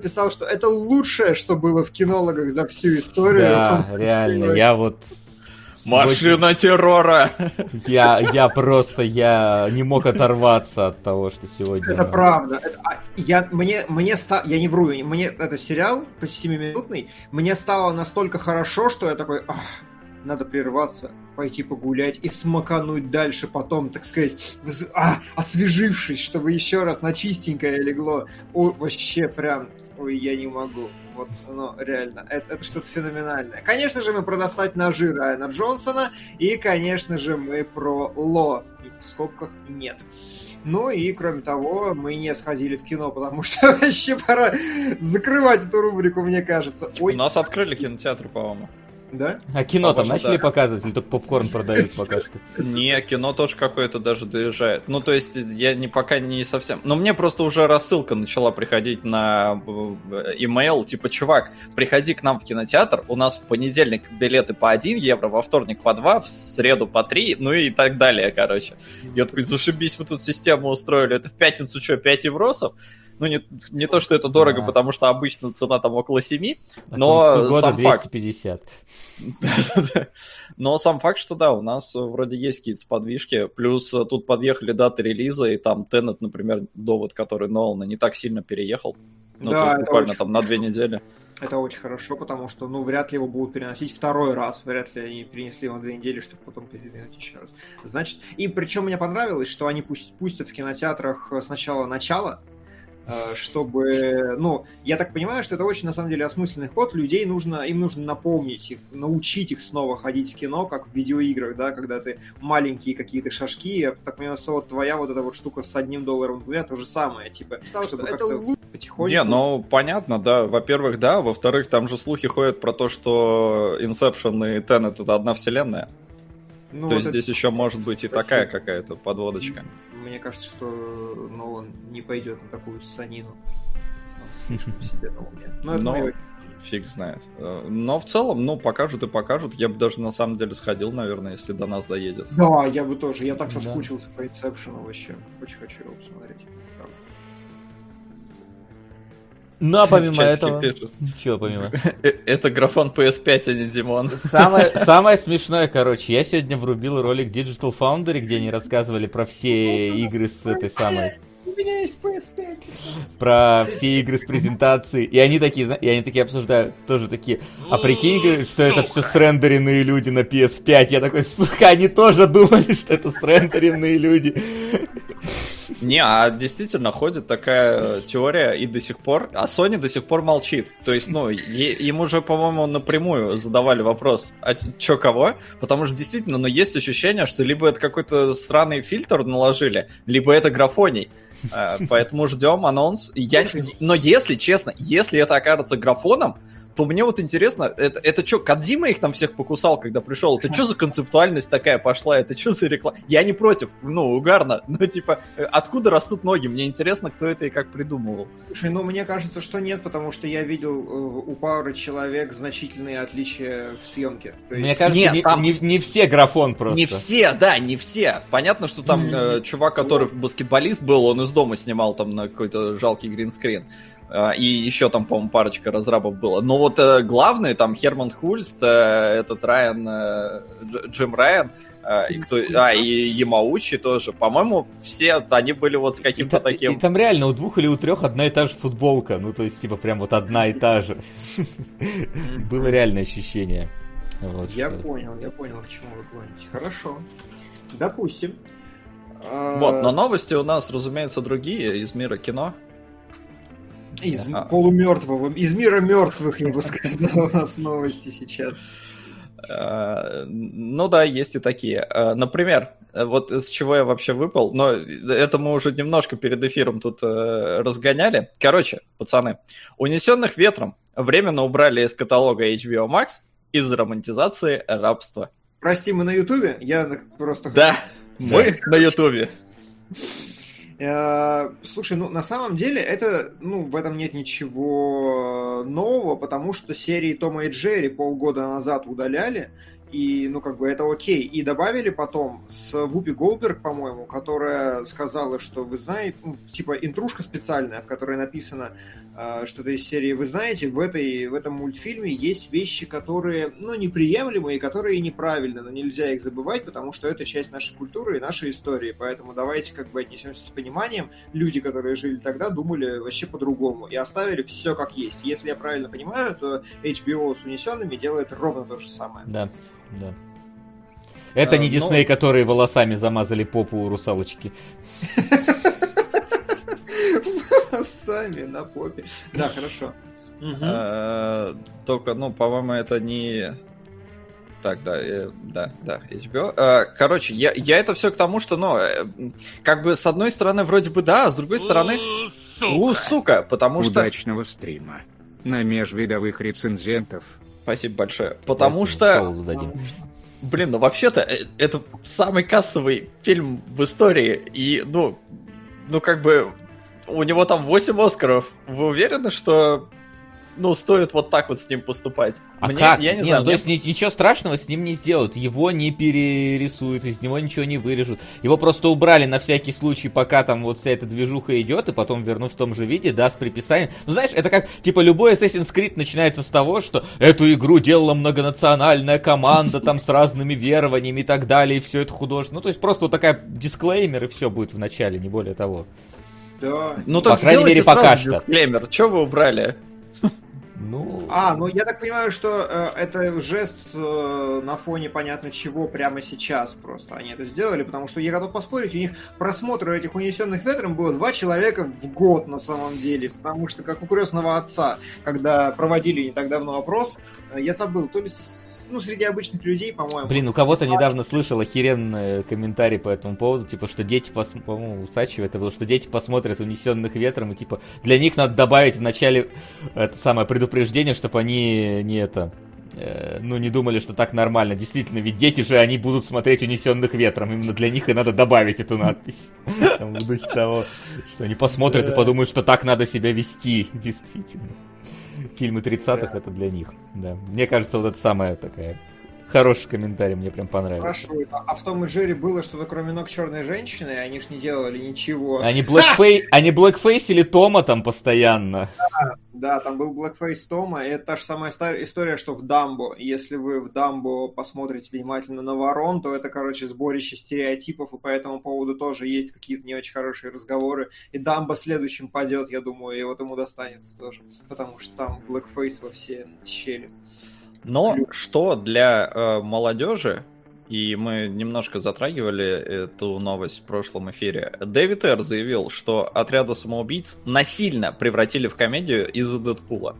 писал, что это лучшее, что было в кинологах за всю историю. Да, реально, я вот... Машина террора! Я, я просто, я не мог оторваться от того, что сегодня... Это правда. Это, а, я, мне, мне ста... я не вру, мне это сериал, почти 7-минутный, мне стало настолько хорошо, что я такой, ах, надо прерваться, пойти погулять и смакануть дальше потом, так сказать, а, освежившись, чтобы еще раз на чистенькое легло. Ой, вообще прям, ой, я не могу. Вот, ну, реально, это, это что-то феноменальное. Конечно же, мы про достать ножи Райана Джонсона, и, конечно же, мы про Ло. В скобках нет. Ну и, кроме того, мы не сходили в кино, потому что вообще пора закрывать эту рубрику, мне кажется. Ой. У нас открыли кинотеатр, по-моему. Да? А кино там начали да. показывать или только попкорн продают пока что? Не, кино тоже какое-то даже доезжает. Ну, то есть, я не пока не совсем... Но мне просто уже рассылка начала приходить на имейл, типа, чувак, приходи к нам в кинотеатр, у нас в понедельник билеты по 1 евро, во вторник по 2, в среду по 3, ну и так далее, короче. Я такой, зашибись, вы тут систему устроили, это в пятницу что, 5 евросов? Ну, не, не то, что это дорого, да. потому что обычно цена там около 7, а но сам 250. факт... Но сам факт, что да, у нас вроде есть какие-то подвижки, плюс тут подъехали даты релиза, и там Теннет, например, довод, который Нолана не так сильно переехал. Ну, да, буквально очень... там на две недели. Это очень хорошо, потому что, ну, вряд ли его будут переносить второй раз. Вряд ли они перенесли его на две недели, чтобы потом переносить еще раз. Значит, и причем мне понравилось, что они пусть, пустят в кинотеатрах сначала начало, Э, чтобы, ну, я так понимаю, что это очень, на самом деле, осмысленный ход, людей нужно, им нужно напомнить их, научить их снова ходить в кино, как в видеоиграх, да, когда ты маленькие какие-то шажки, я так понимаю, что вот твоя вот эта вот штука с одним долларом двумя, то же самое, типа, чтобы это лучше потихоньку... Не, ну, понятно, да, во-первых, да, во-вторых, там же слухи ходят про то, что Inception и Tenet это одна вселенная. Ну, То вот есть это... здесь еще может быть и такая какая-то подводочка. Мне кажется, что Нолан не пойдет на такую санину. Уме. Но, Но мое... фиг знает. Э, но в целом, ну, покажут и покажут. Я бы даже на самом деле сходил, наверное, если до нас доедет. Да, я бы тоже. Я так соскучился да. по Inception вообще. Очень хочу его посмотреть. Ну, а помимо этого... Чего помимо? Э, это графон PS5, а не Димон. Самое, самое смешное, короче, я сегодня врубил ролик Digital Foundry, где они рассказывали про все игры с этой самой... У меня есть PS5. Про все игры с презентации. И они такие, и они такие обсуждают, тоже такие, а прикинь, что это все срендеренные люди на PS5. Я такой, сука, они тоже думали, что это срендеренные люди. Не, а действительно ходит такая теория и до сих пор, а Sony до сих пор молчит. То есть, ну, ему же, по-моему, напрямую задавали вопрос, а чё кого? Потому что действительно, ну, есть ощущение, что либо это какой-то странный фильтр наложили, либо это графоний. Э, поэтому ждем анонс. Я, но если, честно, если это окажется графоном, то мне вот интересно, это, это что, Кадзима их там всех покусал, когда пришел? Это что за концептуальность такая пошла? Это что за реклама? Я не против, ну, угарно, но типа, откуда растут ноги? Мне интересно, кто это и как придумывал. Слушай, ну, мне кажется, что нет, потому что я видел э, у пары человек значительные отличия в съемке. Есть... Мне кажется, нет, не, там... не, не все графон просто. Не все, да, не все. Понятно, что там э, чувак, который баскетболист был, он из дома снимал там на какой-то жалкий гринскрин. А, и еще там, по-моему, парочка разрабов было. Но вот э, главные, там, Херман Хульст, э, этот Райан, э, Джим Райан, и кто, а, и Ямаучи тоже. По-моему, все они были вот с каким-то и, таким... И, и там реально у двух или у трех одна и та же футболка. Ну, то есть, типа, прям вот одна и та же. Было реальное ощущение. Вот, я что... понял, я понял, к чему вы клоните. Хорошо. Допустим. Вот, но новости у нас, разумеется, другие из мира кино. Из а. полумертвого, из мира мертвых, я бы сказал, у нас новости сейчас. А, ну да, есть и такие. А, например, вот с чего я вообще выпал, но это мы уже немножко перед эфиром тут э, разгоняли. Короче, пацаны, «Унесенных ветром» временно убрали из каталога HBO Max из-за романтизации рабства. Прости, мы на Ютубе? Я просто... Да, мы на Ютубе. Э, слушай, ну на самом деле это, ну в этом нет ничего нового, потому что серии Тома и Джерри полгода назад удаляли, И, ну, как бы это окей. И добавили потом с Вупи Голдберг, по-моему, которая сказала, что вы знаете, ну, типа интрушка специальная, в которой написано э, что-то из серии, вы знаете, в, этой, в этом мультфильме есть вещи, которые, ну, неприемлемые, и которые неправильны, но нельзя их забывать, потому что это часть нашей культуры и нашей истории. Поэтому давайте как бы отнесемся с пониманием. Люди, которые жили тогда, думали вообще по-другому и оставили все как есть. Если я правильно понимаю, то HBO с унесенными делает ровно то же самое. Да. Да. Это а, не Дисней, но... которые волосами замазали попу у русалочки. Волосами на попе. Да, хорошо. А, только, ну, по-моему, это не... Так, да, э, да, да, HBO. А, короче, я, я это все к тому, что, ну, э, как бы с одной стороны вроде бы да, а с другой стороны... Сука! У, сука, потому что... Удачного стрима. На межвидовых рецензентов Спасибо большое. Потому что... Блин, ну вообще-то э, это самый кассовый фильм в истории. И, ну, ну как бы у него там 8 Оскаров. Вы уверены, что ну, стоит вот так вот с ним поступать. А Мне, как? Я не, не знаю. Ну, то есть ничего страшного с ним не сделают. Его не перерисуют, из него ничего не вырежут. Его просто убрали на всякий случай, пока там вот вся эта движуха идет, и потом вернут в том же виде, да, с приписанием. Ну, знаешь, это как, типа, любой Assassin's Creed начинается с того, что эту игру делала многонациональная команда, там, с разными верованиями и так далее, и все это художественно. Ну, то есть просто вот такая дисклеймер, и все будет в начале, не более того. Да. Ну, так По крайней мере, пока что. Дисклеймер. Что вы убрали? Ну... А, ну я так понимаю, что э, это жест э, на фоне понятно чего прямо сейчас просто они это сделали, потому что я готов поспорить, у них просмотр этих унесенных ветром было два человека в год на самом деле, потому что как у крестного отца, когда проводили не так давно опрос, э, я забыл, то ли ну, среди обычных людей, по-моему. Блин, у кого-то недавно слышал охеренный комментарий по этому поводу, типа, что дети, пос... по-моему, у Сачева это было, что дети посмотрят «Унесенных ветром», и, типа, для них надо добавить в начале это самое предупреждение, чтобы они не это э, ну, не думали, что так нормально. Действительно, ведь дети же, они будут смотреть «Унесенных ветром». Именно для них и надо добавить эту надпись. В духе того, что они посмотрят и подумают, что так надо себя вести. Действительно фильмы 30-х это для них. Да. Мне кажется, вот это самая такая Хороший комментарий, мне прям понравился. Хорошо. А в том и Джерри было что-то кроме ног черной женщины, они ж не делали ничего. Они блэкфей... они блэкфейсили Тома там постоянно. Да, да, там был блэкфейс Тома, и это та же самая история, что в Дамбо. Если вы в Дамбо посмотрите внимательно на ворон, то это, короче, сборище стереотипов, и по этому поводу тоже есть какие-то не очень хорошие разговоры. И Дамбо следующим падет, я думаю, и вот ему достанется тоже, потому что там блэкфейс во все щели. Но что для э, молодежи, и мы немножко затрагивали эту новость в прошлом эфире, Дэвид Эр заявил, что отряда самоубийц насильно превратили в комедию из-за Дэдпула.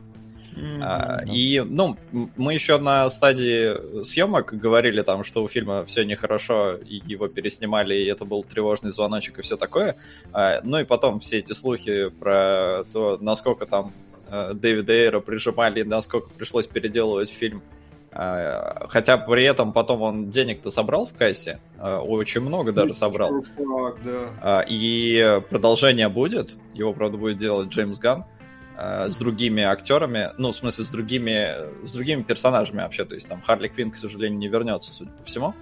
Mm-hmm. А, и, ну, мы еще на стадии съемок говорили там, что у фильма все нехорошо, и его переснимали, и это был тревожный звоночек и все такое. А, ну и потом все эти слухи про то, насколько там Э, Дэвида Эйра прижимали, насколько пришлось переделывать фильм. Э, хотя при этом потом он денег-то собрал в кассе, э, очень много даже собрал. И продолжение будет, его, правда, будет делать Джеймс Ган с другими актерами, ну, в смысле, с другими, с другими персонажами вообще, то есть там Харли Квин, к сожалению, не вернется, судя по всему.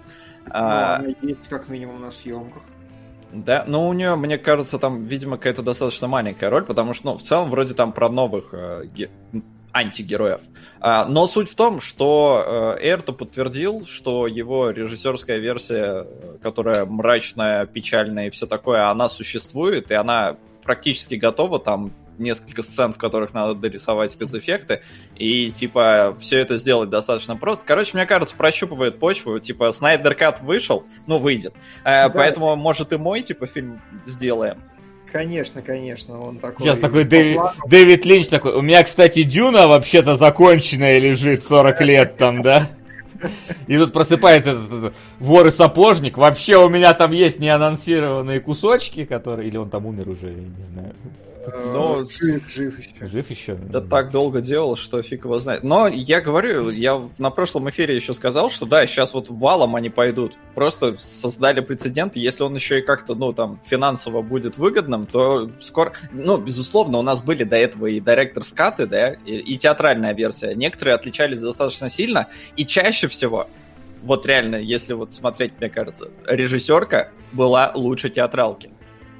Но а, она есть как минимум на съемках. Да, но у нее, мне кажется, там, видимо, какая-то достаточно маленькая роль, потому что, ну, в целом, вроде там про новых э, ге- антигероев. А, но суть в том, что э, Эрто подтвердил, что его режиссерская версия, которая мрачная, печальная и все такое, она существует, и она практически готова, там несколько сцен, в которых надо дорисовать спецэффекты, и, типа, все это сделать достаточно просто. Короче, мне кажется, прощупывает почву, типа, Снайдер Кат вышел, ну, выйдет. Э, да. Поэтому, может, и мой, типа, фильм сделаем. Конечно, конечно, он такой... Сейчас такой Дэвид, Дэвид Линч такой, у меня, кстати, Дюна вообще-то законченная лежит 40 лет там, да? И тут просыпается этот, этот вор и сапожник. Вообще у меня там есть неанонсированные кусочки, которые... Или он там умер уже, я не знаю. Но... Жив, жив еще. Жив еще. Да так долго делал, что фиг его знает. Но я говорю, я на прошлом эфире еще сказал, что да, сейчас вот валом они пойдут. Просто создали прецедент, если он еще и как-то, ну, там, финансово будет выгодным, то скоро... Ну, безусловно, у нас были до этого и директор скаты, да, и, и театральная версия. Некоторые отличались достаточно сильно, и чаще всего вот реально, если вот смотреть, мне кажется, режиссерка была лучше театралки.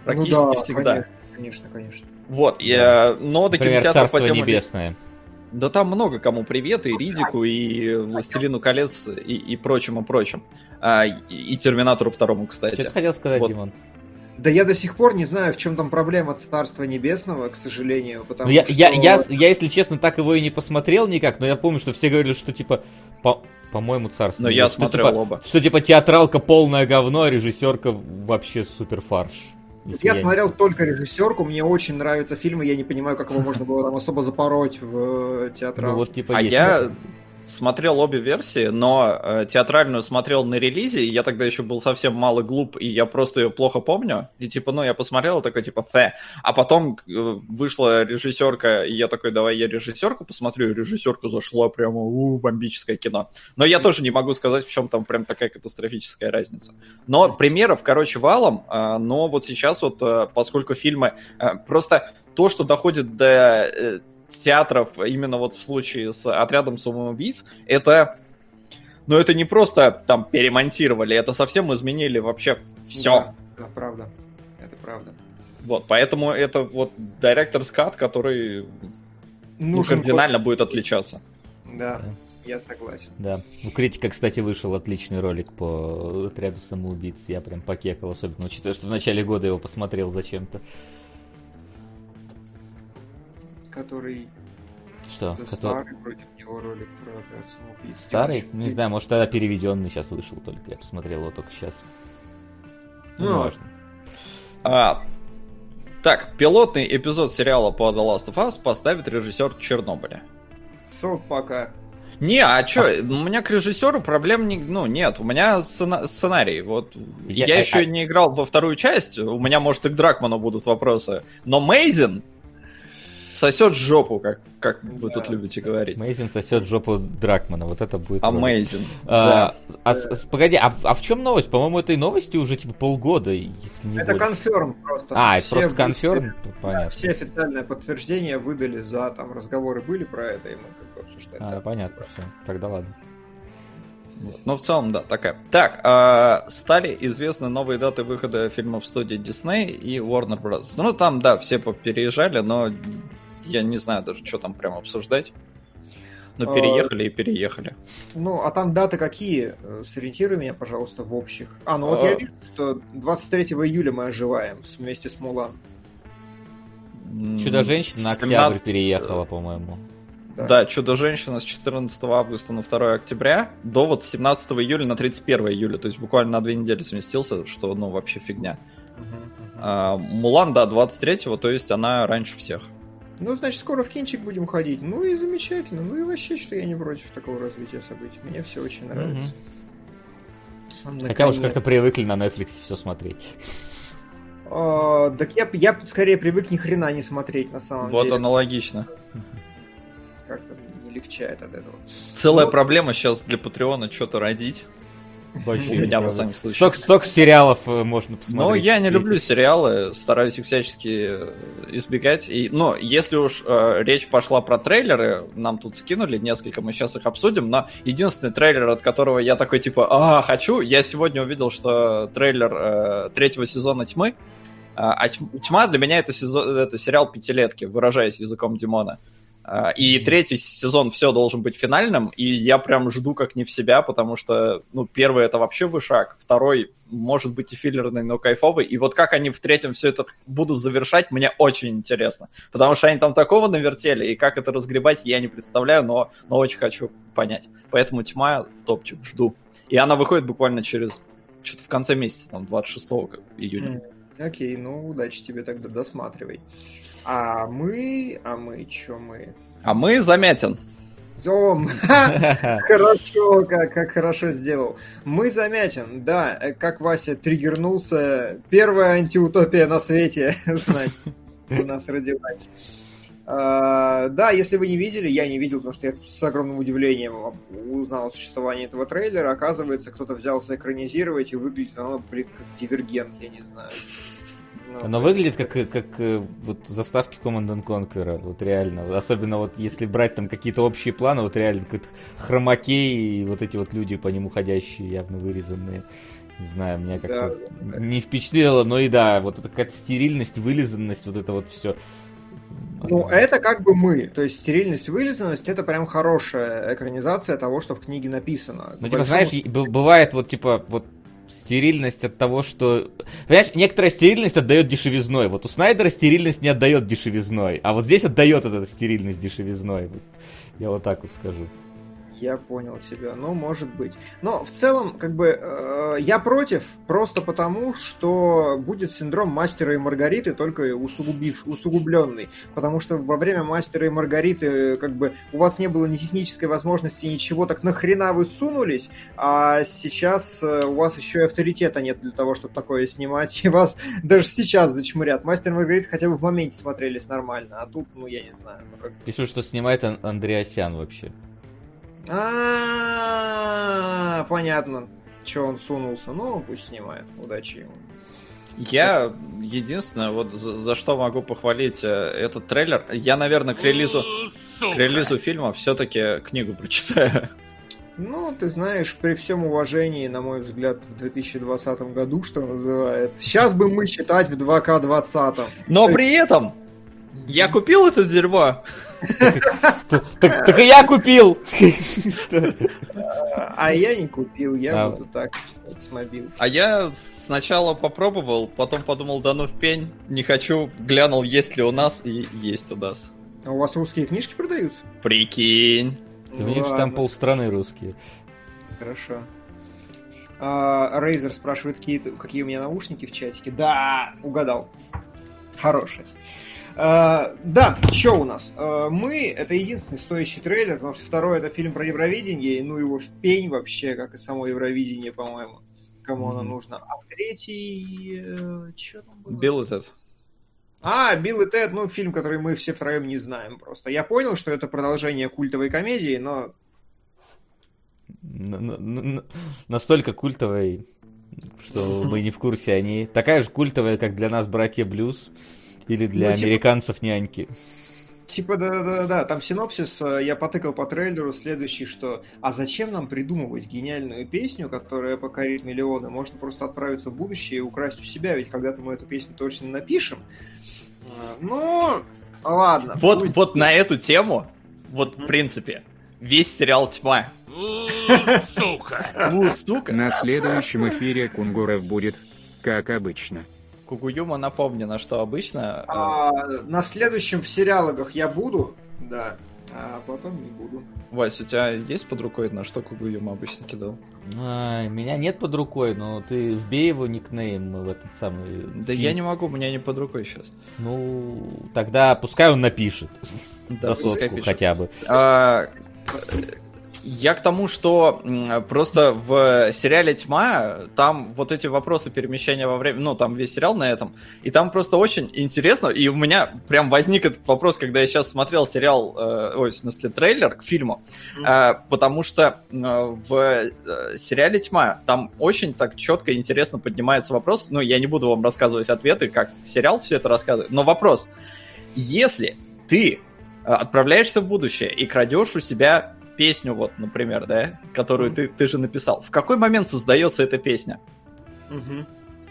Практически ну да, всегда. Конечно, конечно, конечно. Вот, я, но до Например, кинотеатра Царство Небесное. Да там много кому привет, и Ридику, и Властелину колец, и, и прочим, и прочим. А, и, и Терминатору второму, кстати. Что ты хотел сказать, вот. Димон? Да я до сих пор не знаю, в чем там проблема Царства Небесного, к сожалению, потому ну, я, что... Я, я, я, если честно, так его и не посмотрел никак, но я помню, что все говорили, что типа... По... По-моему, царство. Но я смотрел что, типа, оба. Что типа театралка полное говно, а режиссерка вообще супер фарш. Я, я смотрел только режиссерку, мне очень нравятся фильмы, я не понимаю, как его можно было там особо запороть в э, театрал. Ну, вот, типа, а я смотрел обе версии, но э, театральную смотрел на релизе, и я тогда еще был совсем мало глуп, и я просто ее плохо помню. И типа, ну, я посмотрел, такой, типа, фе. А потом э, вышла режиссерка, и я такой, давай я режиссерку посмотрю, и режиссерка зашла прямо, у, бомбическое кино. Но я тоже не могу сказать, в чем там прям такая катастрофическая разница. Но примеров, короче, валом, э, но вот сейчас вот, э, поскольку фильмы, э, просто то, что доходит до э, театров именно вот в случае с отрядом самоубийц, это но ну, это не просто там перемонтировали, это совсем изменили вообще все. Да, да правда. Это правда. Вот, поэтому это вот директор скат, который ну, кардинально будет отличаться. Да, я согласен. Да. У критика, кстати, вышел отличный ролик по отряду самоубийц. Я прям покекал, особенно учитывая, что в начале года его посмотрел зачем-то который... Что? Да который... Старый против него ролик про отряд самоубийц. Старый? Не знаю, может тогда переведенный сейчас вышел только. Я посмотрел его только сейчас. Ну, ну важно. А, так, пилотный эпизод сериала по The Last of Us поставит режиссер Чернобыля. Сок пока. Не, а чё, а... у меня к режиссеру проблем не, ну, нет, у меня сцена... сценарий, вот, я, я а, еще а... не играл во вторую часть, у меня, может, и к Дракману будут вопросы, но Мейзин, сосет жопу, как, как вы тут любите говорить. Мейзин сосет жопу Дракмана, вот это будет. Amazing. А, да. а, а, погоди, а, а в чем новость? По-моему, этой новости уже типа полгода, если не Это конферм просто. А, это просто конферм, понятно. Все официальные подтверждения выдали за, там разговоры были про это, и мы как бы обсуждали. А, понятно, все, тогда ладно. Ну, в целом, да, такая. Так, э, стали известны новые даты выхода фильмов в студии Disney и Warner Bros. Ну, там, да, все переезжали, но я не знаю даже, что там прям обсуждать. Ну, переехали а, и переехали. Ну, а там даты какие? Э, сориентируй меня, пожалуйста, в общих. А, ну вот а... я вижу, что 23 июля мы оживаем вместе с Мулан. Чудо-женщина на октябрь переехала, по-моему. Да, да Чудо-женщина с 14 августа на 2 октября до вот 17 июля на 31 июля. То есть буквально на две недели сместился, что, ну, вообще фигня. Uh-huh, uh-huh. А, Мулан, да, 23-го, то есть она раньше всех. Ну, значит, скоро в кинчик будем ходить. Ну и замечательно. Ну и вообще, что я не против такого развития событий. Мне все очень нравится. Угу. Хотя уж как-то привыкли на Netflix все смотреть. А, так я, я скорее привык ни хрена не смотреть на самом вот деле. Вот аналогично. Как-то не легчает от этого. Целая ну, проблема сейчас для Патреона что-то родить. Вообще, у меня, во всяком случае. Столько, столько сериалов э, можно посмотреть. Ну, я не люблю сериалы, стараюсь их всячески э, избегать. И, но если уж э, речь пошла про трейлеры, нам тут скинули несколько, мы сейчас их обсудим, но единственный трейлер, от которого я такой, типа, а, хочу, я сегодня увидел, что трейлер э, третьего сезона «Тьмы», а «Тьма» для меня это, сезон, это сериал пятилетки, выражаясь языком Димона. И третий сезон все должен быть финальным, и я прям жду как не в себя, потому что, ну, первый это вообще вышаг, второй может быть и филлерный, но кайфовый, и вот как они в третьем все это будут завершать, мне очень интересно, потому что они там такого навертели, и как это разгребать, я не представляю, но, но очень хочу понять. Поэтому тьма топчик, жду. И она выходит буквально через, что-то в конце месяца, там, 26 июня. Окей, okay, ну, удачи тебе тогда, досматривай. А мы... А мы что мы? А мы Замятин. Дом. Хорошо, как, как хорошо сделал. Мы Замятин, да, э, как Вася триггернулся. Первая антиутопия на свете, значит, у нас родилась. Uh, да, если вы не видели, я не видел, потому что я с огромным удивлением узнал о существовании этого трейлера. Оказывается, кто-то взялся экранизировать и выглядит оно, блин, как дивергент, я не знаю. Ну, Оно выглядит как, как э, вот заставки Command Conquer, вот реально. Особенно вот если брать там какие-то общие планы, вот реально как хромакей и вот эти вот люди по нему ходящие, явно вырезанные. Не знаю, меня как-то да, не впечатлило, но и да, вот эта какая-то стерильность, вылизанность, вот это вот все. Ну, это как бы мы. То есть стерильность, вылизанность это прям хорошая экранизация того, что в книге написано. Ну, типа, знаешь, бывает вот типа вот стерильность от того, что... Понимаешь, некоторая стерильность отдает дешевизной. Вот у Снайдера стерильность не отдает дешевизной. А вот здесь отдает эта стерильность дешевизной. Я вот так вот скажу. Я понял тебя. Ну, может быть. Но в целом, как бы, э, я против просто потому, что будет синдром мастера и Маргариты, только усугубив, усугубленный. Потому что во время мастера и Маргариты, как бы, у вас не было ни технической возможности, ничего, так нахрена вы сунулись, а сейчас э, у вас еще и авторитета нет для того, чтобы такое снимать, и вас даже сейчас зачмурят. Мастер и Маргарита хотя бы в моменте смотрелись нормально, а тут, ну, я не знаю. Ну, как... Пишу, что снимает Андреасян вообще. А, понятно, что он сунулся. Ну, пусть снимает. Удачи ему. Я единственное, вот за, за что могу похвалить э, этот трейлер, я, наверное, к релизу, к релизу фильма все-таки книгу прочитаю. Ну, ты знаешь, при всем уважении, на мой взгляд, в 2020 году, что называется, сейчас бы мы читать в 2К20. Но при этом я купил это дерьмо. Так и я купил. А я не купил, я а. буду так с мобил. А я сначала попробовал, потом подумал, да ну в пень, не хочу, глянул, есть ли у нас, и есть у нас. А у вас русские книжки продаются? Прикинь. У них там полстраны русские. Хорошо. Рейзер спрашивает, какие, какие у меня наушники в чатике. Да, угадал. Хорошие. Uh, да, что у нас? Uh, мы — это единственный стоящий трейлер, потому что второй — это фильм про Евровидение, ну его в пень вообще, как и само Евровидение, по-моему. Кому mm-hmm. оно нужно. А третий... Uh, что там было? Билл и Тед. А, Билл и Тед, ну, фильм, который мы все втроем не знаем просто. Я понял, что это продолжение культовой комедии, но... Настолько культовой, что мы не в курсе. Они такая же культовая, как для нас «Братья Блюз». Или для ну, типа... американцев няньки. Типа, да-да-да, там синопсис, э, я потыкал по трейлеру следующий, что «А зачем нам придумывать гениальную песню, которая покорит миллионы? Можно просто отправиться в будущее и украсть у себя, ведь когда-то мы эту песню точно напишем». Э, ну, ладно. Вот, будет... вот на эту тему, вот в принципе, весь сериал «Тьма». Сука! сука! На следующем эфире Кунгуров будет, как обычно. Кугуюма напомнено, что обычно... Э, а, на следующем в сериалогах я буду, да, а потом не буду. Вась, у тебя есть под рукой, на что Кугуюма обычно кидал? А, меня нет под рукой, но ты вбей его никнейм в этот самый... Да я не могу, у меня не под рукой сейчас. Ну, тогда пускай он напишет. Да, За сотку хотя бы. А, я к тому, что просто в сериале «Тьма» там вот эти вопросы перемещения во время... Ну, там весь сериал на этом. И там просто очень интересно. И у меня прям возник этот вопрос, когда я сейчас смотрел сериал... Э, ой, в смысле, трейлер к фильму. Mm-hmm. Э, потому что э, в э, сериале «Тьма» там очень так четко и интересно поднимается вопрос. Ну, я не буду вам рассказывать ответы, как сериал все это рассказывает. Но вопрос. Если ты э, отправляешься в будущее и крадешь у себя песню, вот, например, да, которую ты, ты же написал. В какой момент создается эта песня? Mm-hmm.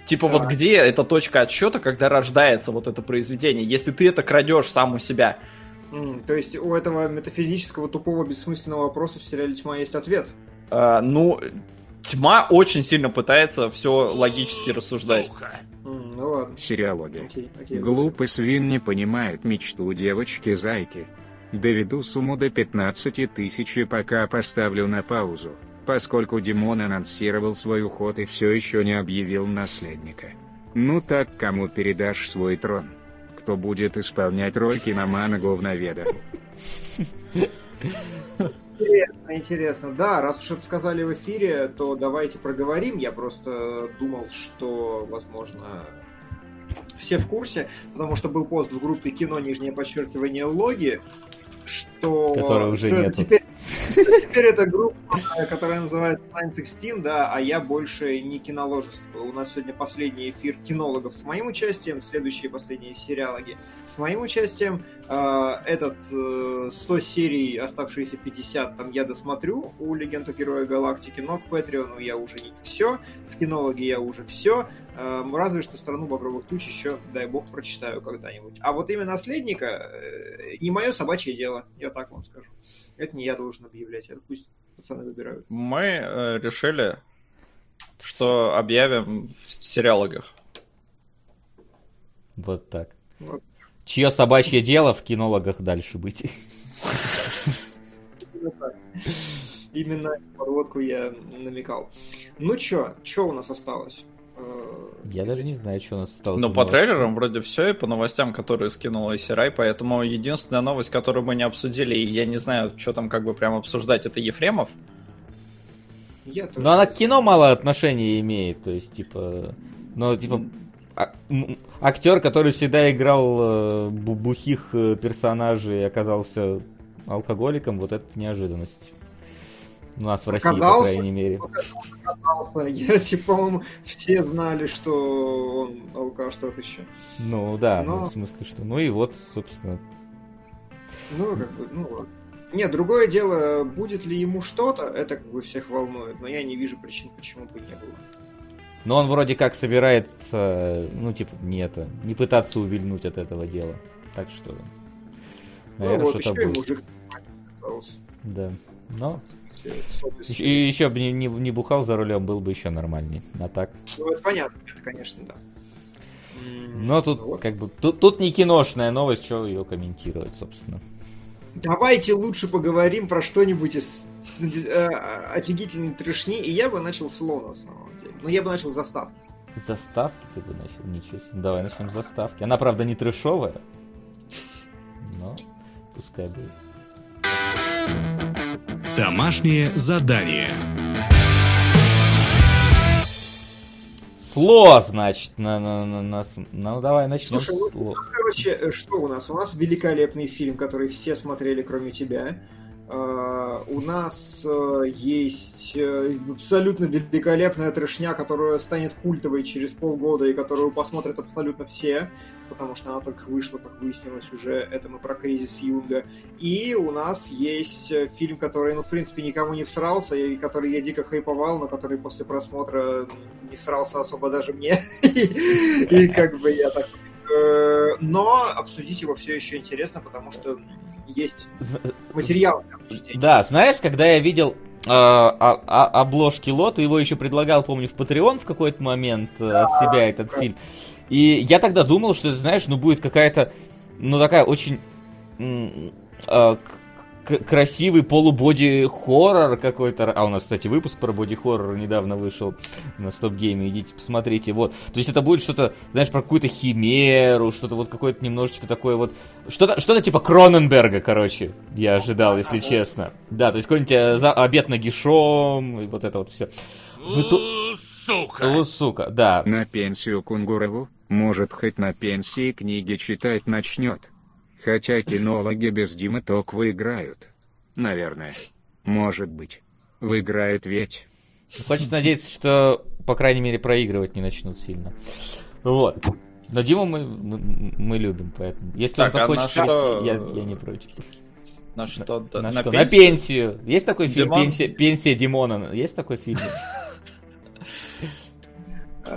Типа, да. вот где эта точка отсчета, когда рождается вот это произведение, если ты это крадешь сам у себя? Mm, то есть у этого метафизического тупого бессмысленного вопроса в сериале Тьма есть ответ? А, ну, Тьма очень сильно пытается все логически рассуждать. Mm, ну ладно. Сериалоги. Окей, окей, Глупый свин не понимает мечту девочки-зайки. Доведу сумму до 15 тысяч и пока поставлю на паузу, поскольку Димон анонсировал свой уход и все еще не объявил наследника. Ну так кому передашь свой трон? Кто будет исполнять роль киномана говноведа? Интересно, интересно. Да, раз уж это сказали в эфире, то давайте проговорим. Я просто думал, что, возможно, все в курсе, потому что был пост в группе кино нижнее подчеркивание логи, что... Уже нет. Теперь... Теперь это группа, которая называется 916, да, а я больше не киноложество. У нас сегодня последний эфир кинологов с моим участием, следующие последние сериалоги с моим участием. А, этот 100 э, серий, оставшиеся 50, там я досмотрю у Легенду Героя Галактики, но к Патреону я уже не все, в кинологе я уже все. Эм, разве что «Страну багровых туч» еще, дай бог, прочитаю когда-нибудь. А вот имя наследника э, не мое собачье дело, я так вам скажу. Это не я должен объявлять, это пусть пацаны выбирают. Мы э, решили, что объявим в сериалогах. Вот так. Вот. Чье собачье дело в кинологах дальше быть? Именно подводку я намекал. Ну чё, чё у нас осталось? Я даже не знаю, что у нас осталось. Ну, по трейлерам вроде все, и по новостям, которые скинула Исирай, поэтому единственная новость, которую мы не обсудили, и я не знаю, что там как бы прям обсуждать, это Ефремов. Я Но она к кино мало отношения имеет, то есть, типа... Ну, типа, а, актер, который всегда играл э, бухих э, персонажей, оказался алкоголиком, вот это неожиданность. У нас в России, оказался, по крайней мере. Оказался. Я, типа, по-моему, все знали, что он алкаш, что-то еще. Ну, да, Но... ну, в смысле, что... Ну и вот, собственно... Ну, как бы, ну ладно. Нет, другое дело, будет ли ему что-то, это как бы всех волнует, но я не вижу причин, почему бы не было. Но он вроде как собирается, ну, типа, не это, не пытаться увильнуть от этого дела. Так что, наверное, ну, вот, что-то будет. Да. Но и еще бы не, не, не бухал за рулем, был бы еще нормальней. А так. Ну, это понятно, это, конечно, да. Но тут вот. как бы тут, тут не киношная новость, что ее комментировать, собственно. Давайте лучше поговорим про что-нибудь из э, офигительной трешни, и я бы начал с Ло, на самом деле. Ну, я бы начал с заставки. Заставки ты бы начал? Ничего себе. Давай начнем с заставки. Она, правда, не трешовая, но пускай будет. Домашнее задание. Сло, значит, на, на, на, на, ну давай начнем Слушай, с сло. короче, э, что у нас? У нас великолепный фильм, который все смотрели, кроме тебя. Uh, у нас uh, есть uh, абсолютно великолепная трешня, которая станет культовой через полгода и которую посмотрят абсолютно все потому что она только вышла, как выяснилось уже, это мы про кризис Юнга. И у нас есть э, фильм, который, ну, в принципе, никому не всрался, и который я дико хайповал, но который после просмотра не всрался особо даже мне. И как бы я так... Э, но обсудить его все еще интересно, потому что есть материал Да, знаешь, когда я видел а, а, обложки лота, его еще предлагал, помню, в Patreon в какой-то момент да, от себя этот да. фильм. И я тогда думал, что, знаешь, ну будет какая-то, ну такая очень э, красивый полубоди-хоррор какой-то. А у нас, кстати, выпуск про боди-хоррор недавно вышел на стоп-гейме. Идите, посмотрите. Вот. То есть это будет что-то, знаешь, про какую-то химеру, что-то вот какое-то немножечко такое вот... Что-то что типа Кроненберга, короче, я ожидал, если честно. Да, то есть какой-нибудь э, за... обед нагишом, и вот это вот все. Вы ту... Сука! О, сука, да. На пенсию Кунгурову? Может, хоть на пенсии книги читать начнет. Хотя кинологи без Димы ток выиграют. Наверное. Может быть. Выиграет ведь. Хочется надеяться, что, по крайней мере, проигрывать не начнут сильно. Вот. Но Диму мы, мы, мы любим, поэтому. Если так, он захочет, а что... я, я не против. На что? На, на, что? Пенсию? на пенсию. Есть такой фильм Димон? Пенсия, Пенсия Димона? Есть такой фильм?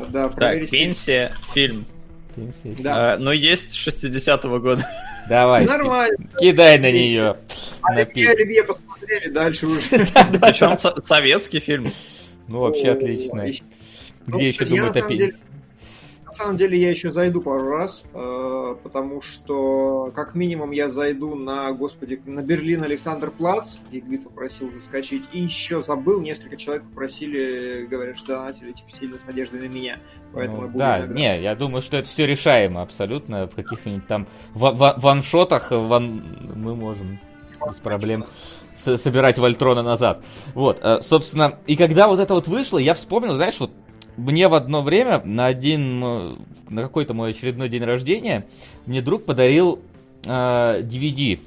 Да, так, пенсия, фильм. Пенсия. Да. А, но есть 60-го года. Давай. Нормально. Кидай на нее. А Оливье посмотрели, дальше уже. Причем советский фильм. Ну, вообще отлично. Где ну, еще думать о пенсии? На самом деле я еще зайду пару раз, э, потому что как минимум я зайду на, господи, на Берлин Александр Плац, Игвит попросил заскочить, и еще забыл, несколько человек попросили, говорят, что донатили типа, сильно с надеждой на меня, поэтому ну, я Да, иногда. не, я думаю, что это все решаемо абсолютно, в каких-нибудь там ваншотах ван... мы можем без проблем собирать Вольтрона назад. Вот, э, собственно, и когда вот это вот вышло, я вспомнил, знаешь, вот мне в одно время на один, на какой-то мой очередной день рождения, мне друг подарил э, DVD.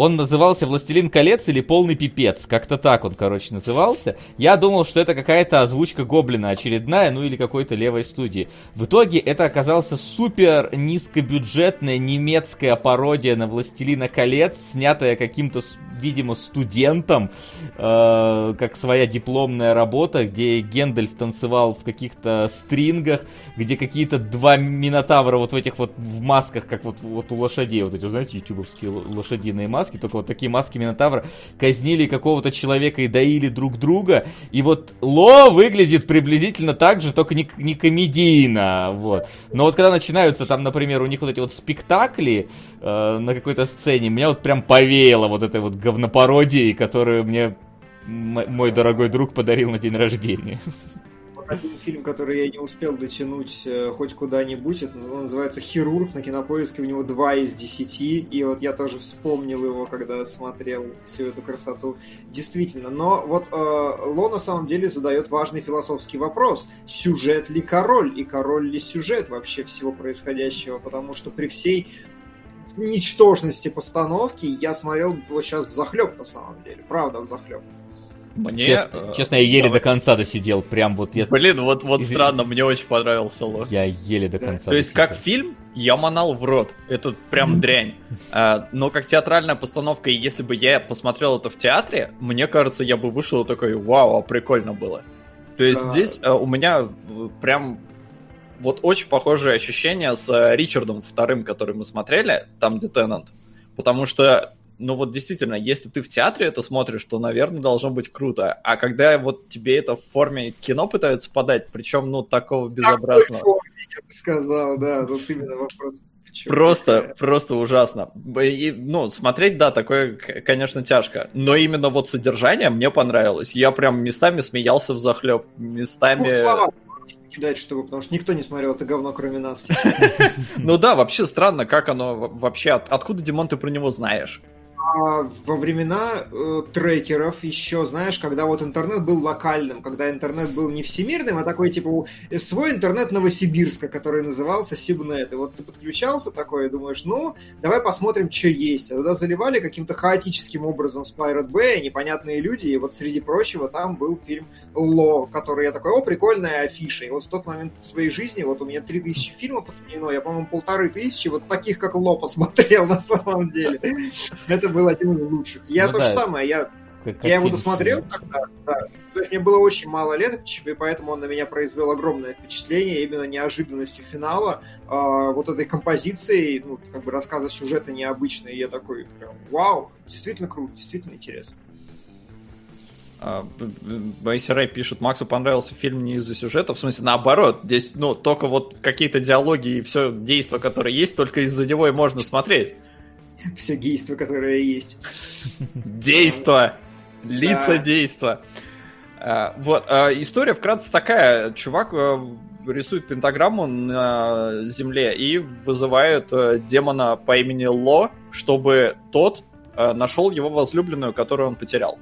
Он назывался «Властелин колец» или «Полный пипец». Как-то так он, короче, назывался. Я думал, что это какая-то озвучка Гоблина очередная, ну или какой-то левой студии. В итоге это оказался супер низкобюджетная немецкая пародия на «Властелина колец», снятая каким-то видимо, студентом, э, как своя дипломная работа, где Гендальф танцевал в каких-то стрингах, где какие-то два минотавра вот в этих вот в масках, как вот, вот у лошадей, вот эти, знаете, ютубовские лошадиные маски, только вот такие маски минотавра, казнили какого-то человека и доили друг друга, и вот Ло выглядит приблизительно так же, только не, не комедийно, вот. Но вот когда начинаются там, например, у них вот эти вот спектакли э, на какой-то сцене, меня вот прям повеяло вот этой вот говнопародии, которую мне мой дорогой друг подарил на день рождения. Один фильм, который я не успел дотянуть э, хоть куда-нибудь, это он называется «Хирург», на кинопоиске у него 2 из 10, и вот я тоже вспомнил его, когда смотрел всю эту красоту. Действительно, но вот э, Ло на самом деле задает важный философский вопрос. Сюжет ли король, и король ли сюжет вообще всего происходящего? Потому что при всей ничтожности постановки я смотрел его сейчас в захлеб, на самом деле. Правда, в захлеб. Мне, Чест, э, честно, я еле давай. до конца досидел. Прям вот я... Блин, вот, вот Извините. странно, мне очень понравился Ло. Я еле до конца. То есть, как фильм, я манал в рот. Это прям дрянь. А, но как театральная постановка, и если бы я посмотрел это в театре, мне кажется, я бы вышел такой, вау, а прикольно было. То есть да. здесь а, у меня прям вот очень похожие ощущения с э, Ричардом вторым, который мы смотрели, там, где Теннант. Потому что, ну вот действительно, если ты в театре это смотришь, то, наверное, должно быть круто. А когда вот тебе это в форме кино пытаются подать, причем, ну, такого безобразного... Форме, я бы сказал, да, тут именно вопрос. Просто, такая? просто ужасно. И, ну, смотреть, да, такое, конечно, тяжко. Но именно вот содержание мне понравилось. Я прям местами смеялся в захлеб, местами... Ну, кидать, чтобы, потому что никто не смотрел это говно, кроме нас. Ну да, вообще странно, как оно вообще, откуда, Димон, ты про него знаешь? А, во времена э, трекеров еще, знаешь, когда вот интернет был локальным, когда интернет был не всемирным, а такой типа свой интернет Новосибирска, который назывался Сибнет. И вот ты подключался такой и думаешь, ну, давай посмотрим, что есть. А туда заливали каким-то хаотическим образом с Pirate Bay непонятные люди, и вот среди прочего там был фильм Ло, который я такой, о, прикольная афиша. И вот в тот момент своей жизни, вот у меня 3000 фильмов оценено, я, по-моему, полторы тысячи вот таких, как Ло, посмотрел на самом деле. Это был один из лучших. Я ну, то да. же самое, я, как, я его досмотрел тогда, да. То есть мне было очень мало лет, и поэтому он на меня произвел огромное впечатление именно неожиданностью финала, э, вот этой композицией, ну, как бы рассказа сюжета необычный. И я такой, прям, вау, действительно круто, действительно интересно. Байси Рэй пишет, Максу понравился фильм не из-за сюжета, в смысле наоборот, здесь, ну, только вот какие-то диалоги и все действия, которые есть, только из-за него и можно смотреть все действия, которые есть. Действо! Лица действа. А, вот, а, история вкратце такая. Чувак э, рисует пентаграмму на земле и вызывает э, демона по имени Ло, чтобы тот э, нашел его возлюбленную, которую он потерял.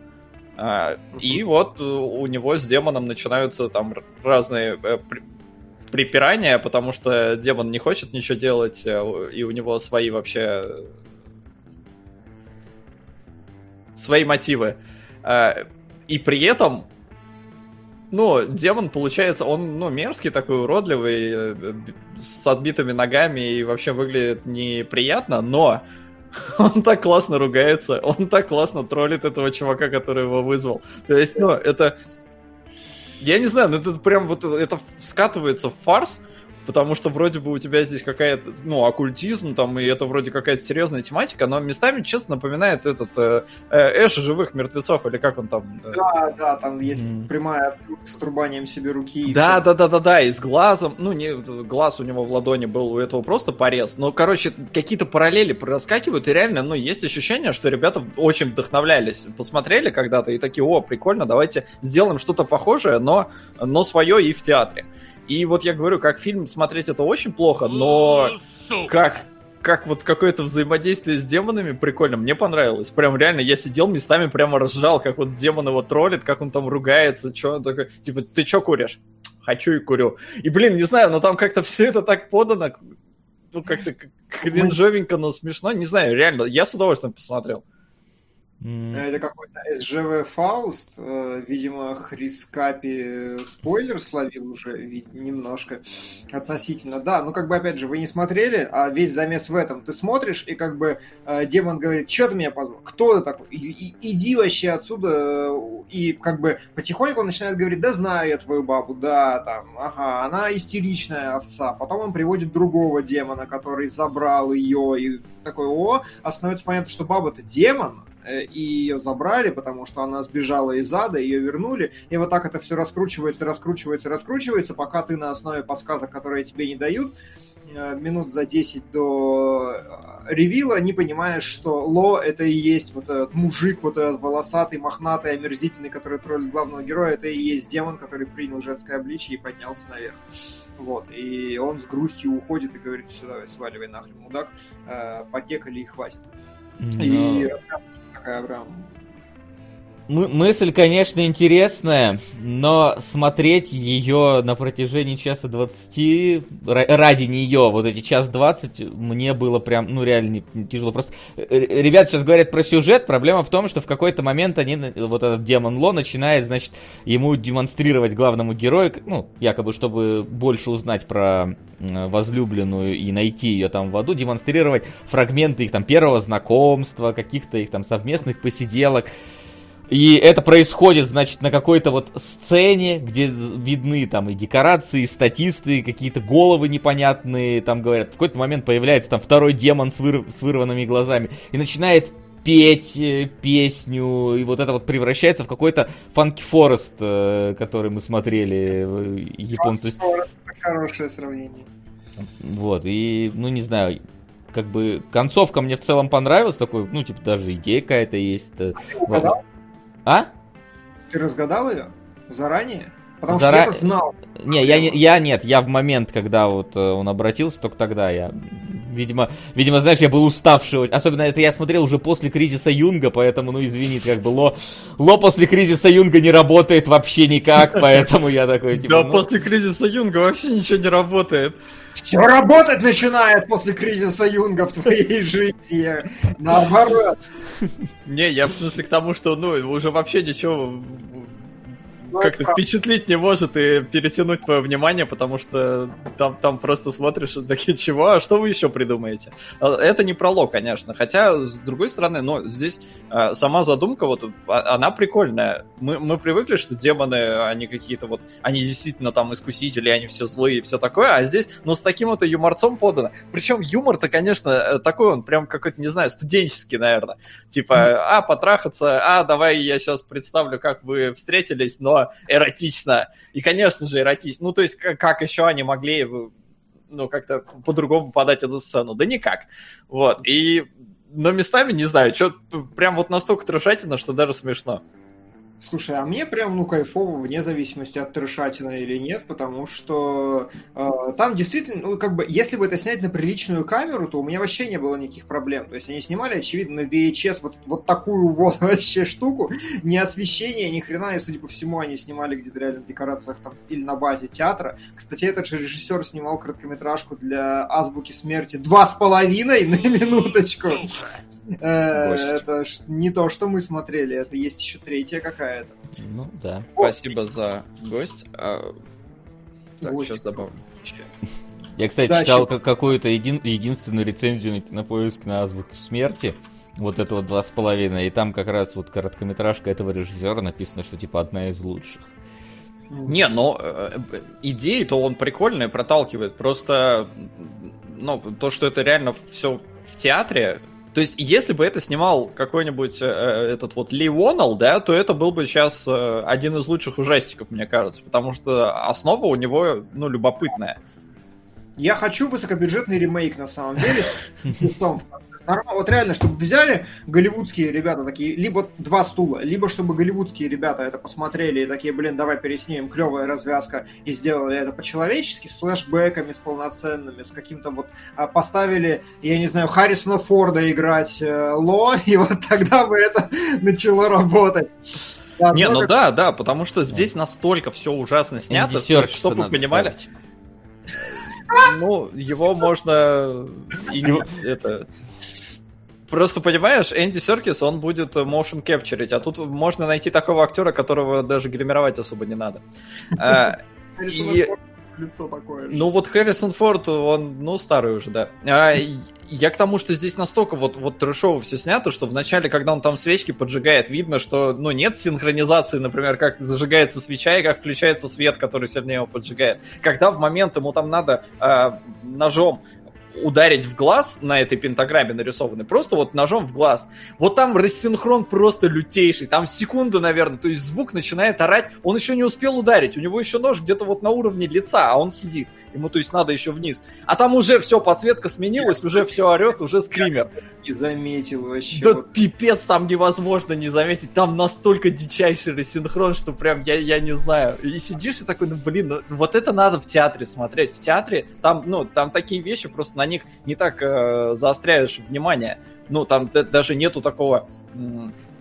А, и вот у него с демоном начинаются там разные припирания, потому что демон не хочет ничего делать, и у него свои вообще свои мотивы. А, и при этом, ну, демон, получается, он, ну, мерзкий такой, уродливый, э, с отбитыми ногами и вообще выглядит неприятно, но он так классно ругается, он так классно троллит этого чувака, который его вызвал. То есть, ну, это... Я не знаю, ну это прям вот, это скатывается в фарс, потому что вроде бы у тебя здесь какая-то, ну, оккультизм там, и это вроде какая-то серьезная тематика, но местами, честно, напоминает этот э, э, Эш живых мертвецов, или как он там? Э... Да, да, там есть mm. прямая отсылка с отрубанием себе руки. Да, да, да, да, да, и с глазом, ну, не, глаз у него в ладони был, у этого просто порез, но, короче, какие-то параллели проскакивают, и реально, ну, есть ощущение, что ребята очень вдохновлялись, посмотрели когда-то и такие, о, прикольно, давайте сделаем что-то похожее, но, но свое и в театре. И вот я говорю, как фильм смотреть это очень плохо, но как как вот какое-то взаимодействие с демонами прикольно, мне понравилось. Прям реально, я сидел местами, прямо разжал, как вот демон его троллит, как он там ругается, что он такой, типа, ты что куришь? Хочу и курю. И, блин, не знаю, но там как-то все это так подано, ну, как-то кринжовенько, но смешно, не знаю, реально, я с удовольствием посмотрел. Mm. Это какой-то СЖВ Фауст. Э, видимо, Хрис Капи спойлер словил уже немножко относительно. Да, ну как бы опять же, вы не смотрели, а весь замес в этом. Ты смотришь, и как бы э, демон говорит, что ты меня позвал? Кто ты такой? И, и, иди вообще отсюда. И как бы потихоньку он начинает говорить, да знаю я твою бабу, да, там, ага, она истеричная овца. Потом он приводит другого демона, который забрал ее, и такой, о, становится понятно, что баба-то демон, Э, и ее забрали, потому что она сбежала из ада, ее вернули, и вот так это все раскручивается, раскручивается, раскручивается, пока ты на основе подсказок, которые тебе не дают, э, минут за 10 до э, ревила не понимаешь, что Ло это и есть вот этот мужик, вот этот волосатый, мохнатый, омерзительный, который троллит главного героя, это и есть демон, который принял женское обличие и поднялся наверх. Вот, и он с грустью уходит и говорит, все, давай, сваливай нахрен, мудак, э, потекали и хватит. Но... И такая мысль, конечно, интересная, но смотреть ее на протяжении часа двадцати, ради нее, вот эти час двадцать, мне было прям, ну, реально не, тяжело. Просто э, ребята сейчас говорят про сюжет, проблема в том, что в какой-то момент они, вот этот демон Ло начинает, значит, ему демонстрировать главному герою, ну, якобы, чтобы больше узнать про возлюбленную и найти ее там в аду, демонстрировать фрагменты их там первого знакомства, каких-то их там совместных посиделок. И это происходит, значит, на какой-то вот сцене, где видны там и декорации, и статисты, какие-то головы непонятные, там говорят, в какой-то момент появляется там второй демон с, выр... с вырванными глазами и начинает петь э, песню, и вот это вот превращается в какой-то Funky Forest, э, который мы смотрели японцы. Funky хорошее сравнение. Вот, и, ну, не знаю, как бы концовка мне в целом понравилась, такой, ну, типа, даже идея какая-то есть. Э, а а? Ты разгадал ее заранее? Потому Зара... что я знал. Не, я, я нет, я в момент, когда вот э, он обратился, только тогда я видимо, видимо, знаешь, я был уставший. Особенно это я смотрел уже после кризиса Юнга, поэтому, ну, извини, как бы Ло, Ло после кризиса Юнга не работает вообще никак, поэтому я такой, типа... Да, ну... после кризиса Юнга вообще ничего не работает. Все работать начинает после кризиса Юнга в твоей жизни. Наоборот. Не, я в смысле к тому, что, ну, уже вообще ничего ну, как-то впечатлить не может и перетянуть твое внимание, потому что там, там просто смотришь и такие, чего, а что вы еще придумаете? А, это не пролог, конечно, хотя, с другой стороны, ну, здесь э, сама задумка, вот, а, она прикольная. Мы, мы привыкли, что демоны, они какие-то вот, они действительно там искусители, они все злые и все такое, а здесь, ну, с таким вот юморцом подано. Причем юмор-то, конечно, э, такой он прям какой-то, не знаю, студенческий, наверное. Типа, а, потрахаться, а, давай я сейчас представлю, как вы встретились, но эротично. И, конечно же, эротично. Ну, то есть, как, как еще они могли ну, как-то по-другому подать эту сцену? Да никак. Вот. И, но местами, не знаю, что прям вот настолько трешательно, что даже смешно. Слушай, а мне прям, ну, кайфово, вне зависимости от трешатина или нет, потому что э, там действительно, ну, как бы, если бы это снять на приличную камеру, то у меня вообще не было никаких проблем. То есть они снимали, очевидно, на VHS вот, вот такую вот вообще штуку, ни освещения, ни хрена, и, судя по всему, они снимали где-то реально в декорациях там или на базе театра. Кстати, этот же режиссер снимал короткометражку для Азбуки Смерти два с половиной на минуточку. Э, это не то, что мы смотрели, это есть еще третья какая-то. Ну да. Спасибо за гость. А, так, сейчас добавлю. Я, кстати, да, читал какую-то един... единственную рецензию на поиск на азбуке смерти. Вот это вот два с половиной. И там как раз вот короткометражка этого режиссера написано, что типа одна из лучших. Не, но э, э идеи-то он прикольные проталкивает. Просто, ну, то, что это реально все в театре, то есть, если бы это снимал какой-нибудь э, э, этот вот Ли Уоннелл, да, то это был бы сейчас э, один из лучших ужастиков, мне кажется, потому что основа у него, ну, любопытная. Я хочу высокобюджетный ремейк, на самом деле, в вот реально, чтобы взяли голливудские ребята такие, либо два стула, либо чтобы голливудские ребята это посмотрели и такие, блин, давай переснимем, клевая развязка, и сделали это по-человечески, с флешбэками, с полноценными, с каким-то вот, а, поставили, я не знаю, Харрисона Форда играть э, Ло, и вот тогда бы это начало работать. Да, не, ну да, да, потому что здесь настолько все ужасно снято, что вы понимали. Ну, его можно и не, это Просто понимаешь, Энди Серкис, он будет motion capturing, а тут можно найти такого актера, которого даже гримировать особо не надо. А, лицо такое. Ну вот Харрисон Форд, он, ну, старый уже, да. А, я к тому, что здесь настолько вот, вот трешово все снято, что вначале, когда он там свечки поджигает, видно, что, ну, нет синхронизации, например, как зажигается свеча и как включается свет, который сильнее его поджигает. Когда в момент ему там надо э, ножом ударить в глаз на этой пентаграмме нарисованной, просто вот ножом в глаз. Вот там рассинхрон просто лютейший, там секунда, наверное, то есть звук начинает орать, он еще не успел ударить, у него еще нож где-то вот на уровне лица, а он сидит. Ему, то есть, надо еще вниз. А там уже все, подсветка сменилась, уже все орет, уже скример. Не заметил вообще. Да вот. пипец, там невозможно не заметить. Там настолько дичайший рассинхрон, что прям я, я не знаю. И сидишь и такой, ну блин, ну, вот это надо в театре смотреть. В театре там, ну, там такие вещи, просто на них не так э, заостряешь внимание. Ну, там даже нету такого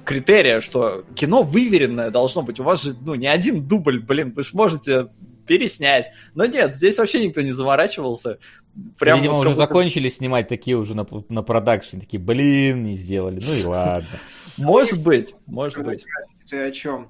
критерия, что кино выверенное должно быть. У вас же, ну, не один дубль, блин, вы же можете переснять. Но нет, здесь вообще никто не заморачивался. Прям Видимо, вот уже закончили снимать такие уже на, на продакшн, такие, блин, не сделали. Ну и ладно. Может быть, может быть. Ты о чем?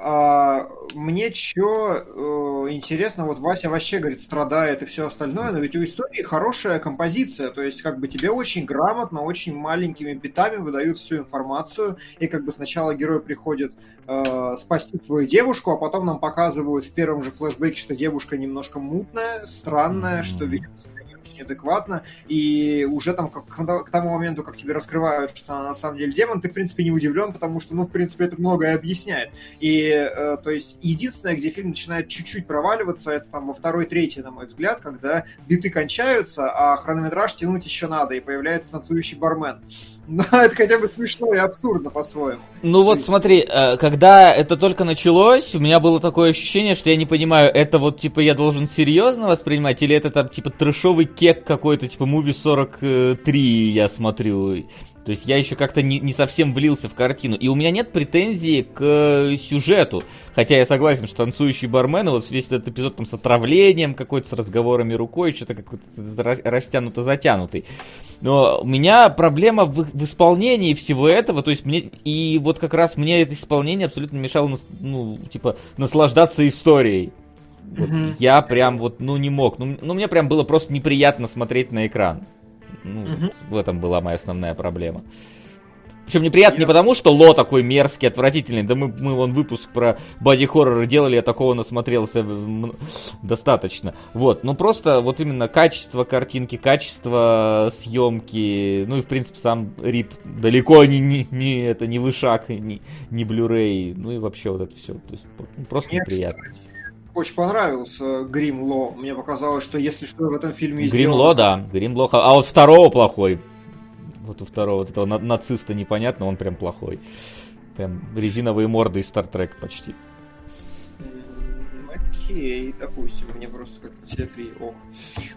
А, мне что э, интересно, вот Вася вообще, говорит, страдает и все остальное, но ведь у истории хорошая композиция, то есть как бы тебе очень грамотно, очень маленькими битами выдают всю информацию, и как бы сначала герой приходит э, спасти свою девушку, а потом нам показывают в первом же флешбеке, что девушка немножко мутная, странная, mm-hmm. что видит очень адекватно, и уже там как, к тому моменту, как тебе раскрывают, что она на самом деле демон, ты, в принципе, не удивлен, потому что, ну, в принципе, это многое объясняет. И, э, то есть, единственное, где фильм начинает чуть-чуть проваливаться, это там во второй, третьей, на мой взгляд, когда биты кончаются, а хронометраж тянуть еще надо, и появляется танцующий бармен. Но это хотя бы смешно и абсурдно по-своему. Ну вот смотри, э, когда это только началось, у меня было такое ощущение, что я не понимаю, это вот типа я должен серьезно воспринимать, или это там типа трешовый кек какой-то, типа Movie 43 я смотрю. То есть я еще как-то не, не совсем влился в картину. И у меня нет претензий к сюжету. Хотя я согласен, что танцующий бармен, вот весь этот эпизод там с отравлением какой-то, с разговорами рукой, что-то какой-то растянуто-затянутый. Но у меня проблема в, в исполнении всего этого. То есть мне, и вот как раз мне это исполнение абсолютно мешало, ну, типа, наслаждаться историей. Вот mm-hmm. Я прям вот, ну, не мог. Ну, ну, мне прям было просто неприятно смотреть на экран. Ну, угу. в этом была моя основная проблема. Причем неприятно не потому, что Ло такой мерзкий, отвратительный. Да мы, мы вон выпуск про боди-хорроры делали, я такого насмотрелся достаточно. Вот, ну просто вот именно качество картинки, качество съемки, ну и в принципе сам Рип далеко не, не, не это не вышаг, не, не Blu-ray, ну и вообще вот это все. То есть ну, просто неприятно. Кстати, очень понравился Грим Ло. Мне показалось, что если что в этом фильме Грим Ло, да. Грим Ло. А вот второго плохой. Вот у второго вот этого нациста непонятно, он прям плохой. Прям резиновые морды из Стартрек почти. Окей, допустим, мне просто как-то все три ок.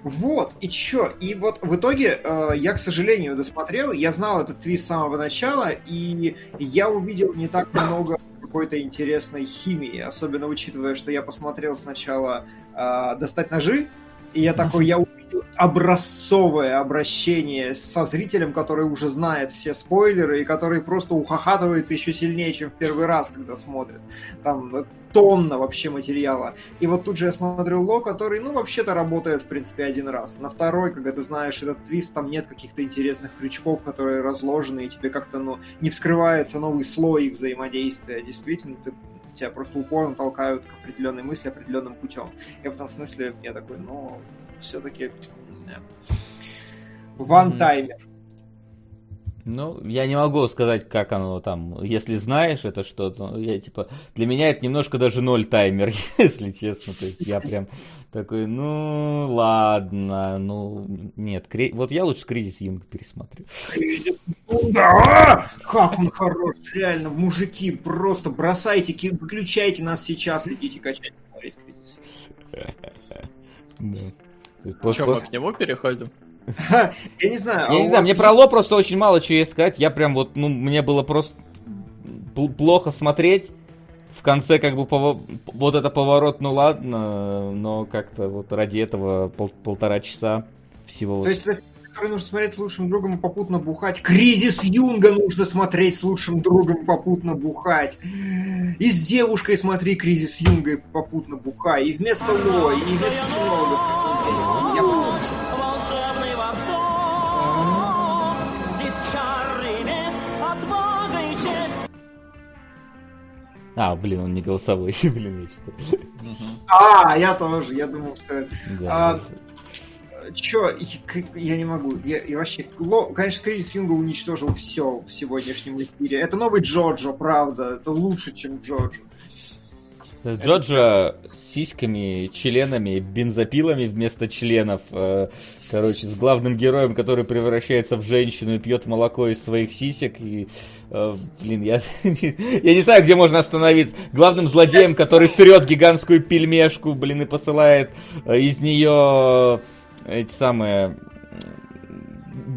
Вот, и чё? И вот в итоге э, я, к сожалению, досмотрел, я знал этот твист с самого начала, и я увидел не так много какой-то интересной химии, особенно учитывая, что я посмотрел сначала э, «Достать ножи», и я такой, я увидел образцовое обращение со зрителем, который уже знает все спойлеры и который просто ухахатывается еще сильнее, чем в первый раз, когда смотрит. Там тонна вообще материала. И вот тут же я смотрю Ло, который, ну, вообще-то работает, в принципе, один раз. На второй, когда ты знаешь этот твист, там нет каких-то интересных крючков, которые разложены, и тебе как-то, ну, не вскрывается новый слой их взаимодействия. Действительно, ты тебя просто упорно толкают к определенной мысли определенным путем. И в этом смысле я такой, ну, все-таки ван-таймер. Ну, я не могу сказать, как оно там, если знаешь это что-то, я типа, для меня это немножко даже ноль таймер, если честно, то есть я прям такой, ну, ладно, ну, нет, кре... вот я лучше кризис Юнга пересмотрю. Да! Как он хорош, реально, мужики, просто бросайте, выключайте нас сейчас, идите качать, смотреть кризис. Да. Что, мы к нему переходим? Я не знаю. Я не знаю, мне про Ло просто очень мало чего сказать. Я прям вот, ну, мне было просто плохо смотреть. В конце как бы вот это поворот, ну ладно, но как-то вот ради этого пол полтора часа всего. То есть который нужно смотреть с лучшим другом и попутно бухать. Кризис Юнга нужно смотреть с лучшим другом и попутно бухать. И с девушкой смотри Кризис Юнга и попутно бухай. И вместо Ло, и вместо кинологов. А, блин, он не голосовой. блин, я что-то... А, я тоже, я думал, что. Да, А, да. Чё, я не могу. Я, и вообще, Ло- конечно, Кризис Юнга уничтожил все в сегодняшнем эфире. Это новый Джоджо, правда. Это лучше, чем Джоджо. Джоджо с сиськами, членами, бензопилами вместо членов. э, Короче, с главным героем, который превращается в женщину и пьет молоко из своих сисек. И, э, блин, я, я не знаю, где можно остановиться. Главным злодеем, который срет гигантскую пельмешку, блин, и посылает э, из нее эти самые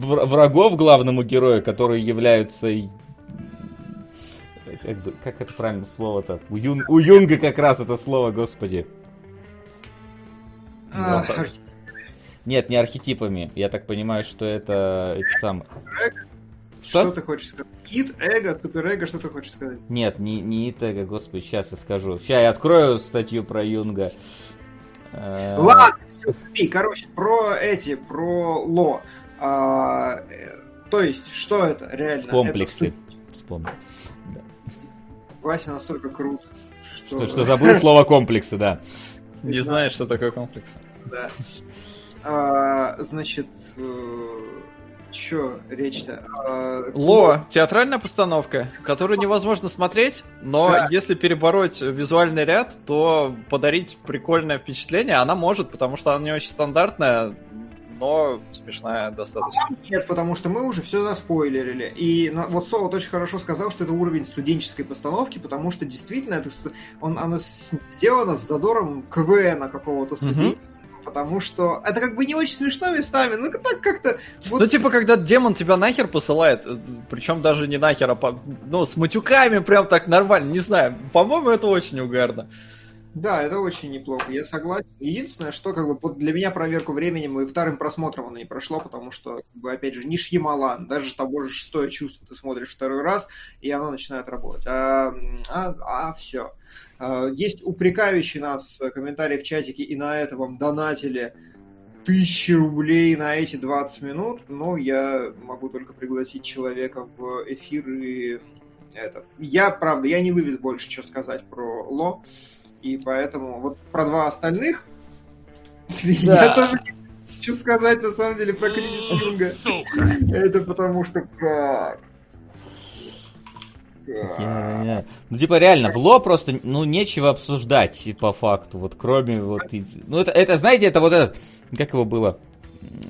врагов главному герою, которые являются как, бы, как это правильно слово-то? У, Юн- у Юнга как раз это слово, господи. А, архи- Нет, не архетипами. Я так понимаю, что это эти самые... Что Что? ты хочешь сказать? Ид, эго, суперэго, что ты хочешь сказать? Нет, не, не Итега, господи, сейчас я скажу. Сейчас я открою статью про Юнга. Э, Ладно, все, короче, про эти, про Ло. А, э, то есть, что это реально? Комплексы. Это Вспомнил. Вася настолько крут, что... Что, что забыл слово комплексы, да. Не знаешь, что такое комплекс. Да. А, значит, что речь-то? А, Ло, театральная постановка, которую невозможно смотреть, но Да. если перебороть визуальный ряд, то подарить прикольное впечатление она может, потому что она не очень стандартная, но смешная достаточно. Нет, потому что мы уже все заспойлерили. И вот Солод очень хорошо сказал, что это уровень студенческой постановки, потому что действительно это, он, оно сделано с задором КВН какого-то студента. Потому что это как бы не очень смешно местами, ну так как-то... Вот Ну, типа, когда демон тебя нахер посылает, причем даже не нахер, а по- ну, с матюками прям так нормально, не знаю. По-моему, это очень угарно. Да, это очень неплохо, я согласен. Единственное, что как бы вот для меня проверку временем и вторым просмотром оно не прошло, потому что, как бы, опять же, не Шьямалан, даже того же шестое чувство ты смотришь второй раз, и оно начинает работать. А, а, все. Есть упрекающий нас комментарий в чатике, и на это вам донатили тысячи рублей на эти 20 минут, но я могу только пригласить человека в эфир и это. Я, правда, я не вывез больше, что сказать про Ло. И поэтому вот про два остальных я тоже не хочу сказать на самом деле про кризис Юнга. Сука! Это потому что как? Не-не-не. Ну, типа, реально, в Ло просто, ну, нечего обсуждать, по факту, вот, кроме вот... и- Ну, это, это, знаете, это вот этот, как его было?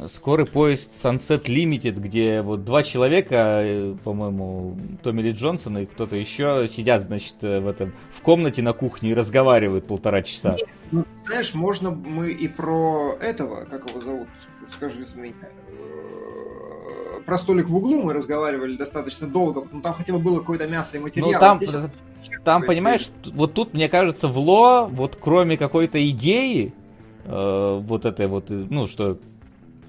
Скорый поезд Sunset Limited, где вот два человека, э, по-моему, Томми Ли Джонсон и кто-то еще сидят, значит, э, в этом, в комнате на кухне и разговаривают полтора часа. Ну, знаешь, можно мы и про этого, как его зовут, скажи за меня, э, про столик в углу мы разговаривали достаточно долго, ну там хотя бы было какое-то мясо и материал. Ну, там, Здесь там, понимаешь, вот тут, мне кажется, в Ло, вот кроме какой-то идеи, э, вот этой вот, ну, что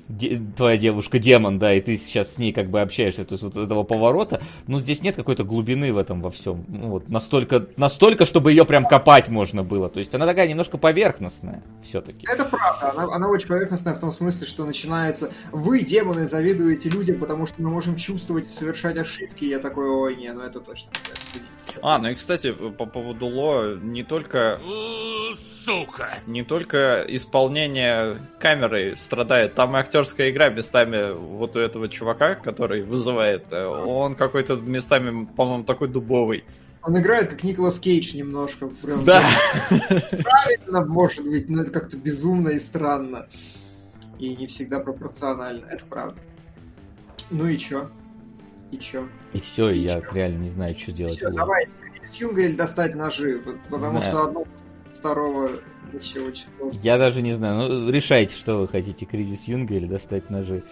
де- твоя девушка демон, да, и ты сейчас с ней как бы общаешься, то есть вот этого поворота, ну, здесь нет какой-то глубины в этом во всем. Ну, вот настолько, настолько, чтобы ее прям копать можно было. То есть она такая немножко поверхностная все-таки. Это правда, она, она очень поверхностная в том смысле, что начинается «Вы, демоны, завидуете людям, потому что мы можем чувствовать и совершать ошибки». Я такой «Ой, не, ну это точно нельзя судить». А, ну и, кстати, по поводу Ло, не только Сука! не только исполнение камеры страдает, там и актерская игра местами вот у этого чувака, который вызывает, э, он какой-то местами, по-моему, такой дубовый. Он играет как Николас Кейдж немножко. Прям Да. правильно, может быть, но это как-то безумно и странно. И не всегда пропорционально. Это правда. Ну и чё? И чё? И все, и И я чё? реально не знаю, что делать. Всё, в Ло. давай, или достать ножи, потому Знаю. что одно второго очень сложно. Я даже не знаю. Ну, решайте, что вы хотите, кризис Юнга или достать ножи.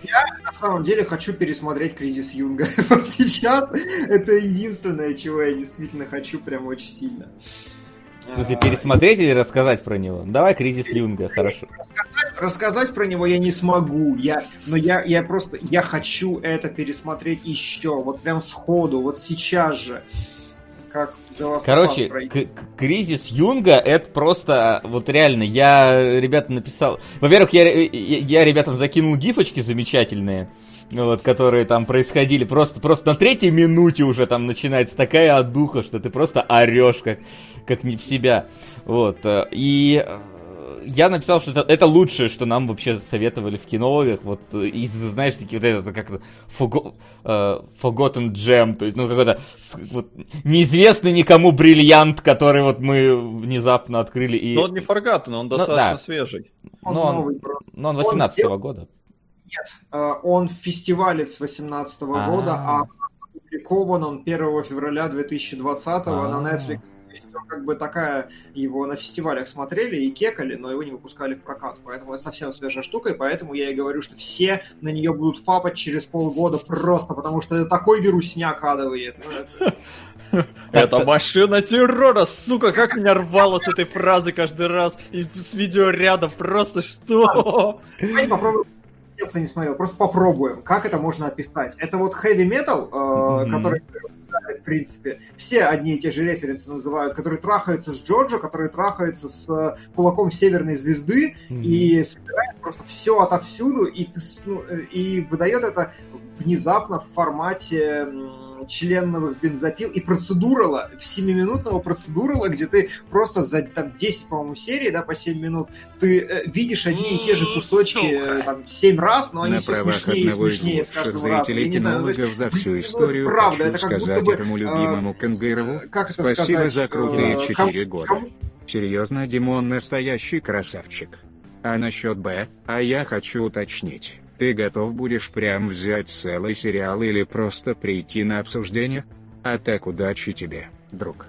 На самом деле хочу пересмотреть «Кризис Юнга». Вот сейчас это единственное, чего я действительно хочу прям очень сильно. В смысле, А, пересмотреть или рассказать про него? Давай кризис Юнга, хорошо. Рассказать про него я не смогу. Я, но я, я просто, я хочу это пересмотреть еще. Вот прям сходу, вот сейчас же. Как Короче, кризис Юнга это просто вот реально. Я ребята написал. Во-первых, я, я, я ребятам закинул гифочки замечательные вот, которые там происходили, просто, просто на третьей минуте уже там начинается такая отдуха, что ты просто орешь как, как не в себя. Вот, э, и э, я написал, что это, это лучшее, что нам вообще советовали в кинологах, вот из, знаешь, такие вот это, как forgo, uh, Forgotten Gem, то есть, ну, какой-то вот, неизвестный никому бриллиант, который вот мы внезапно открыли. И... Но он не Forgotten, он достаточно ну, да. свежий. Он но, он, но он 18 -го года. Нет, э, он фестивалец 18 -го года, а опубликован он 1 февраля 2020 на Netflix как бы такая, его на фестивалях смотрели и кекали, но его не выпускали в прокат. Поэтому это совсем свежая штука, и поэтому я и говорю, что все на нее будут фапать через полгода просто потому, что это такой вирусняк адовый. Это машина террора, сука, как меня рвало с этой фразы каждый раз и с видеорядом, просто что? Давайте попробуем кто не смотрел, просто попробуем, как это можно описать. Это вот heavy metal, э, который в принципе. Все одни и те же референсы называют, которые трахаются с Джорджо, которые трахаются с э, кулаком Северной Звезды mm-hmm. и собирает просто все отовсюду и, ну, э, и выдает это внезапно в формате членовых бензопил и процедурала, 7-минутного процедурала, где ты просто за там, 10, по-моему, серий, да, по 7 минут, ты э, видишь одни и те же кусочки э, там, 7 раз, но они На все смешнее и смешнее с каждым разом. Я не знаю, есть, за всю историю правда, это как сказать будто этому любимому э, Кенгырову как спасибо сказать, за крутые э, 4 года. Кому... Серьезно, Димон настоящий красавчик. А насчет Б, а я хочу уточнить. Ты готов будешь прям взять целый сериал или просто прийти на обсуждение? А так удачи тебе, друг.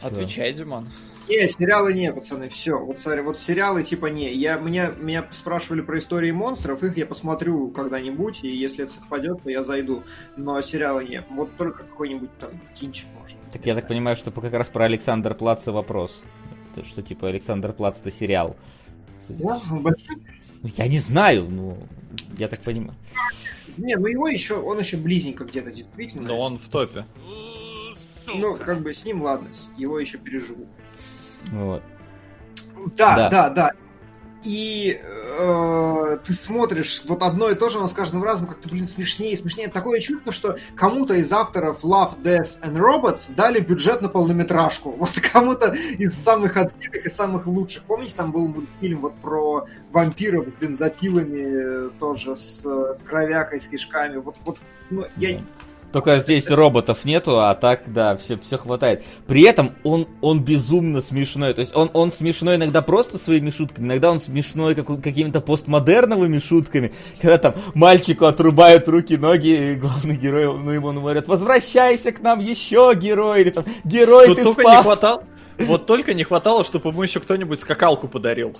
Отвечай, Димон. Не, сериалы не, пацаны, все. Вот, смотри, вот сериалы типа не. Я, меня, меня спрашивали про истории монстров, их я посмотрю когда-нибудь, и если это совпадет, то я зайду. Но сериалы не. Вот только какой-нибудь там кинчик может. Так я так понимаю, что как раз про Александр Плаца вопрос. То, что типа Александр Плац это сериал. Да, он большой. Я не знаю, ну, я так понимаю. Не, ну его еще, он еще близненько где-то действительно. Но он в топе. Ну, как бы с ним ладно, его еще переживу. Вот. Да, да, да, да и э, ты смотришь вот одно и то же, но с каждым разом как-то, блин, смешнее и смешнее. Такое чувство, что кому-то из авторов Love, Death and Robots дали бюджет на полнометражку. Вот кому-то из самых открытых и самых лучших. Помните, там был мультфильм вот про вампиров с бензопилами, тоже с, с кровякой, с кишками. Вот, вот ну, я только здесь роботов нету, а так, да, все, все хватает. При этом он, он безумно смешной. То есть он, он смешной иногда просто своими шутками, иногда он смешной как, какими-то постмодерновыми шутками. Когда там мальчику отрубают руки, ноги, и главный герой, ну ему говорят, возвращайся к нам еще, герой, или там, герой, Тут ты только спас. не хватало, вот только не хватало, чтобы ему еще кто-нибудь скакалку подарил.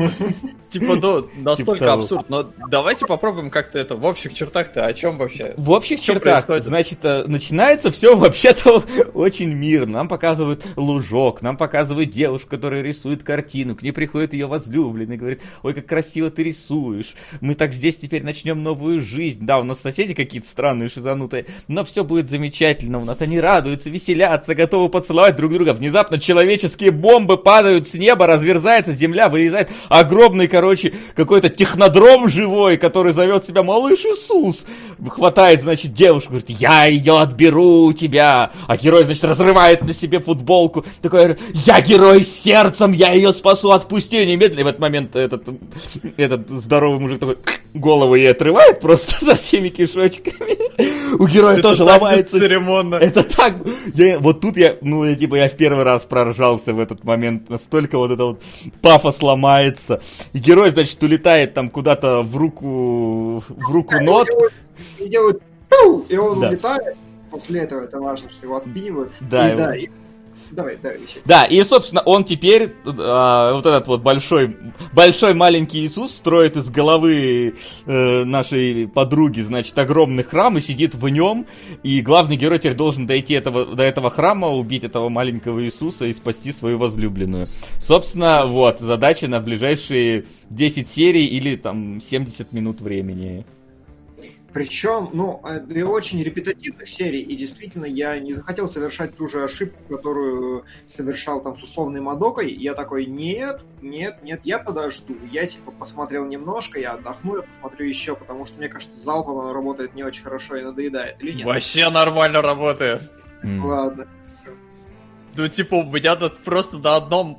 Типа, ну, настолько типа абсурд. Но давайте попробуем как-то это в общих чертах-то о чем вообще? В общих чертах, значит, э, начинается все вообще-то очень мирно. Нам показывают лужок, нам показывают девушку, которая рисует картину. К ней приходит ее возлюбленный, говорит, ой, как красиво ты рисуешь. Мы так здесь теперь начнем новую жизнь. Да, у нас соседи какие-то странные, шизанутые, но все будет замечательно. У нас они радуются, веселятся, готовы поцеловать друг друга. Внезапно человеческие бомбы падают с неба, разверзается земля, вылезает огромный, короче, какой-то технодром живой, который зовет себя Малыш Иисус. Хватает, значит, девушку, говорит, я ее отберу у тебя. А герой, значит, разрывает на себе футболку. Такой, я герой с сердцем, я ее спасу, отпусти ее немедленно. И в этот момент этот, этот здоровый мужик такой голову ей отрывает просто за всеми кишочками. У героя это тоже ломается. Церемонно. Это так. Я, вот тут я, ну, я, типа, я в первый раз проржался в этот момент. Настолько вот это вот пафос ломается ломается. И герой, значит, улетает там куда-то в руку, в руку да, нот. И делают, и он да. улетает. После этого это важно, что его отпинивают. Да, и, его... да, и Давай, давай. Да, и, собственно, он теперь, а, вот этот вот большой, большой маленький Иисус строит из головы э, нашей подруги, значит, огромный храм и сидит в нем, и главный герой теперь должен дойти этого, до этого храма, убить этого маленького Иисуса и спасти свою возлюбленную. Собственно, вот, задача на ближайшие 10 серий или там 70 минут времени. Причем, ну, и очень репетативных серий, и действительно я не захотел совершать ту же ошибку, которую совершал там с условной Мадокой. Я такой, нет, нет, нет, я подожду. Я типа посмотрел немножко, я отдохну, я посмотрю еще, потому что мне кажется, залпом оно работает не очень хорошо и надоедает. Или нет? Вообще нормально работает. Ладно. Ну, типа, у меня тут просто на одном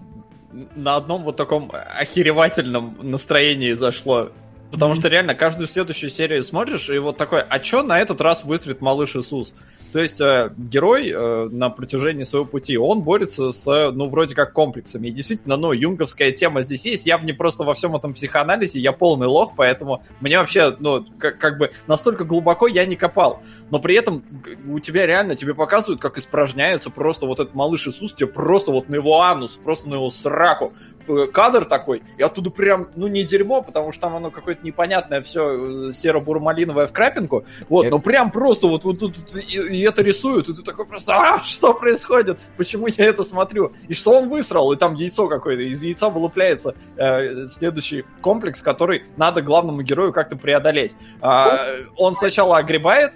на одном вот таком охеревательном настроении зашло. Потому что реально каждую следующую серию смотришь, и вот такой, а чё на этот раз выстрелит малыш Иисус? То есть э, герой э, на протяжении своего пути, он борется с, ну, вроде как комплексами. И действительно, ну, юнговская тема здесь есть. Я в не просто во всем этом психоанализе, я полный лох, поэтому мне вообще, ну, как, как бы настолько глубоко я не копал. Но при этом у тебя реально, тебе показывают, как испражняется просто вот этот малыш Иисус, тебе просто вот на его анус, просто на его сраку э, кадр такой, и оттуда прям, ну, не дерьмо, потому что там оно какое-то непонятное все серо-бурмалиновое в крапинку, вот, Это- но прям просто вот, вот тут и, и это рисуют, и ты такой просто, а, что происходит? Почему я это смотрю? И что он высрал? И там яйцо какое-то, из яйца вылупляется э, следующий комплекс, который надо главному герою как-то преодолеть. А, он сначала огребает,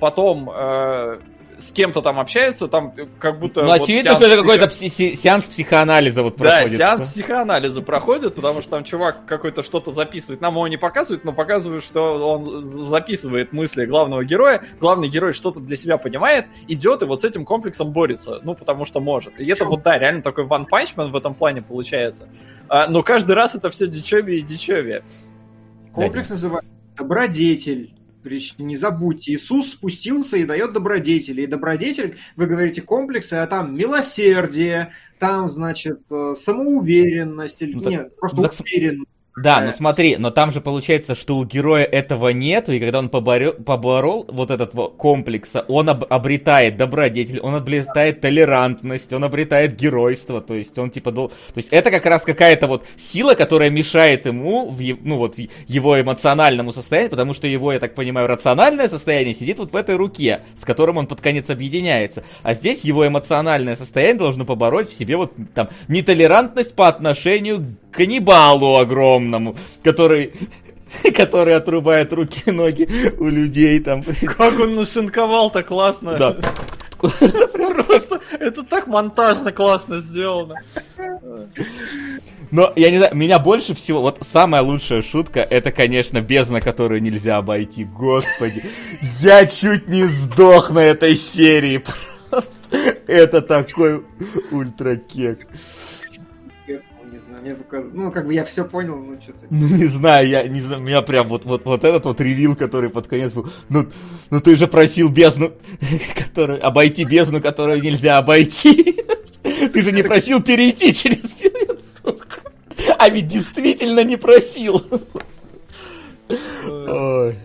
потом э, с кем-то там общается, там э, как будто... Ну, вот очевидно, что это психо- какой-то пси- се- сеанс психоанализа вот да, проходит. сеанс психоанализа проходит, потому что там чувак какой-то что-то записывает. Нам его не показывают, но показывают, что он записывает мысли главного героя. Главный герой что-то для себя понимает, идет и вот с этим комплексом борется. Ну, потому что может. И это вот, да, реально такой One Punch Man в этом плане получается. А, но каждый раз это все дичевее и дичевее. Комплекс называется добродетель. Не забудьте, Иисус спустился и дает добродетели. И добродетель, вы говорите комплексы, а там милосердие, там, значит, э, самоуверенность, или Ну, так- нет, просто ну, так уверенность. Да, ну смотри, но там же получается, что у героя этого нет, и когда он поборел, поборол вот этот комплекса, он об- обретает добродетель, он обретает толерантность, он обретает геройство, то есть он типа, дол- то есть это как раз какая-то вот сила, которая мешает ему, в, ну вот, его эмоциональному состоянию, потому что его, я так понимаю, рациональное состояние сидит вот в этой руке, с которым он под конец объединяется, а здесь его эмоциональное состояние должно побороть в себе вот там нетолерантность по отношению к каннибалу огромному, который который отрубает руки и ноги у людей там. Как он нашинковал-то классно. Да. Просто это так монтажно классно сделано. Но, я не знаю, меня больше всего, вот самая лучшая шутка, это, конечно, бездна, которую нельзя обойти. Господи, я чуть не сдох на этой серии. Просто это такой ультракек. Знаю, мне показ- Ну, как бы я все понял, ну, что-то... Ну, не знаю, я не знаю, меня прям вот, вот, вот этот вот ревил, который под конец был, ну, ну ты же просил бездну, который, обойти бездну, которую нельзя обойти. Ты же не просил перейти через сука. А ведь действительно не просил. Ой.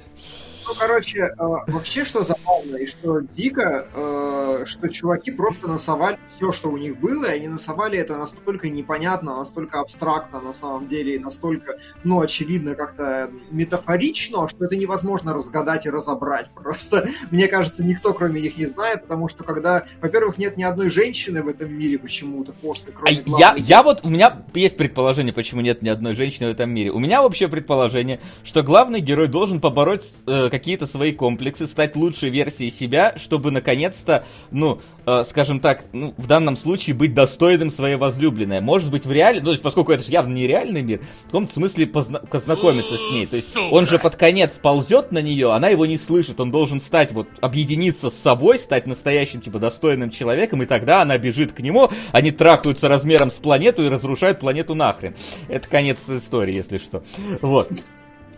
Ну, короче, э, вообще, что забавно и что дико, э, что чуваки просто насовали все, что у них было, и они насовали это настолько непонятно, настолько абстрактно на самом деле, и настолько, ну, очевидно, как-то метафорично, что это невозможно разгадать и разобрать. Просто, мне кажется, никто, кроме них, не знает, потому что когда, во-первых, нет ни одной женщины в этом мире почему-то после, А кроме я, главной я вот, у меня есть предположение, почему нет ни одной женщины в этом мире. У меня общее предположение, что главный герой должен побороть э, какие-то свои комплексы, стать лучшей версией себя, чтобы наконец-то, ну, э, скажем так, ну, в данном случае быть достойным своей возлюбленной. Может быть, в реале, ну, то есть, поскольку это же явно не реальный мир, в каком-то смысле позна- познакомиться с ней. То есть, он же под конец ползет на нее, она его не слышит, он должен стать, вот, объединиться с собой, стать настоящим, типа, достойным человеком, и тогда она бежит к нему, они трахаются размером с планету и разрушают планету нахрен. Это конец истории, если что. Вот.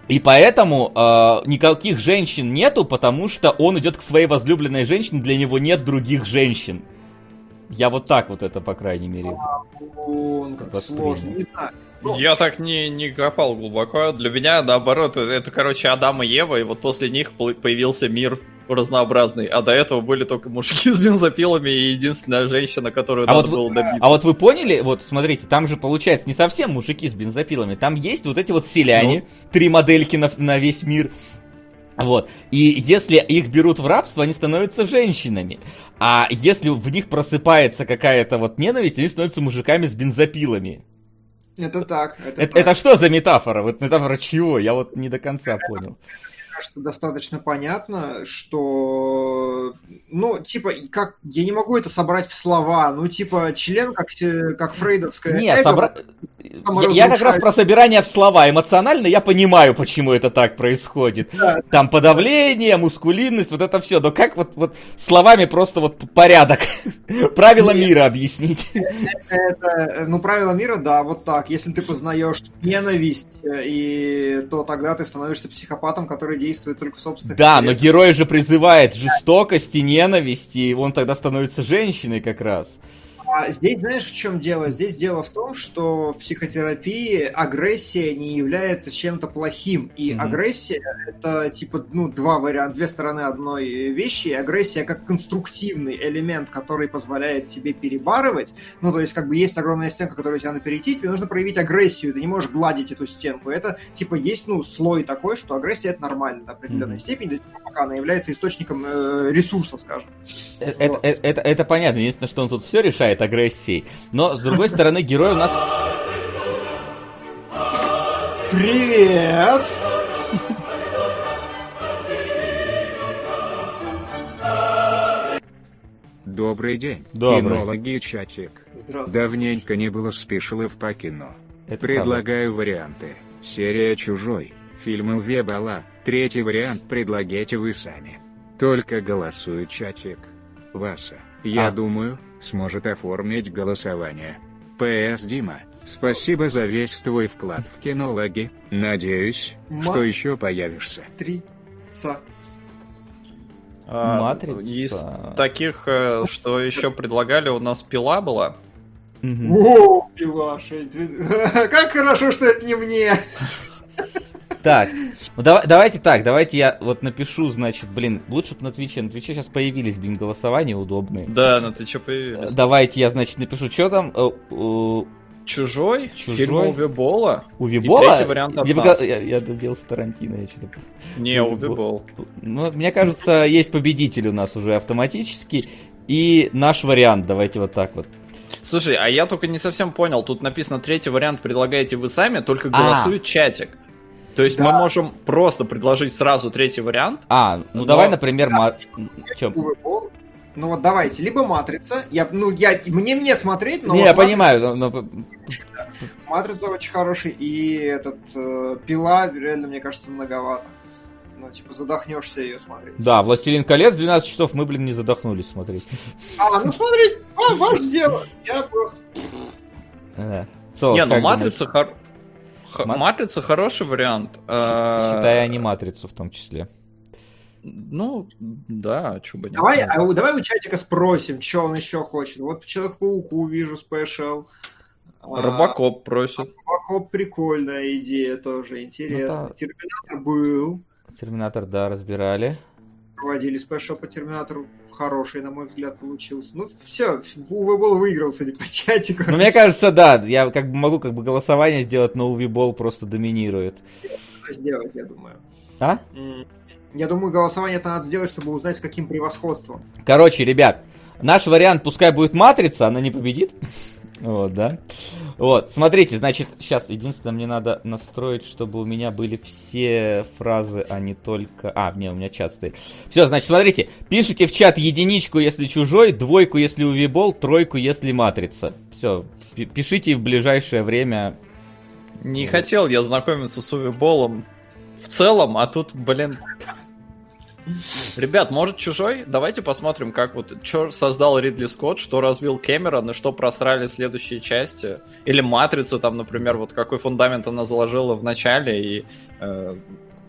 И поэтому э, никаких женщин нету, потому что он идет к своей возлюбленной женщине, для него нет других женщин. Я вот так вот это, по крайней мере. Он как сложно, не знаю. Ну, Я так не, не копал глубоко. Для меня, наоборот, это, короче, Адам и Ева, и вот после них появился мир разнообразный, а до этого были только мужики с бензопилами и единственная женщина, которую А надо вот, было вы, добиться. а вот вы поняли, вот смотрите, там же получается не совсем мужики с бензопилами, там есть вот эти вот селяне, три модельки на, на весь мир. Вот. И если их берут в рабство, они становятся женщинами. А если в них просыпается какая-то вот ненависть, они становятся мужиками с бензопилами. Это так. Это, Это, так. это что за метафора? Вот метафора чего? Я вот не до конца понял. Кажется, достаточно понятно, что, ну, типа, как, я не могу это собрать в слова, ну, типа, член, как, те- как фрейдовская Не, эго, собра- Я, как раз про собирание в слова. Эмоционально я понимаю, почему это так происходит. Да. Там подавление, мускулинность, вот это все. Но как вот, вот словами просто вот порядок, правила мира объяснить? Это, ну, правило мира, да, вот так. Если ты познаешь ненависть, э, и то тогда ты становишься психопатом, который действует только в собственных Да, но интересах. герой же призывает жестокости, ненависти, и он тогда становится женщиной как раз. А здесь знаешь, в чем дело? Здесь дело в том, что в психотерапии агрессия не является чем-то плохим. И Мгм. агрессия это типа ну, два варианта, две стороны одной вещи. И агрессия как конструктивный элемент, который позволяет себе перебарывать. Ну, то есть, как бы есть огромная стенка, которую тебе надо перейти, тебе нужно проявить агрессию. Ты не можешь гладить эту стенку. Это типа есть ну, слой такой, что агрессия это нормально до определенной Мгм. степени, пока она является источником э, ресурсов, скажем. Э, Это, это, это- это понятно, единственное, что он тут все решает агрессией. Но, с другой стороны, герой у нас... Привет! Добрый день, Добрый. кинологи и чатик. Давненько не было спешилов по кино. Это Предлагаю варианты. Серия «Чужой», фильмы Уве Бала, третий вариант предлагайте вы сами. Только голосует чатик. Васа, я А. думаю, сможет оформить голосование. П.С. Дима, спасибо за весь твой вклад в кинологи. Надеюсь, Ма- что еще появишься. Три. Ца. А, Матрица. Из таких, э, что еще предлагали, у нас пила была. Мгм. О, пила 6. Как хорошо, что это не мне. Так, ну давай- давайте так, давайте я вот напишу, значит, блин, лучше бы на Твиче, на Твиче сейчас появились, блин, голосования удобные. Да, ну ты что Э, появились? Давайте я, значит, напишу, что там, э, у Чужой? Чужой? Фильм Уве Болла? у И Вибола? третий вариант от Я, нас. я, я доделался Тарантино, я что-то... Не, Уве Болл. Ну, мне кажется, есть победитель у нас уже автоматически, и наш вариант, давайте вот так вот. Слушай, а я только не совсем понял. Тут написано третий вариант предлагаете вы сами, только А. голосует чатик. То есть Да. мы можем просто предложить сразу третий вариант. А, ну Но- давай, например, ма... чё? Увы, Бог. Ну вот давайте, либо матрица. Я, ну, я, мне мне смотреть, но Не, вот я «Матрица» понимаю, но- Матрица очень хороший, и этот э, пила, реально, мне кажется, многовато. Ну, типа, задохнешься ее смотреть. да, «Властелин колец» 12 часов мы, блин, не задохнулись смотреть. А, ну смотри, а, ваше дело. Я просто. Да. Не, ну матрица, хор- х- Ма- матрица хороший вариант. А? Считая аниматрицу в том числе. Ну, да, чё бы нет. Давай, а у- давай у чатика спросим, что он еще хочет. Вот Человек-пауку вижу special. А, Робокоп просит. Робокоп прикольная идея тоже, интересно. Ну, да. Терминатор был. Терминатор, да, разбирали. Проводили special по Терминатору. Хороший, на мой взгляд, получился. Ну, все, Увебол выиграл, судя по чатику. Ну, мне кажется, да, я как бы могу как бы голосование сделать, но Увибол просто доминирует. Надо сделать, я думаю. А? Я думаю, голосование это надо сделать, чтобы узнать, с каким превосходством. Короче, ребят, наш вариант пускай будет матрица, она не победит. Вот, да. Вот, смотрите, значит, сейчас единственное, мне надо настроить, чтобы у меня были все фразы, а не только... А, не, у меня чат стоит. Все, значит, смотрите, пишите в чат единичку, если чужой, двойку, если увибол, тройку, если матрица. Все, пишите в ближайшее время. Не хотел я знакомиться с Увиболом в целом, а тут, блин... Ребят, может чужой? Давайте посмотрим, как вот что создал Ридли Скотт, что развил Кэмерон и что просрали следующие части. Или Матрица, там, например, вот какой фундамент она заложила в начале и э,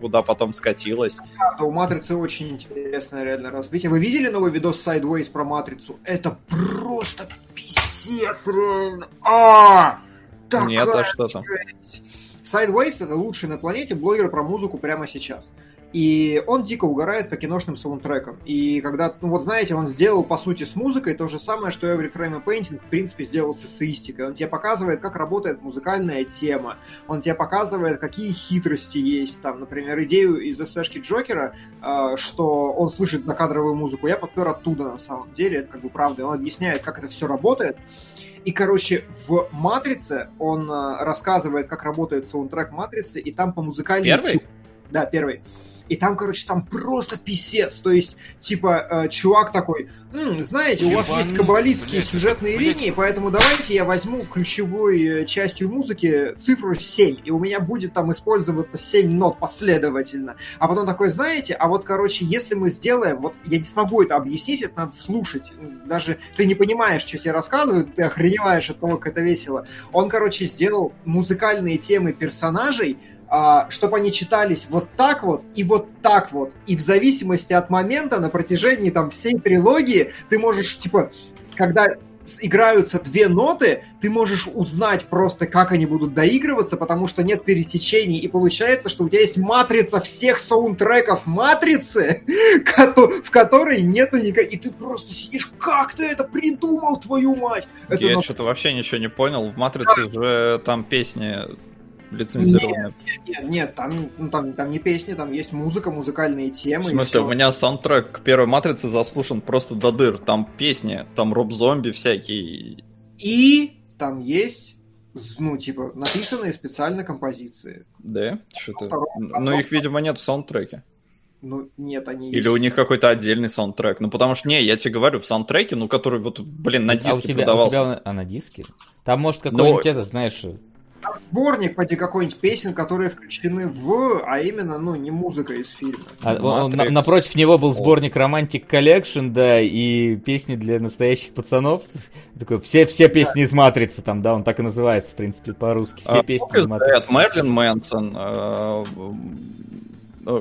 куда потом скатилась. Да, у Матрицы очень интересное реально развитие. Вы видели новый видос Sideways про Матрицу? Это просто писец, реально. А! Нет, а что там? Sideways это лучший на планете блогер про музыку прямо сейчас. И он дико угорает по киношным саундтрекам. И когда, ну вот знаете, он сделал, по сути, с музыкой то же самое, что Every Frame Painting, в принципе, сделал с эссеистикой. Он тебе показывает, как работает музыкальная тема. Он тебе показывает, какие хитрости есть. Там, например, идею из эсэшки Джокера, э, что он слышит закадровую музыку. Я подпер оттуда, на самом деле. Это как бы правда. Он объясняет, как это все работает. И, короче, в «Матрице» он э, рассказывает, как работает саундтрек «Матрицы», и там по музыкальной... Первый? Да, первый. И там, короче, там просто писец. То есть, типа, э, чувак такой, «М, знаете, у вас есть каббалистские блядь, сюжетные блядь. линии, поэтому давайте я возьму ключевой э, частью музыки цифру 7, и у меня будет там использоваться 7 нот последовательно. А потом такой, знаете, а вот, короче, если мы сделаем, вот я не смогу это объяснить, это надо слушать. Даже ты не понимаешь, что тебе рассказывают, ты охреневаешь от того, как это весело. Он, короче, сделал музыкальные темы персонажей, чтобы они читались вот так вот и вот так вот. И в зависимости от момента на протяжении там всей трилогии ты можешь, типа, когда играются две ноты, ты можешь узнать просто, как они будут доигрываться, потому что нет пересечений, и получается, что у тебя есть матрица всех саундтреков матрицы, в которой нету никаких... И ты просто сидишь, как ты это придумал, твою мать? Это Я на- что-то вообще ничего не понял. В Матрице же там песни лицензированные. Нет, нет, там, ну, там, там не песни, там есть музыка, музыкальные темы. В смысле, у меня саундтрек к первой Матрице заслушан просто до дыр. Там песни, там роб-зомби всякие. И там есть, ну, типа, написанные специально композиции. Да? Что-то. Ну, их, видимо, нет в саундтреке. Ну, нет, они Или есть. у них какой-то отдельный саундтрек. Ну, потому что, не, я тебе говорю, в саундтреке, ну, который вот, блин, на диске а у тебя, у продавался. тебя он- а на диске? Там может какой-нибудь это, знаешь, Сборник поди какой-нибудь песен, которые включены в, а именно, ну, не музыка из фильма. а, он- на- напротив него был сборник Romantic Collection, да, и песни для настоящих пацанов. Такой, все, все песни из Матрицы там, да, он так и называется, в принципе, по-русски. Все А, песни из Матрицы. Мерлин Мэнсон, э, э,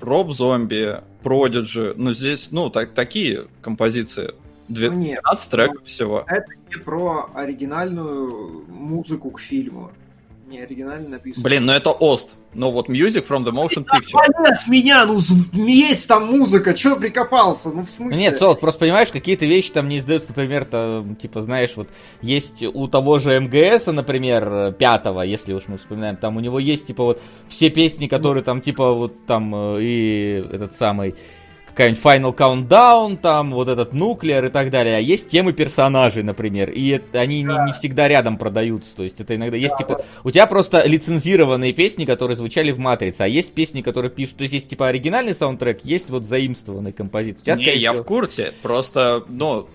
Роб Зомби, Продиджи. Ну, здесь, ну, так, такие композиции. Ну, 12 нет, треков всего. это не про оригинальную музыку к фильму. Не оригинально написано. Блин, ну это Ост. Но вот Music from the Motion Picture. Понять меня, ну, есть там музыка, чё прикопался? Ну, в смысле? Нет, Солод, просто понимаешь, какие-то вещи там не издаются, например, там, типа, знаешь, вот есть у того же МГС, например, пятого, если уж мы вспоминаем, там у него есть, типа, вот все песни, которые там, типа, вот там э, и этот самый какая-нибудь Final Countdown, там вот этот Нуклеар и так далее, а есть темы персонажей, например, и это- они не, не всегда рядом продаются, то есть это иногда есть, типа, у тебя просто лицензированные песни, которые звучали в Матрице, а есть песни, которые пишут, то есть есть, типа, оригинальный саундтрек, есть вот заимствованный композиция. У тебя, не, я всего- в курсе. Просто, ну,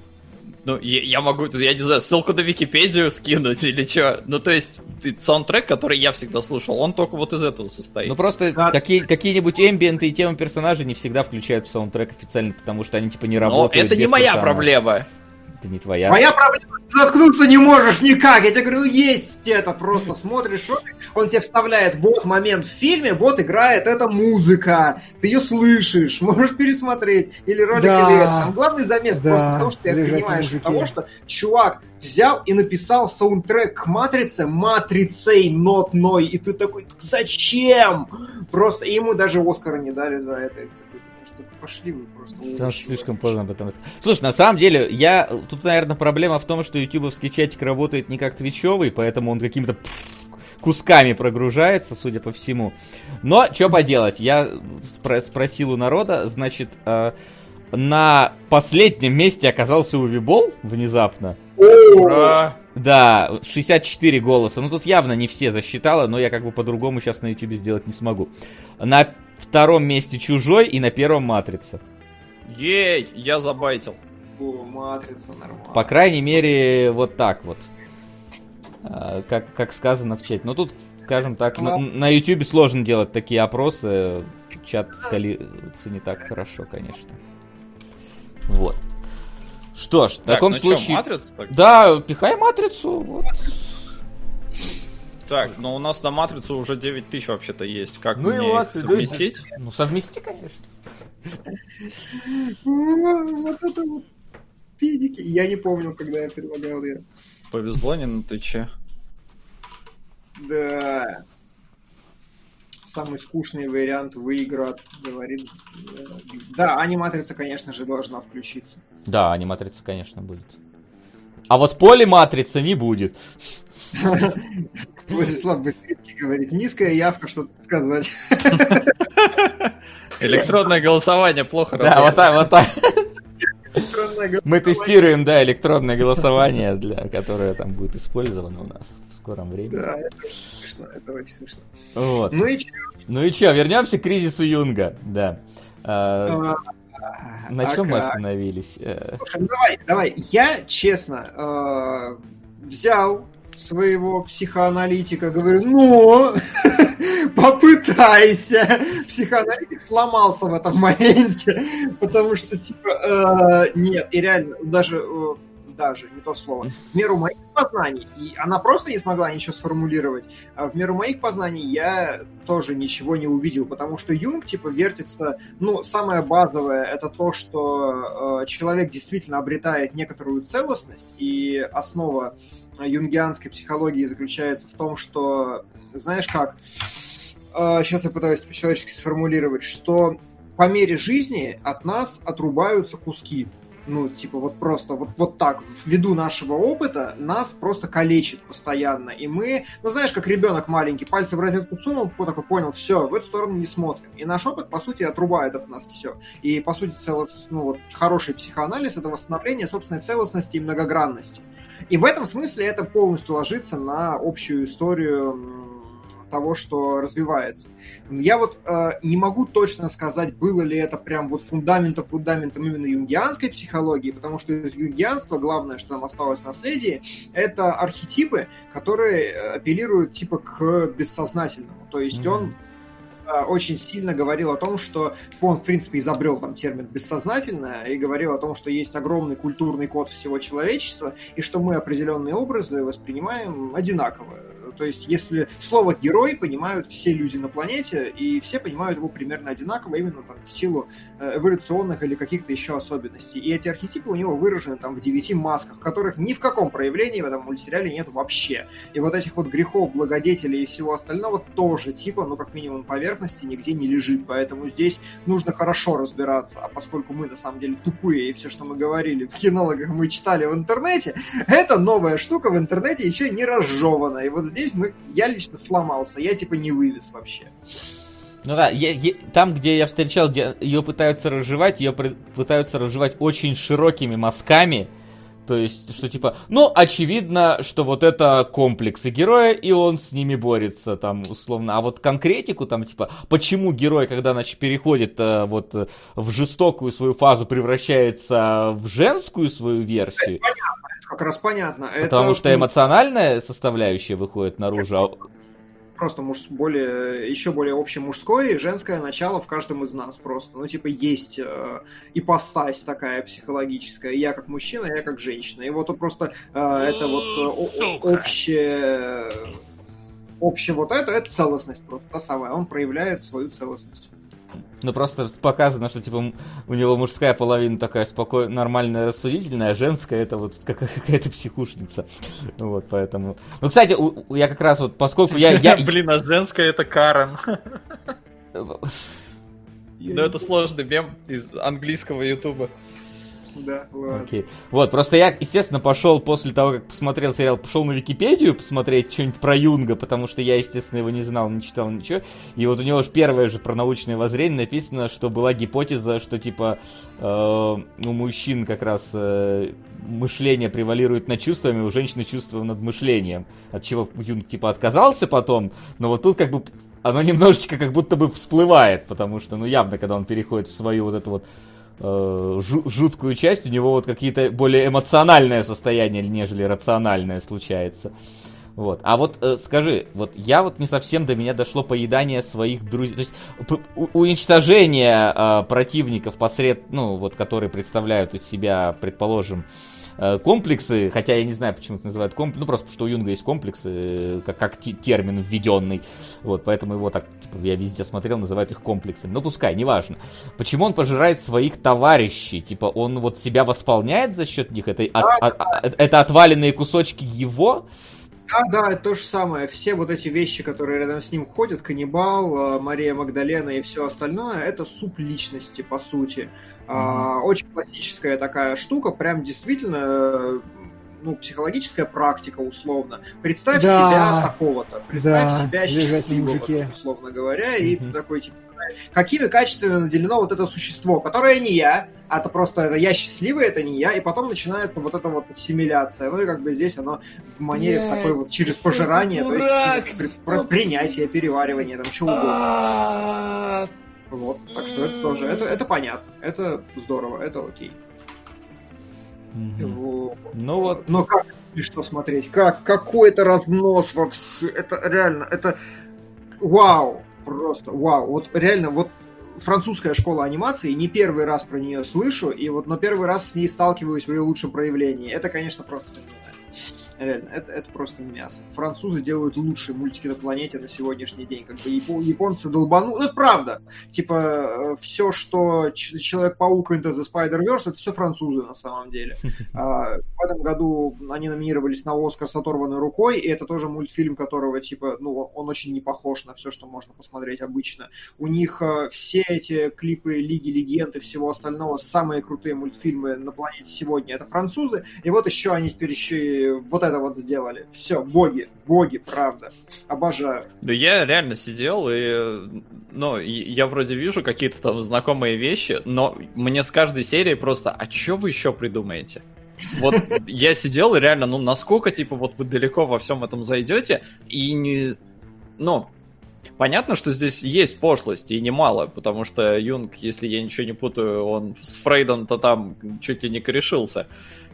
ну, я, я могу, я не знаю, ссылку на Википедию скинуть или что. Ну, то есть, ты- саундтрек, который я всегда слушал, он только вот из этого состоит. Ну просто Да. какие, какие-нибудь эмбиенты и темы персонажей не всегда включают в саундтрек официально, потому что они типа не Но работают. это не моя персонажа. проблема. Это не твоя. Твоя проблема, ты заткнуться не можешь никак. Я тебе говорю, ну есть это. Просто смотришь он тебе вставляет вот момент в фильме, вот играет эта музыка. Ты ее слышишь, можешь пересмотреть. Или ролик, Да. или это. Там главный замес Да, просто потому, что ты понимаешь того, что чувак взял и написал саундтрек к Матрице матрицей нотной. И ты такой, зачем? Просто и ему даже Оскара не дали за это. Пошли вы просто. Что слишком поздно об этом. Слушай, на самом деле, я... Тут, наверное, проблема в том, что ютубовский чатик работает не как твичевый, поэтому он какими-то пф, кусками прогружается, судя по всему. Но, что поделать, я спро- спросил у народа, значит, э, на последнем месте оказался Увибол внезапно. Ура! Да, 64 голоса. Ну тут явно не все засчитало, но я как бы по-другому сейчас на ютубе сделать не смогу. На втором месте Чужой и на первом Матрица. Ей, я забайтил. О, матрица нормально. По крайней мере, вот так вот. А, Как, как сказано в чате. Но тут, скажем так, на, на YouTube сложно делать такие опросы. Чат скалируется не так хорошо, конечно. Вот. Что ж, в Так, таком ну случае... Матрица так? Да, пихай матрицу. Вот. Так, ну у нас на Матрицу уже 9 тысяч вообще-то есть. Как Ну и мне вот, их совместить? Ну, совмести, конечно. Вот это вот педики. Я не помнил, когда я предлагал ее. Повезло не на Твиче. Да. самый скучный вариант выиграет, говорит. э, Да, аниматрица, конечно же, должна включиться. Да, аниматрица, конечно, будет. А вот полиматрица не будет. Владислав Быстрицкий говорит, низкая явка, что сказать. Электронное голосование плохо Да, вот работает. так, вот так. Электронное Мы голосование. тестируем, да, электронное голосование, для которое там будет использовано у нас в скором времени. Да, это очень смешно, это очень смешно. Вот. Ну и чё? Ну и вернемся к кризису Юнга, да. А, А, на чем а мы как? остановились? Э, Слушай, ну давай, давай. Я, честно, э, взял своего психоаналитика, говорю, ну, попытайся. Психоаналитик сломался в этом моменте, потому что, типа, э, нет, и реально, даже, э, даже, не то слово, в меру моих познаний, и она просто не смогла ничего сформулировать, а в меру моих познаний я тоже ничего не увидел, потому что Юнг, типа, вертится ну, самое базовое это то, что э, человек действительно обретает некоторую целостность, и основа юнгианской психологии заключается в том, что, знаешь как, сейчас я пытаюсь по-человечески сформулировать, что по мере жизни от нас отрубаются куски. Ну, типа, вот просто вот, вот так, ввиду нашего опыта, нас просто калечит постоянно. И мы, ну, знаешь, как ребенок маленький, пальцы в розетку сунул, вот такой понял, все, в эту сторону не смотрим. И наш опыт, по сути, отрубает от нас все. И, по сути, целос, ну, вот, хороший психоанализ — это восстановление собственной целостности и многогранности. И в этом смысле это полностью ложится на общую историю того, что развивается. Я вот э, не могу точно сказать, было ли это прям вот фундаментом фундаментом именно юнгианской психологии, потому что из юнгианства главное, что нам осталось в наследии, это архетипы, которые э, апеллируют типа к бессознательному. То есть Мгм. он очень сильно говорил о том, что он, в принципе, изобрел там термин бессознательное и говорил о том, что есть огромный культурный код всего человечества, и что мы определенные образы воспринимаем одинаково. То есть, если слово герой понимают все люди на планете, и все понимают его примерно одинаково, именно там, в силу э, эволюционных или каких-то еще особенностей. И эти архетипы у него выражены там в девяти масках, которых ни в каком проявлении в этом мультсериале нет вообще. И вот этих вот грехов, благодетелей и всего остального тоже типа, ну как минимум поверхности нигде не лежит. Поэтому здесь нужно хорошо разбираться. А поскольку мы на самом деле тупые, и все, что мы говорили в кинологах, мы читали в интернете, это новая штука в интернете еще не разжевана. И вот здесь мы, я лично сломался, я типа не вывез вообще. Ну да, я- я- там, где я встречал, где ее пытаются разжевать, ее пр- пытаются разжевать очень широкими мазками. То есть, что типа, ну, очевидно, что вот это комплексы героя, и он с ними борется, там, условно. А вот конкретику, там, типа, почему герой, когда, значит, переходит э, вот в жестокую свою фазу, превращается в женскую свою версию, Это как раз понятно. потому это, что эмоциональная составляющая выходит наружу, а просто муж, более, еще более общее мужское и женское начало в каждом из нас просто. Ну, типа, есть э, ипостась такая психологическая. Я как мужчина, я как женщина. И вот просто э, это вот э, общее... Общее вот это, это целостность просто, та самая. Он проявляет свою целостность. Ну просто показано, что типа у него мужская половина такая спокойная, нормальная, рассудительная, а женская это вот какая- какая-то психушница. Вот, поэтому. Ну, кстати, у- я как раз вот, поскольку я. я... Блин, а женская это Карен. Ну это сложный мем из английского ютуба. Ладно. Окей. Вот, просто я, естественно, пошел после того, как посмотрел сериал, пошел на Википедию посмотреть что-нибудь про Юнга, потому что я, естественно, его не знал, не читал ничего. И вот у него же первое же про научное воззрение написано, что была гипотеза, что типа э, у мужчин как раз э, мышление превалирует над чувствами, у женщины чувства над мышлением. От чего Юнг типа отказался потом, но вот тут как бы оно немножечко как будто бы всплывает, потому что, ну, явно, когда он переходит в свою вот эту вот жуткую часть, у него вот какие-то более эмоциональное состояние, нежели рациональное случается. Вот. А вот э, скажи, вот я вот не совсем до меня дошло поедание своих друзей, то есть уничтожение э, противников посред, ну вот, которые представляют из себя, предположим, э, комплексы, хотя я не знаю, почему их называют комплексы, ну просто потому что у Юнга есть комплексы, э, как, как те- термин введенный, вот, поэтому его так, типа, я везде смотрел, называют их комплексами, но пускай, неважно. Почему он пожирает своих товарищей, типа, он вот себя восполняет за счет них, это, от- от- от- это отваленные кусочки его, Да, да, это то же самое. Все вот эти вещи, которые рядом с ним ходят, каннибал, э, Мария Магдалена и все остальное, это суп личности, по сути. Mm-hmm. Очень классическая такая штука, прям действительно э, ну, психологическая практика, условно. Представь да. себя такого-то, представь да. себя счастливого, условно говоря, и ты такой, типа, какими качествами наделено вот это существо, которое не я, а это просто это я счастливый, это не я, и потом начинается вот эта вот ассимиляция. Ну и как бы здесь оно в манере в такой вот через пожирание, то есть при, при, принятие, переваривание, там чего угодно. Вот, так что это тоже, это, это понятно, это здорово, это окей. Вот. Ну вот. Но как и что смотреть? Как какой-то разнос вообще? Это реально, это вау, просто вау. Вот реально, вот французская школа анимации, не первый раз про нее слышу, и вот на первый раз с ней сталкиваюсь в ее лучшем проявлении. Это, конечно, просто Реально, это, это просто мясо. Французы делают лучшие мультики на планете на сегодняшний день. Как бы япон, японцы долбану. Ну, это правда. Типа, э, все, что Человек-паук Into the Spider-Verse, это все французы на самом деле. А, в этом году они номинировались на Оскар с оторванной рукой, и это тоже мультфильм, которого, типа, ну, он очень не похож на все, что можно посмотреть обычно. У них э, все эти клипы Лиги Легенд и всего остального, самые крутые мультфильмы на планете сегодня, это французы. И вот еще они теперь еще и вот это вот сделали. Все, боги, боги, правда. Обожаю. Да я реально сидел и, ну, я вроде вижу какие-то там знакомые вещи, но мне с каждой серии просто, а что вы еще придумаете? Вот я сидел и реально, ну, насколько, типа, вот вы далеко во всем этом зайдете, и не... Ну, Понятно, что здесь есть пошлость, и немало, потому что Юнг, если я ничего не путаю, он с Фрейдом-то там чуть ли не корешился.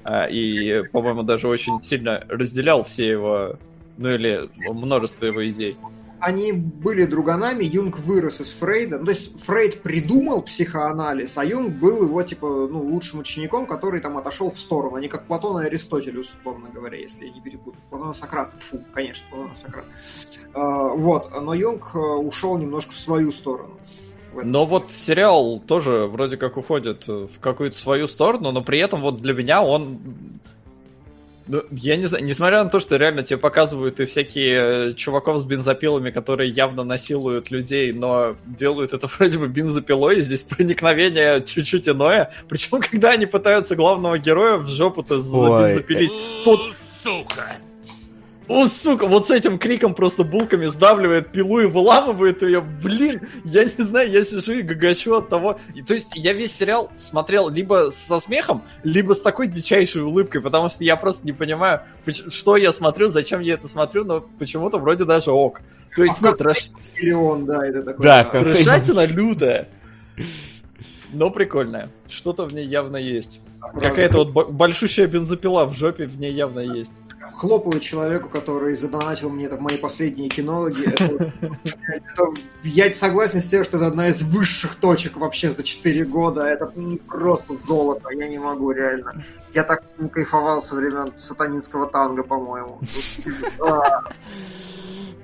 А, и, по-моему, даже очень сильно разделял все его, ну или множество его идей. Они были друганами, Юнг вырос из Фрейда. Ну, то есть Фрейд придумал психоанализ, а Юнг был его, типа, ну, лучшим учеником, который там отошел в сторону. Они как Платон и Аристотель, условно говоря, если я не перепутаю. Платон и Сократ. Фу, конечно, Платон и Сократ. Uh, вот, но Юнг э, ушел немножко в свою сторону. Но вот сериал тоже вроде как уходит в какую-то свою сторону, но при этом вот для меня он ну, я не знаю, несмотря на то, что реально тебе показывают и всякие э, чуваков с бензопилами, которые явно насилуют людей, но делают это вроде бы бензопилой, здесь проникновение чуть-чуть иное. Причем, когда они пытаются главного героя в жопу-то забензопилить, тот... Сука! О, сука, вот с этим криком просто булками сдавливает пилу и выламывает ее. Блин, я не знаю, я сижу и гагачу от того. И, то есть я весь сериал смотрел либо со смехом, либо с такой дичайшей улыбкой, потому что я просто не понимаю, что я смотрю, зачем я это смотрю, но почему-то вроде даже ок. То есть, а ну, трэш... Миллион, да, это такой... Да, в конце... Трэшатина лютая. Но прикольная. Что-то в ней явно есть. Какая-то вот большущая бензопила в жопе в ней явно есть хлопаю человеку, который задонатил мне это мои последние кинологи. Это, это, я согласен с тем, что это одна из высших точек вообще за 4 года. Это просто золото, я не могу реально. Я так не кайфовал со времен сатанинского танга, по-моему.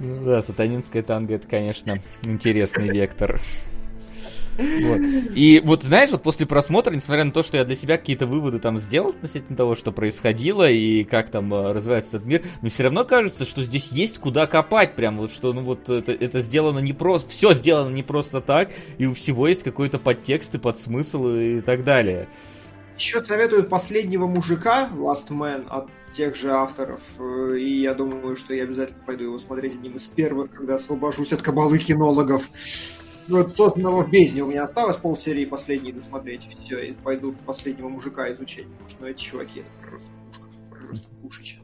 Ну да, сатанинское танго это, конечно, интересный вектор. Вот. И вот, знаешь, вот после просмотра, несмотря на то, что я для себя какие-то выводы там сделал относительно того, что происходило и как там э, развивается этот мир, мне все равно кажется, что здесь есть куда копать, прям вот, что, ну вот, это, это сделано не просто, все сделано не просто так, и у всего есть какой-то подтекст и подсмысл и так далее. Еще советуют последнего мужика, Last Man, от тех же авторов, э, и я думаю, что я обязательно пойду его смотреть одним из первых, когда освобожусь от кабалы кинологов. Ну, созданного в бездне у меня осталось полсерии последней досмотреть. Все, и пойду последнего мужика изучать, потому что ну, эти чуваки это просто пушка, просто пушечка.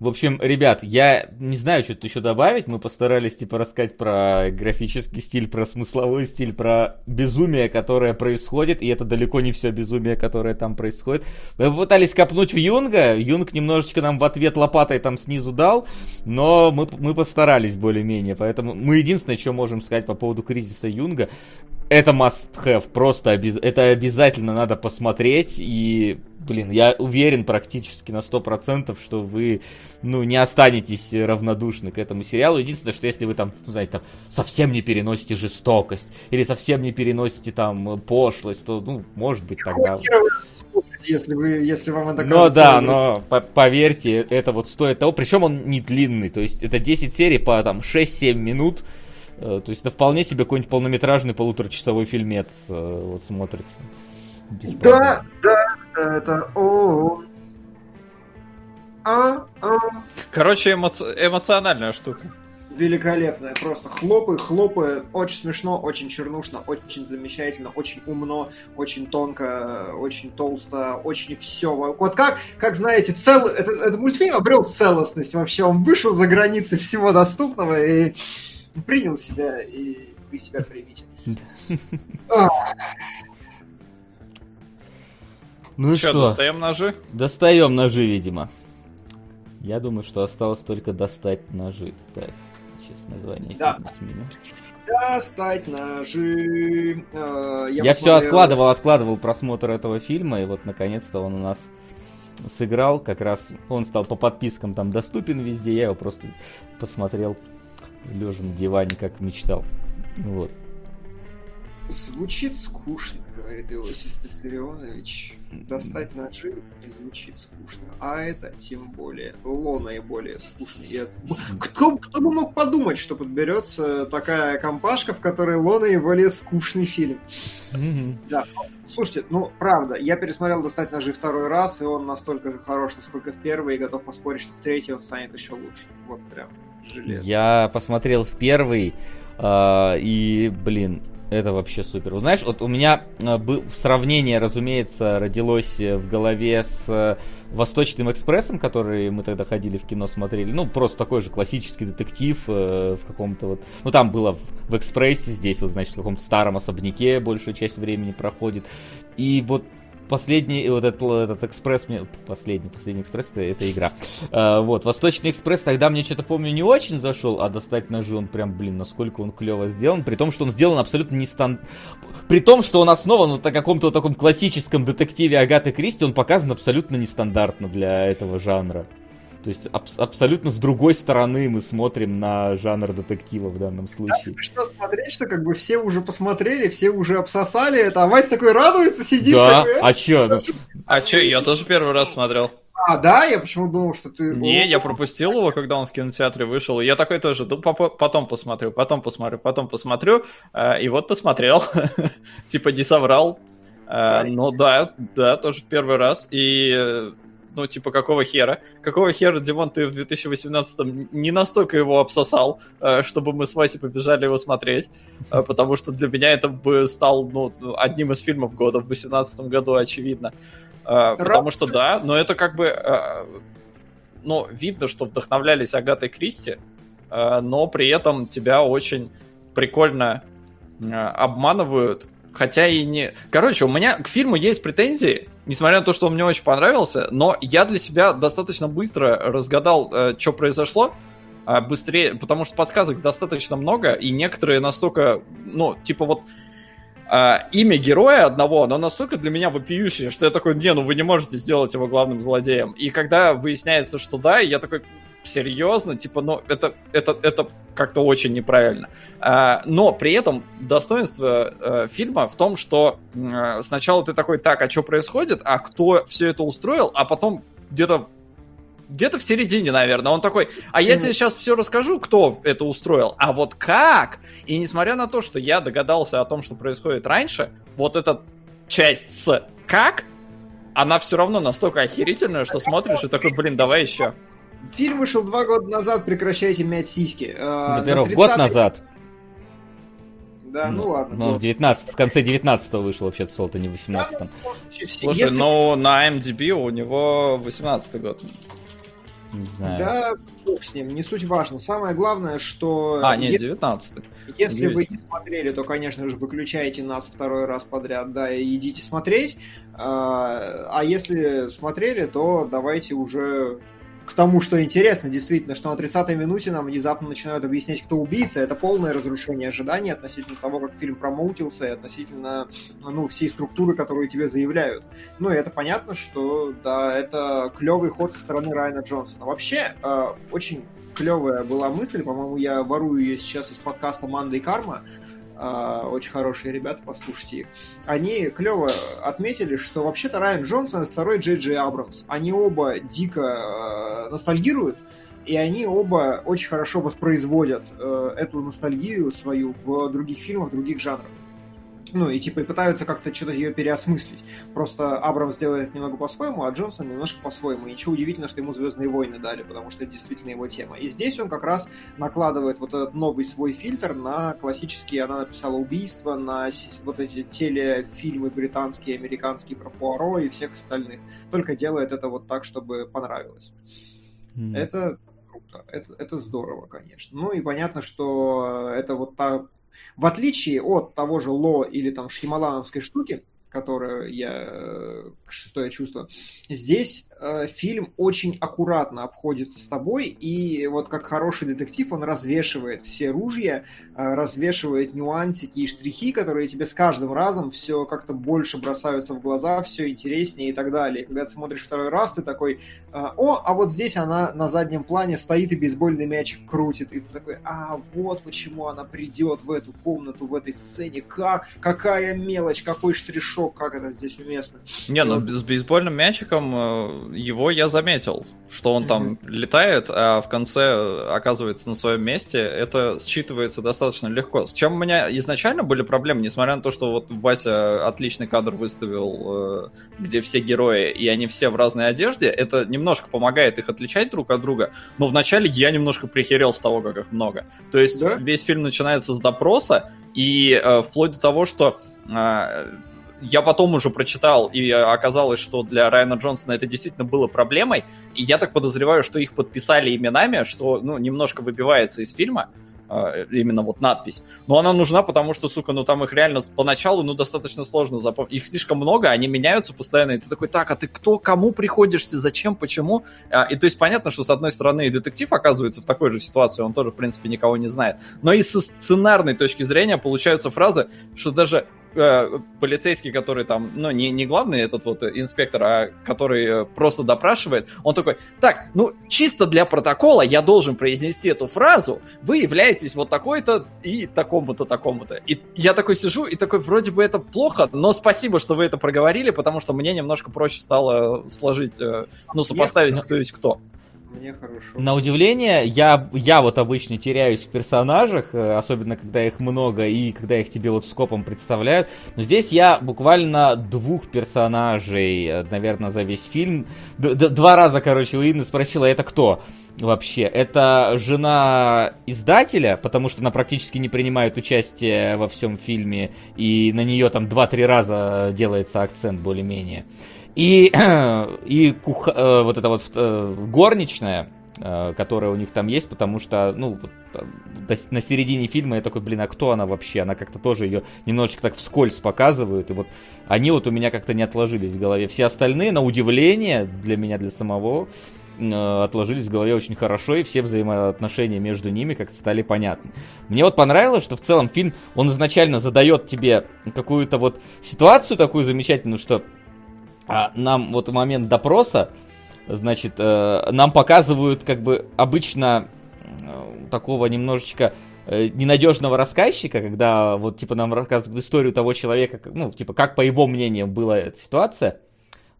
В общем, ребят, я не знаю, что-то еще добавить. Мы постарались, типа, рассказать про графический стиль, про смысловой стиль, про безумие, которое происходит. И это далеко не все безумие, которое там происходит. Мы пытались копнуть в Юнга. Юнг немножечко нам в ответ лопатой там снизу дал. Но мы, мы постарались более-менее. Поэтому мы единственное, что можем сказать по поводу кризиса Юнга, это must have, просто обез... это обязательно надо посмотреть, и, блин, я уверен практически на 100%, что вы, ну, не останетесь равнодушны к этому сериалу. Единственное, что если вы там, ну, знаете, там, совсем не переносите жестокость, или совсем не переносите там пошлость, то, ну, может быть, тогда... если, вы, если вам это Но да, но по поверьте, это вот стоит того. Причем он не длинный, то есть это 10 серий по там 6-7 минут. Э, то есть это вполне себе какой-нибудь полнометражный полуторачасовой фильмец э, вот смотрится. Да, да, это о, а, а. Короче, эмоци... эмоциональная штука великолепная. Просто хлопы, хлопы. Очень смешно, очень чернушно, очень замечательно, очень умно, очень тонко, очень толсто, очень все. Вот как, как знаете, цел... этот, этот мультфильм обрел целостность вообще. Он вышел за границы всего доступного и принял себя, и вы себя примите. Ну и что? Достаем ножи? Достаем ножи, видимо. Я думаю, что осталось только достать ножи. Так название да. сменю. Достать ножи. Э, я я все откладывал, откладывал просмотр этого фильма, и вот наконец-то он у нас сыграл. Как раз он стал по подпискам там доступен везде. Я его просто посмотрел лежа на диване, как мечтал. Вот. Звучит скучно, говорит Иосиф Виссарионович. Достать ножи не звучит скучно. А это тем более. Ло наиболее скучный. И это... кто, кто бы мог подумать, что подберется такая компашка, в которой Ло наиболее скучный фильм. Mm-hmm. Да. Слушайте, ну, правда, я пересмотрел «Достать ножи» второй раз, и он настолько же хорош, насколько в первый, и готов поспорить, что в третий он станет еще лучше. Вот прям железно. Я посмотрел в первый, э, и, блин, это вообще супер. Знаешь, вот у меня э, был сравнение, разумеется, родилось э, в голове с э, Восточным экспрессом, который мы тогда ходили в кино смотрели. Ну, просто такой же классический детектив в каком-то вот... Ну, там было в, в экспрессе, здесь вот, значит, в каком-то старом особняке большую часть времени проходит. И вот последний, вот этот, этот экспресс, мне, последний, последний экспресс, это, это игра. А, вот, Восточный экспресс тогда мне что-то помню не очень зашел, а достать ножи он прям, блин, насколько он клево сделан, при том, что он сделан абсолютно не стан... При том, что он основан на каком-то таком классическом детективе Агаты Кристи, он показан абсолютно нестандартно для этого жанра. То есть аб- абсолютно с другой стороны мы смотрим на жанр детектива в данном случае. Да, смешно смотреть, что как бы все уже посмотрели, все уже обсосали это, а Вась такой радуется, сидит. Да, такой, а чё? Ну... А чё, я тоже первый раз смотрел. А, да? Я почему думал, что ты... Не, я пропустил его, когда он в кинотеатре вышел. Я такой тоже, ну, потом посмотрю, потом посмотрю, потом посмотрю. Э, и вот посмотрел. типа не соврал. Э, ну да, да, тоже в первый раз. И э, ну, типа, какого хера? Какого хера, Димон, ты в 2018-м не настолько его обсосал, э, чтобы мы с Васей побежали его смотреть, э, потому что для меня это бы стал, ну, одним из фильмов года в 2018 году, очевидно. Э, потому что, да, но это как бы... Ну, видно, что вдохновлялись Агатой Кристи, но при этом тебя очень прикольно обманывают Хотя и не... Короче, у меня к фильму есть претензии, несмотря на то, что он мне очень понравился, но я для себя достаточно быстро разгадал, э, что произошло, э, быстрее, потому что подсказок достаточно много, и некоторые настолько, ну, типа вот э, имя героя одного, оно настолько для меня вопиющее, что я такой, не, ну вы не можете сделать его главным злодеем. И когда выясняется, что да, я такой, серьезно, типа, ну, это, это, это как-то очень неправильно. А, но при этом достоинство э, фильма в том, что э, сначала ты такой, так, а что происходит, а кто все это устроил, а потом где-то где-то в середине, наверное, он такой, а я тебе сейчас все расскажу, кто это устроил, а вот как? И несмотря на то, что я догадался о том, что происходит раньше, вот эта часть с как, она все равно настолько охерительная, что смотришь и такой, блин, давай еще. Фильм вышел два года назад, прекращайте мять сиськи. Во-первых, 30... год назад. Да, ну, ну ладно. Ну, в, 19, в конце 19-го вышел вообще-то Солта, не в 18-м. Слушай, Если... ну на MDB у него 18-й год. Не знаю. Да, бог с ним, не суть важно. Самое главное, что... А, нет, 19 Если вы не смотрели, то, конечно же, выключайте нас второй раз подряд, да, и идите смотреть. А, а если смотрели, то давайте уже к тому, что интересно, действительно, что на 30-й минуте нам внезапно начинают объяснять, кто убийца. Это полное разрушение ожиданий относительно того, как фильм промоутился, и относительно ну, всей структуры, которую тебе заявляют. Ну, и это понятно, что, да, это клевый ход со стороны Райана Джонсона. Вообще, э, очень клевая была мысль, по-моему, я ворую ее сейчас из подкаста «Манда и карма», очень хорошие ребята, послушайте их, они клево отметили, что вообще-то Райан Джонсон и второй Джей Джей Абрамс, они оба дико э, ностальгируют, и они оба очень хорошо воспроизводят э, эту ностальгию свою в других фильмах, в других жанрах ну, и типа и пытаются как-то что-то ее переосмыслить. Просто Абрамс делает немного по-своему, а Джонсон немножко по-своему. И ничего удивительного, что ему Звездные войны дали, потому что это действительно его тема. И здесь он как раз накладывает вот этот новый свой фильтр на классические, она написала убийства, на вот эти телефильмы британские, американские про Пуаро и всех остальных. Только делает это вот так, чтобы понравилось. Mm. Это круто. Это, это здорово, конечно. Ну и понятно, что это вот та в отличие от того же Ло или там Шьямалановской штуки, которую я э, шестое чувство. Здесь э, фильм очень аккуратно обходится с тобой, и вот как хороший детектив он развешивает все ружья, э, развешивает нюансики и штрихи, которые тебе с каждым разом все как-то больше бросаются в глаза, все интереснее и так далее. Когда ты смотришь второй раз, ты такой, э, о, а вот здесь она на заднем плане стоит и бейсбольный мячик крутит, и ты такой, а вот почему она придет в эту комнату, в этой сцене, как, какая мелочь, какой штришок, шок, как это здесь уместно. Не, ну с бейсбольным мячиком его я заметил, что он там mm-hmm. летает, а в конце оказывается на своем месте. Это считывается достаточно легко. С чем у меня изначально были проблемы, несмотря на то, что вот Вася отличный кадр выставил, э, где все герои, и они все в разной одежде, это немножко помогает их отличать друг от друга, но вначале я немножко прихерел с того, как их много. То есть да? весь фильм начинается с допроса, и э, вплоть до того, что э, я потом уже прочитал, и оказалось, что для Райана Джонсона это действительно было проблемой. И я так подозреваю, что их подписали именами, что ну, немножко выбивается из фильма а, именно вот надпись. Но она нужна, потому что, сука, ну там их реально поначалу, ну, достаточно сложно запомнить. Их слишком много, они меняются постоянно, и ты такой, так, а ты кто, кому приходишься, зачем, почему? А, и то есть понятно, что с одной стороны и детектив оказывается в такой же ситуации, он тоже, в принципе, никого не знает. Но и со сценарной точки зрения получаются фразы, что даже э, полицейский, который там, ну, не, не главный этот вот инспектор, а который э, просто допрашивает, он такой, так, ну, чисто для протокола я должен произнести эту фразу, вы являетесь вот такой-то и такому-то, такому-то. И я такой сижу и такой, вроде бы это плохо, но спасибо, что вы это проговорили, потому что мне немножко проще стало сложить, э, ну, сопоставить, кто есть кто мне хорошо. На удивление, я, я вот обычно теряюсь в персонажах, э, особенно когда их много и когда их тебе вот скопом представляют. Но здесь я буквально двух персонажей, э, наверное, за весь фильм. Д два раза, короче, у Инны спросила, это кто? вообще. Это жена издателя, потому что она практически не принимает участие во всем фильме, и на нее там 2-3 раза делается акцент более-менее. И, и кух, э, вот эта вот э, горничная, э, которая у них там есть, потому что, ну, вот, на середине фильма я такой, блин, а кто она вообще? Она как-то тоже ее немножечко так вскользь показывают, и вот они вот у меня как-то не отложились в голове. Все остальные, на удивление для меня, для самого, отложились в голове очень хорошо, и все взаимоотношения между ними как-то стали понятны. Мне вот понравилось, что в целом фильм, он изначально задает тебе какую-то вот ситуацию такую замечательную, что а нам вот в момент допроса, значит, э, нам показывают как бы обычно э, такого немножечко э, ненадежного рассказчика, когда вот типа нам рассказывают историю того человека, ну типа как по его мнению была эта ситуация,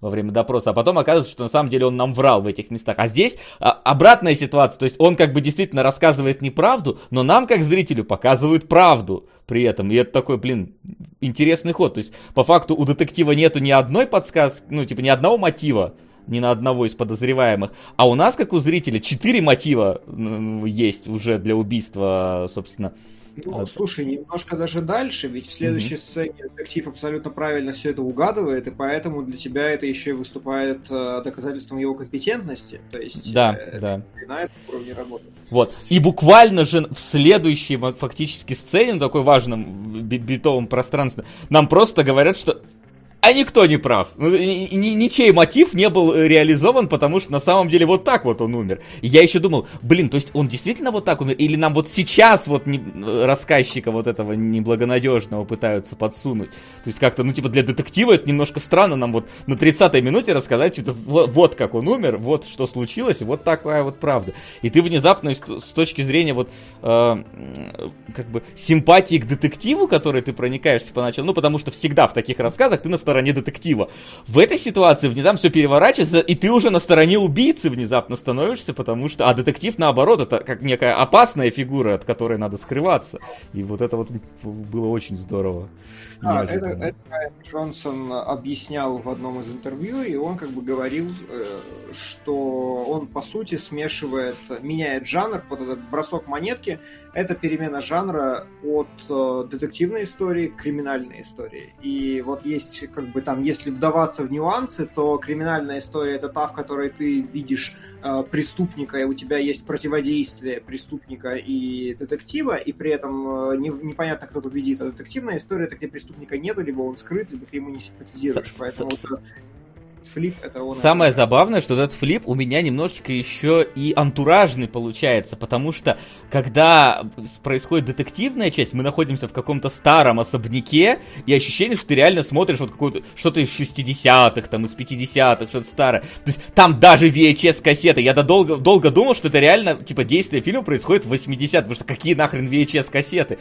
во время допроса, а потом оказывается, что на самом деле он нам врал в этих местах. А здесь а, обратная ситуация, то есть он как бы действительно рассказывает неправду, но нам, как зрителю, показывают правду при этом. И это такой, блин, интересный ход. То есть, по факту, у детектива нету ни одной подсказки, ну, типа, ни одного мотива, ни на одного из подозреваемых. А у нас, как у зрителя, четыре мотива есть уже для убийства, собственно, ну, а, слушай, немножко даже дальше, ведь в следующей mm-hmm. сцене детектив абсолютно правильно все это угадывает, и поэтому для тебя это еще и выступает э, доказательством его компетентности. То есть, да, э, да. на этом уровне работает. Вот. И буквально же в следующей фактически сцене, на такой важном битовом пространстве, нам просто говорят, что а никто не прав. Ну, ничей мотив не был реализован, потому что на самом деле вот так вот он умер. Я еще думал, блин, то есть он действительно вот так умер? Или нам вот сейчас вот не, рассказчика вот этого неблагонадежного пытаются подсунуть? То есть как-то, ну типа для детектива это немножко странно нам вот на 30-й минуте рассказать, что вот, вот как он умер, вот что случилось, вот такая вот правда. И ты внезапно с, точки зрения вот э, как бы симпатии к детективу, который ты проникаешься поначалу, ну потому что всегда в таких рассказах ты на детектива. В этой ситуации внезапно все переворачивается, и ты уже на стороне убийцы внезапно становишься, потому что... А детектив, наоборот, это как некая опасная фигура, от которой надо скрываться. И вот это вот было очень здорово. А, это, это Джонсон объяснял в одном из интервью, и он как бы говорил, э, что он по сути смешивает, меняет жанр под этот бросок монетки. Это перемена жанра от э, детективной истории к криминальной истории. И вот есть как бы там, если вдаваться в нюансы, то криминальная история это та, в которой ты видишь преступника, и у тебя есть противодействие преступника и детектива, и при этом э, не, непонятно, кто победит. А детективная история, это где преступника нету, либо он скрыт, либо ты ему не симпатизируешь. Поэтому флип это он. Самое это... забавное, что этот флип у меня немножечко еще и антуражный получается, потому что когда происходит детективная часть, мы находимся в каком-то старом особняке, и ощущение, что ты реально смотришь вот какое-то что-то из 60-х, там, из 50-х, что-то старое. То есть там даже VHS-кассеты. Я долго, долго думал, что это реально, типа, действие фильма происходит в 80-х, потому что какие нахрен VHS-кассеты?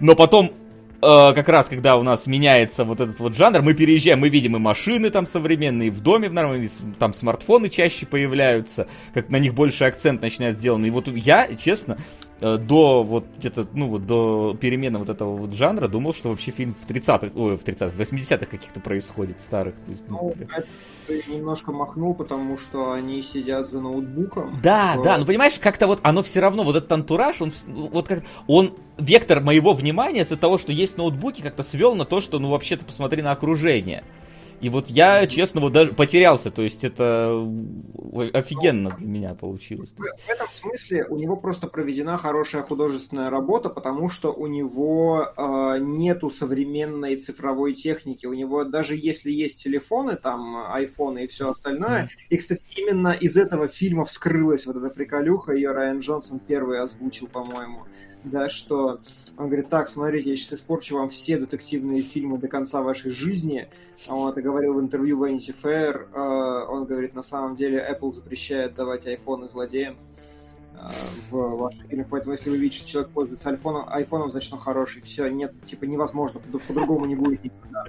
Но потом как раз, когда у нас меняется вот этот вот жанр, мы переезжаем, мы видим и машины там современные, в доме в нормальном, там смартфоны чаще появляются, как на них больше акцент начинает сделан. И вот я, честно, Э, до вот где-то, ну вот до перемены вот этого вот жанра думал, что вообще фильм в 30-х, ой, в 30-х, 80-х каких-то происходит, старых. То есть, ну, ну ты немножко махнул, потому что они сидят за ноутбуком. Да, что... да, ну понимаешь, как-то вот оно все равно, вот этот антураж, он вот как он вектор моего внимания из-за того, что есть ноутбуки, как-то свел на то, что ну вообще-то посмотри на окружение. И вот я, честно, вот даже потерялся, то есть это офигенно для меня получилось. В этом смысле у него просто проведена хорошая художественная работа, потому что у него э, нету современной цифровой техники. У него даже если есть телефоны, там, айфоны и все остальное. Mm. И, кстати, именно из этого фильма вскрылась вот эта приколюха, ее Райан Джонсон первый озвучил, по-моему. Да, что он говорит, так, смотрите, я сейчас испорчу вам все детективные фильмы до конца вашей жизни. Он это говорил в интервью Vanity Fair. Э, он говорит, на самом деле Apple запрещает давать айфоны злодеям э, в ваших фильмах. Поэтому, если вы видите, что человек пользуется айфоном, айфоном значит, он хороший. Все, нет, типа, невозможно, по-другому не будет никогда.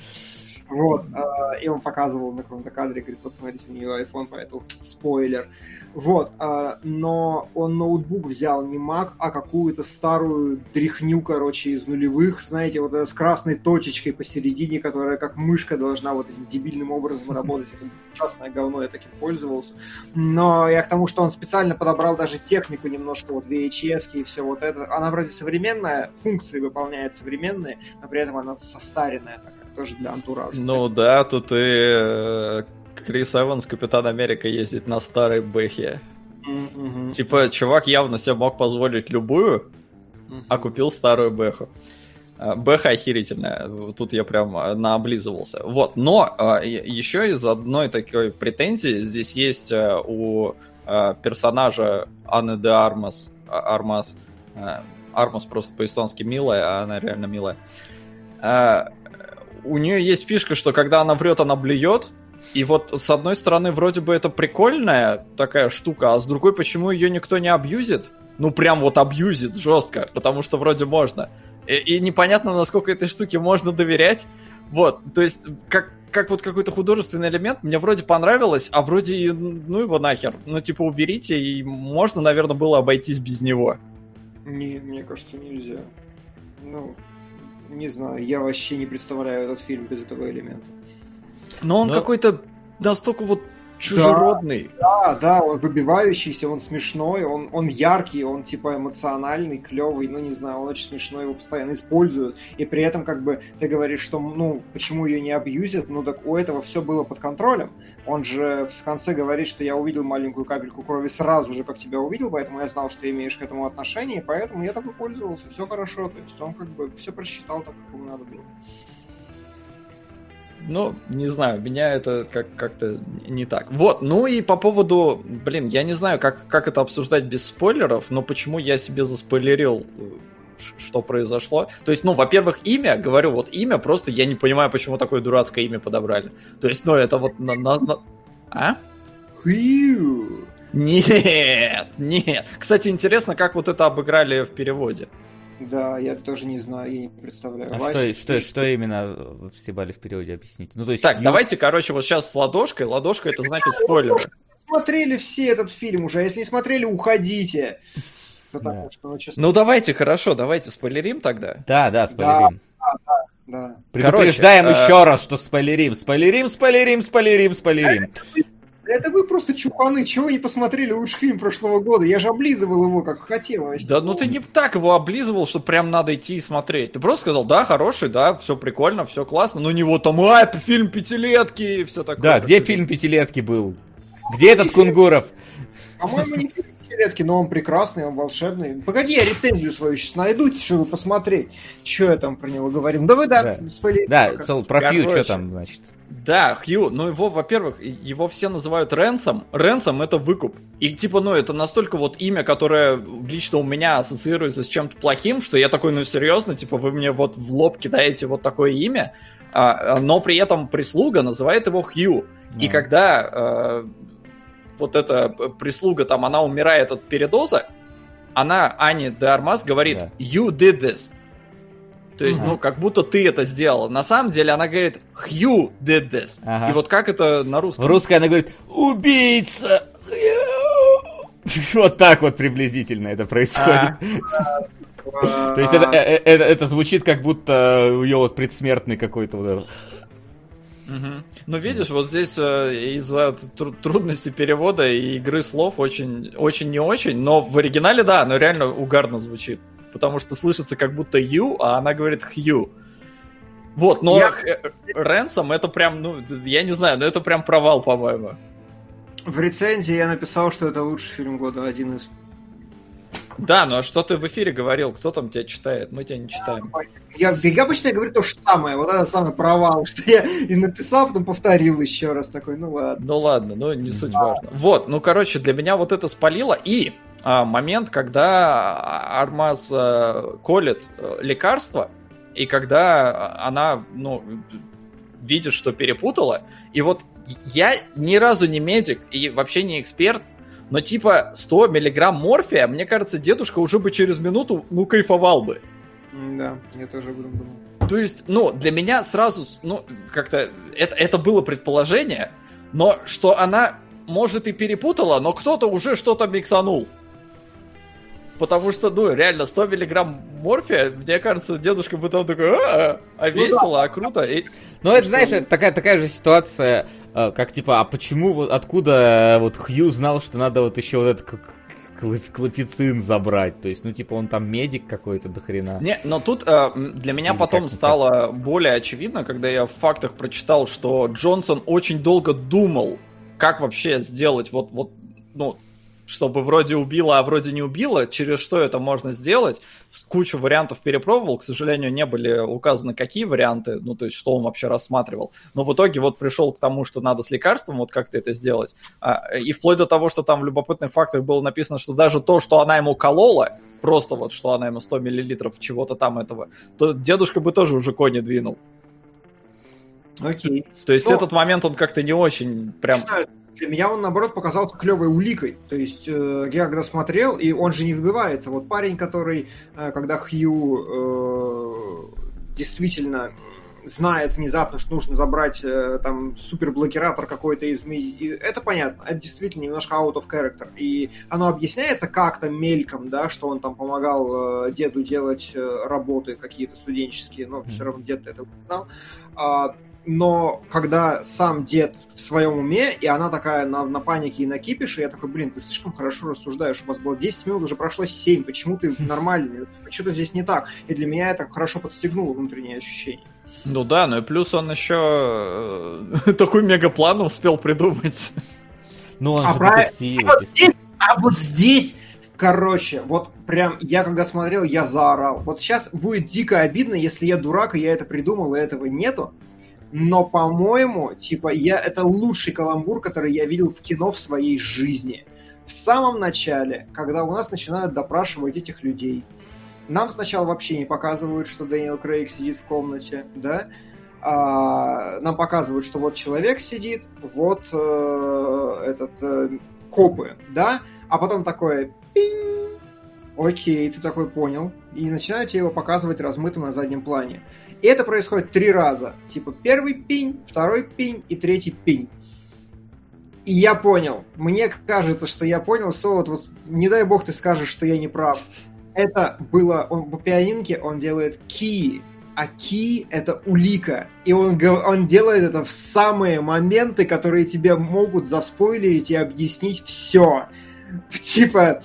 Вот, э, и он показывал на каком-то кадре, говорит, вот смотрите, у нее iPhone, поэтому спойлер. Вот, а, но он ноутбук взял не Mac, а какую-то старую дрихню, короче, из нулевых, знаете, вот с красной точечкой посередине, которая как мышка должна вот этим дебильным образом работать. Это ужасное говно, я таким пользовался. Но я к тому, что он специально подобрал даже технику немножко, вот VHS и все вот это. Она вроде современная, функции выполняет современные, но при этом она состаренная такая, тоже для антуража. Ну да, тут и э, Крис Эванс, Капитан Америка, ездит на старой Бэхе. Mm-hmm. Типа, чувак явно себе мог позволить любую, mm-hmm. а купил старую Бэху. А, Бэха охерительная. Тут я прям а, наоблизывался. Вот. Но а, еще из одной такой претензии здесь есть у персонажа Анны де Армас. Армас. Армас просто по-эстонски милая, а она реально милая. У нее есть фишка, что когда она врет, она блюет. И вот с одной стороны вроде бы это прикольная такая штука, а с другой почему ее никто не абьюзит? Ну прям вот абьюзит жестко, потому что вроде можно. И, и непонятно, насколько этой штуке можно доверять. Вот, то есть, как, как вот какой-то художественный элемент мне вроде понравилось, а вроде и ну его нахер. Ну, типа, уберите, и можно, наверное, было обойтись без него. Не, мне кажется, нельзя. Ну, не знаю, я вообще не представляю этот фильм без этого элемента. Но он Но... какой-то настолько вот чужеродный. Да, да, да, он выбивающийся, он смешной, он, он яркий, он типа эмоциональный, клевый, ну не знаю, он очень смешной, его постоянно используют. И при этом как бы ты говоришь, что ну почему ее не абьюзят, ну так у этого все было под контролем. Он же в конце говорит, что я увидел маленькую капельку крови сразу же, как тебя увидел, поэтому я знал, что ты имеешь к этому отношение, поэтому я так и пользовался, все хорошо. То есть он как бы все просчитал так, как ему надо было. ну, не знаю, меня это как- как-то не так. Вот, ну и по поводу, блин, я не знаю, как, как это обсуждать без спойлеров, но почему я себе заспойлерил э, что произошло. То есть, ну, во-первых, имя, говорю, вот имя, просто я не понимаю, почему такое дурацкое имя подобрали. То есть, ну, это вот на... на- на- А? Нет, нет. Кстати, интересно, как вот это обыграли в переводе. Да, я тоже не знаю, я не представляю. А Вася, что, что, что именно в Сибале в переводе объясните? Ну, то есть, Так, Ю- давайте, короче, вот сейчас с ладошкой. Ладошка это значит спойлеры. Смотрели все этот фильм уже, если не смотрели, уходите. Потому Да. что, ну, честно, Ну давайте, хорошо, давайте спойлерим тогда. Да, да, спойлерим. да. Предупреждаем Короче, э, еще раз, что спойлерим. Спойлерим, спойлерим, спойлерим, спойлерим. Это вы просто чуханы, чего не посмотрели лучший фильм прошлого года? Я же облизывал его, как хотел. вообще. Да, ну ты не так его облизывал, что прям надо идти и смотреть. Ты просто сказал, да, хороший, да, все прикольно, все классно, но не вот там, ай, фильм пятилетки и все такое. Да, где фильм пятилетки был? Где этот Кунгуров? По-моему, не фильм «Пятилетки», но он прекрасный, он волшебный. Погоди, я рецензию свою сейчас найду, чтобы посмотреть, что я там про него говорил. Да вы, да, Да. спойлерите Да. Сол, про Хью что там, значит? Да, Хью, ну его, во-первых, его все называют Ренсом. Ренсом это выкуп. И типа, ну это настолько вот имя, которое лично у меня ассоциируется с чем-то плохим, что я такой, ну серьезно, типа вы мне вот в лоб кидаете вот такое имя, а, но при этом прислуга называет его Хью. И Ну. когда э, вот эта п- прислуга там, она умирает от передоза, она, Ани де Армас, говорит, Да. you did this. То есть, Мгм. ну, как будто ты это сделал. На самом деле она говорит, Hugh did this. Ага. И вот как это на русском? В русской она говорит «Убийца!» Вот так вот приблизительно это происходит. То есть это, э, э, это, звучит как будто у нее вот предсмертный какой-то Мгм. Ну, видишь, вот здесь э, из-за тру- трудности перевода и игры слов очень, очень не очень, но в оригинале, да, оно реально угарно звучит. Потому что слышится как будто you, а она говорит Хью. Вот, но Я- Ренсом это прям, ну, я не знаю, но это прям провал, по-моему. В рецензии я написал, что это лучший фильм года, один из. Да, ну а что ты в эфире говорил? Кто там тебя читает? Мы тебя не читаем. Я, да я обычно говорю то же самое, вот это самый провал, что я и написал, потом повторил еще раз такой, ну ладно. Ну ладно, ну не суть важно. Вот, ну короче, для меня вот это спалило. И а, момент, когда Армаз а, колет э, лекарство, и когда она, ну, видит, что перепутала, и вот я ни разу не медик и вообще не эксперт, но типа 100 миллиграмм морфия, мне кажется, дедушка уже бы через минуту, ну, кайфовал бы. Да, я тоже об этом думал. То есть, ну, для меня сразу, ну, как-то, это, это было предположение, но что она, может, и перепутала, но кто-то уже что-то миксанул. Потому что, ну, реально, 100 миллиграмм морфия, мне кажется, дедушка бы там такой, а, а весело, а круто. И- Ну, это, знаешь, это такая, такая же ситуация, э, как типа, а почему, вот откуда э, вот Хью знал, что надо вот еще вот этот клопицин забрать? То есть, ну, типа, он там медик какой-то до хрена. Не, но тут э, для меня Или потом стало более очевидно, когда я в фактах прочитал, что Джонсон очень долго думал, как вообще сделать вот, вот, ну, чтобы вроде убило, а вроде не убило, через что это можно сделать. Кучу вариантов перепробовал, к сожалению, не были указаны, какие варианты, ну, то есть, что он вообще рассматривал. Но в итоге вот пришел к тому, что надо с лекарством вот как-то это сделать. А, и вплоть до того, что там в любопытных фактах было написано, что даже то, что она ему колола, просто вот, что она ему 100 миллилитров чего-то там этого, то дедушка бы тоже уже кони двинул. Окей. То есть Ну, этот момент, он как-то не очень прям... Не знаю, для меня он, наоборот, показался клевой уликой. То есть, э, я когда смотрел, и он же не выбивается. Вот парень, который, э, когда Хью э, действительно знает внезапно, что нужно забрать э, там суперблокиратор какой-то из ми- и Это понятно, это действительно немножко out of character. И оно объясняется как-то мельком, да, что он там помогал э, деду делать э, работы какие-то студенческие, но все равно дед не знал. А, но когда сам дед в своем уме, и она такая на, на панике и на кипише, я такой, блин, ты слишком хорошо рассуждаешь, у вас было 10 минут, уже прошло 7, почему ты нормальный, что-то здесь не так. И для меня это хорошо подстегнуло внутренние ощущения. Ну да, ну и плюс он еще э, такой мегаплан успел придумать. Ну, он А же про- детектив. Вот писал. здесь, а вот здесь, короче, вот прям я когда смотрел, я заорал. Вот сейчас будет дико обидно, если я дурак, и я это придумал, и этого нету. Но, по-моему, типа, я это лучший каламбур, который я видел в кино в своей жизни. В самом начале, когда у нас начинают допрашивать этих людей, нам сначала вообще не показывают, что Дэниел Крейг сидит в комнате, да? А, нам показывают, что вот человек сидит, вот э, этот э, копы, да? А потом такое пинь, окей, ты такой понял, и начинаете его показывать размытым на заднем плане. И это происходит три раза. Типа первый пинь, второй пинь и третий пинь. И я понял. Мне кажется, что я понял. Солод, вот, не дай бог ты скажешь, что я не прав. Это было... Он по пианинке он делает ки, а ки — это улика. И он, он делает это в самые моменты, которые тебе могут заспойлерить и объяснить все. Типа,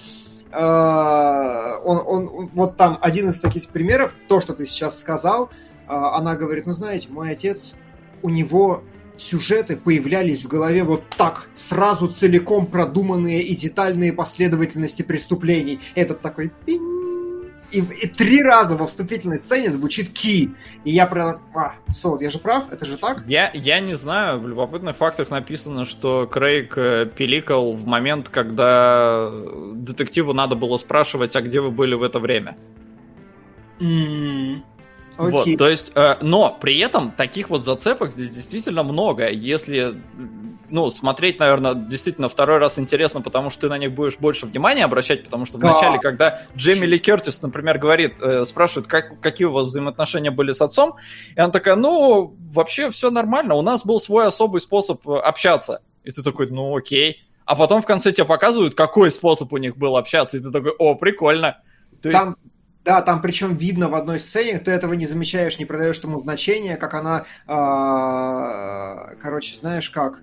э, он, он, вот там один из таких примеров, то, что ты сейчас сказал, она говорит, ну знаете, мой отец, у него сюжеты появлялись в голове вот так, сразу целиком продуманные и детальные последовательности преступлений. Этот такой пинь, и, и три раза во вступительной сцене звучит ки. И я прям... А, Солод, я же прав? Это же так? Я, я не знаю. В любопытных фактах написано, что Крейг э, пиликал в момент, когда детективу надо было спрашивать, а где вы были в это время. Mm. Okay. Вот, то есть, э, но при этом таких вот зацепок здесь действительно много. Если, ну, смотреть, наверное, действительно второй раз интересно, потому что ты на них будешь больше внимания обращать, потому что да. вначале, когда Джейми Ли Кертис, например, говорит, э, спрашивает, как, какие у вас взаимоотношения были с отцом, и она такая, ну, вообще все нормально, у нас был свой особый способ э, общаться. И ты такой, ну, окей. А потом в конце тебе показывают, какой способ у них был общаться, и ты такой, о, прикольно. То Там... есть да, там причем видно в одной сцене, ты этого не замечаешь, не продаешь тому значения, как она, э, короче, знаешь как,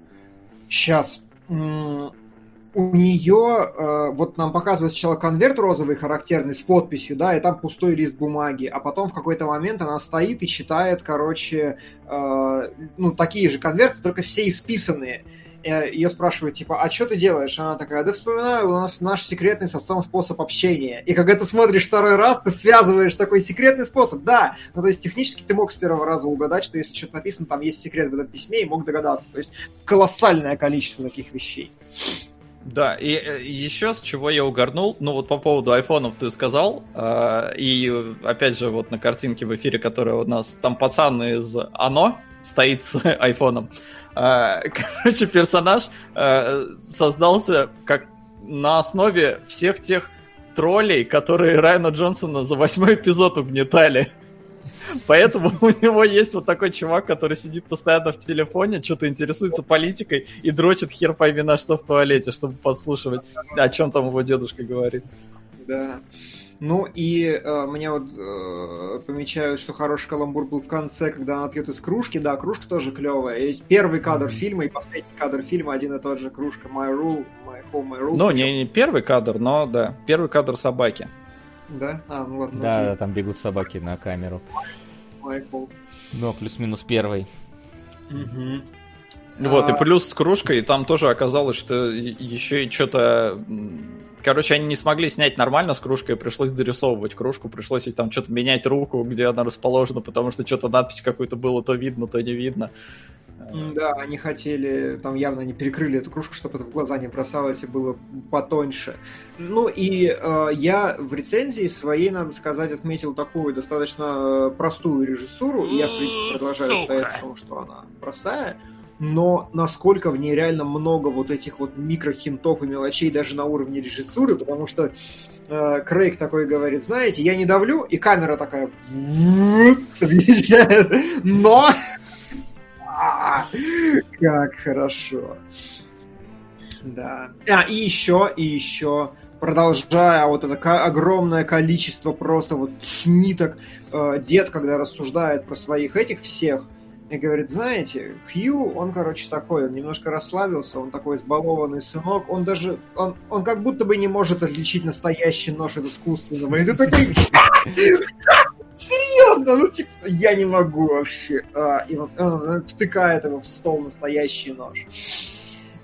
сейчас у нее, э, вот нам показывает сначала конверт розовый характерный с подписью, да, и там пустой лист бумаги, а потом в какой-то момент она стоит и читает, короче, э, ну, такие же конверты, только все исписанные ее спрашивают, типа, а что ты делаешь? Она такая, да вспоминаю, у нас наш секретный с отцом способ общения. И когда ты смотришь второй раз, ты связываешь такой секретный способ, да. Ну, то есть технически ты мог с первого раза угадать, что если что-то написано, там есть секрет в этом письме, и мог догадаться. То есть колоссальное количество таких вещей. Да, и э, еще с чего я угорнул, ну вот по поводу айфонов ты сказал, э, и опять же вот на картинке в эфире, которая у нас, там пацан из Оно стоит с айфоном. А, короче, персонаж а, создался как на основе всех тех троллей, которые Райана Джонсона за восьмой эпизод угнетали. Поэтому у него есть вот такой чувак, который сидит постоянно в телефоне, что-то интересуется политикой и дрочит хер пойми на что в туалете, чтобы подслушивать, о чем там его дедушка говорит. Да. Ну и э, мне вот э, помечают, что хороший каламбур был в конце, когда она пьет из кружки. Да, кружка тоже клевая. И первый кадр фильма и последний кадр фильма один и тот же кружка. My rule, my home, my rule. Ну, не, не первый кадр, но да, первый кадр собаки. Да? А, ну ладно. Да, да, там бегут собаки на камеру. Майкл. Ну, плюс-минус первый. Угу. Вот, а... и плюс с кружкой, там тоже оказалось, что еще и что-то Короче, они не смогли снять нормально с кружкой, пришлось дорисовывать кружку, пришлось ей там что-то менять руку, где она расположена, потому что что-то надпись какую-то было то видно, то не видно. Да, они хотели, там явно не перекрыли эту кружку, чтобы это в глаза не бросалось и было потоньше. Ну и э, я в рецензии своей, надо сказать, отметил такую достаточно э, простую режиссуру, и я, в принципе, продолжаю Сука. стоять в том, что она простая но насколько в ней реально много вот этих вот микрохинтов и мелочей даже на уровне режиссуры, потому что э, Крейг такой говорит, знаете, я не давлю, и камера такая въезжает, но как хорошо. Да. А, и еще, и еще, продолжая вот это огромное количество просто вот ниток, э, дед, когда рассуждает про своих этих всех, и говорит, знаете, Хью, он, короче, такой, он немножко расслабился, он такой избалованный сынок, он даже, он, он как будто бы не может отличить настоящий нож от искусственного. И ты такой, серьезно, ну типа, я не могу вообще. А, и он, втыкает его в стол настоящий нож.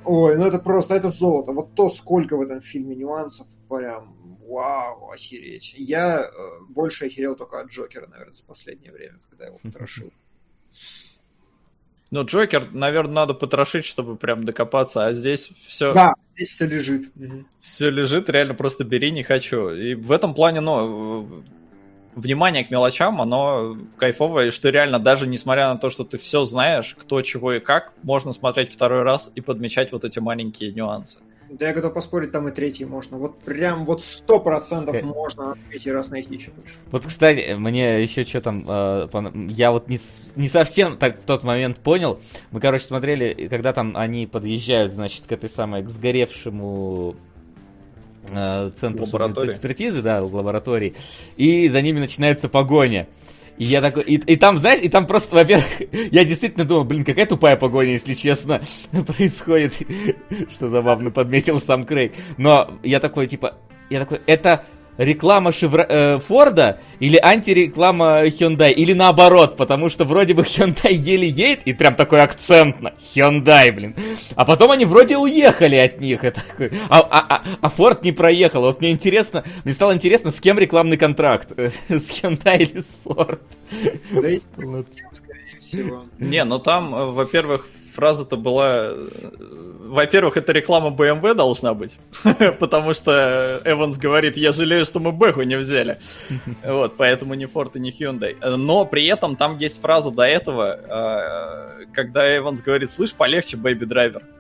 Ой, ну это просто, это золото. Вот то, сколько в этом фильме нюансов, прям, вау, охереть. Я э, больше охерел только от Джокера, наверное, за последнее время, когда его потрошил. Ну, Джокер, наверное, надо потрошить, чтобы прям докопаться, а здесь все... Да, здесь все лежит. Все лежит, реально просто бери, не хочу. И в этом плане, ну, внимание к мелочам, оно кайфовое, что реально даже несмотря на то, что ты все знаешь, кто, чего и как, можно смотреть второй раз и подмечать вот эти маленькие нюансы. Да я готов поспорить, там и третий можно. Вот прям вот сто процентов можно третий раз найти что лучше. Вот, кстати, мне еще что там, э, я вот не, не совсем так в тот момент понял. Мы, короче, смотрели, когда там они подъезжают, значит, к этой самой, к сгоревшему э, центру экспертизы, да, в лаборатории, и за ними начинается погоня. И я такой, и, и там, знаешь, и там просто, во-первых, я действительно думал, блин, какая тупая погоня, если честно, происходит, что забавно подметил сам Крейг. Но я такой, типа, я такой, это реклама Шевро... э, Форда или антиреклама Hyundai, или наоборот, потому что вроде бы Hyundai еле едет, и прям такой акцентно, Hyundai, блин. А потом они вроде уехали от них, это а, а, а, а Ford не проехал. Вот мне интересно, мне стало интересно, с кем рекламный контракт, с Hyundai или с Ford. Да, скорее всего. Не, ну там, э, во-первых, фраза-то была... Э, во-первых, это реклама BMW должна быть, потому что Эванс говорит, я жалею, что мы Бэху не взяли. Вот, поэтому не Ford и не Hyundai. Но при этом там есть фраза до этого, э, когда Эванс говорит, слышь, полегче, Driver.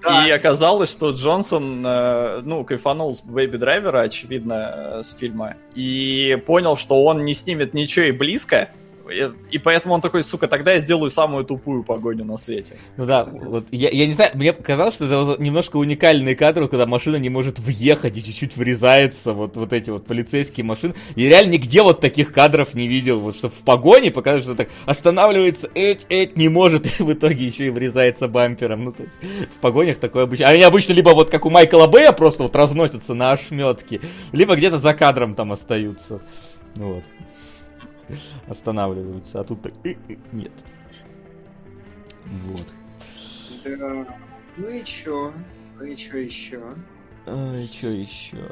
Да. И оказалось, что Джонсон, э, ну, кайфанул с Baby Драйвера, очевидно, с фильма, и понял, что он не снимет ничего и близко, и поэтому он такой, сука, тогда я сделаю самую тупую погоню на свете. Ну да, вот я, я не знаю, мне казалось, что это вот немножко уникальный кадр, когда машина не может въехать и чуть-чуть врезается, вот, вот эти вот полицейские машины. И реально нигде вот таких кадров не видел, вот что в погоне показывают, что так останавливается, эть, эть, не может, и в итоге еще и врезается бампером. Ну, то есть в погонях такое обычно. Они обычно либо вот как у Майкла Бэя просто вот разносятся на ошметки, либо где-то за кадром там остаются. Вот останавливаются, а тут так нет. Вот. Да. Ну и чё? Ну и чё еще? А, и чё еще?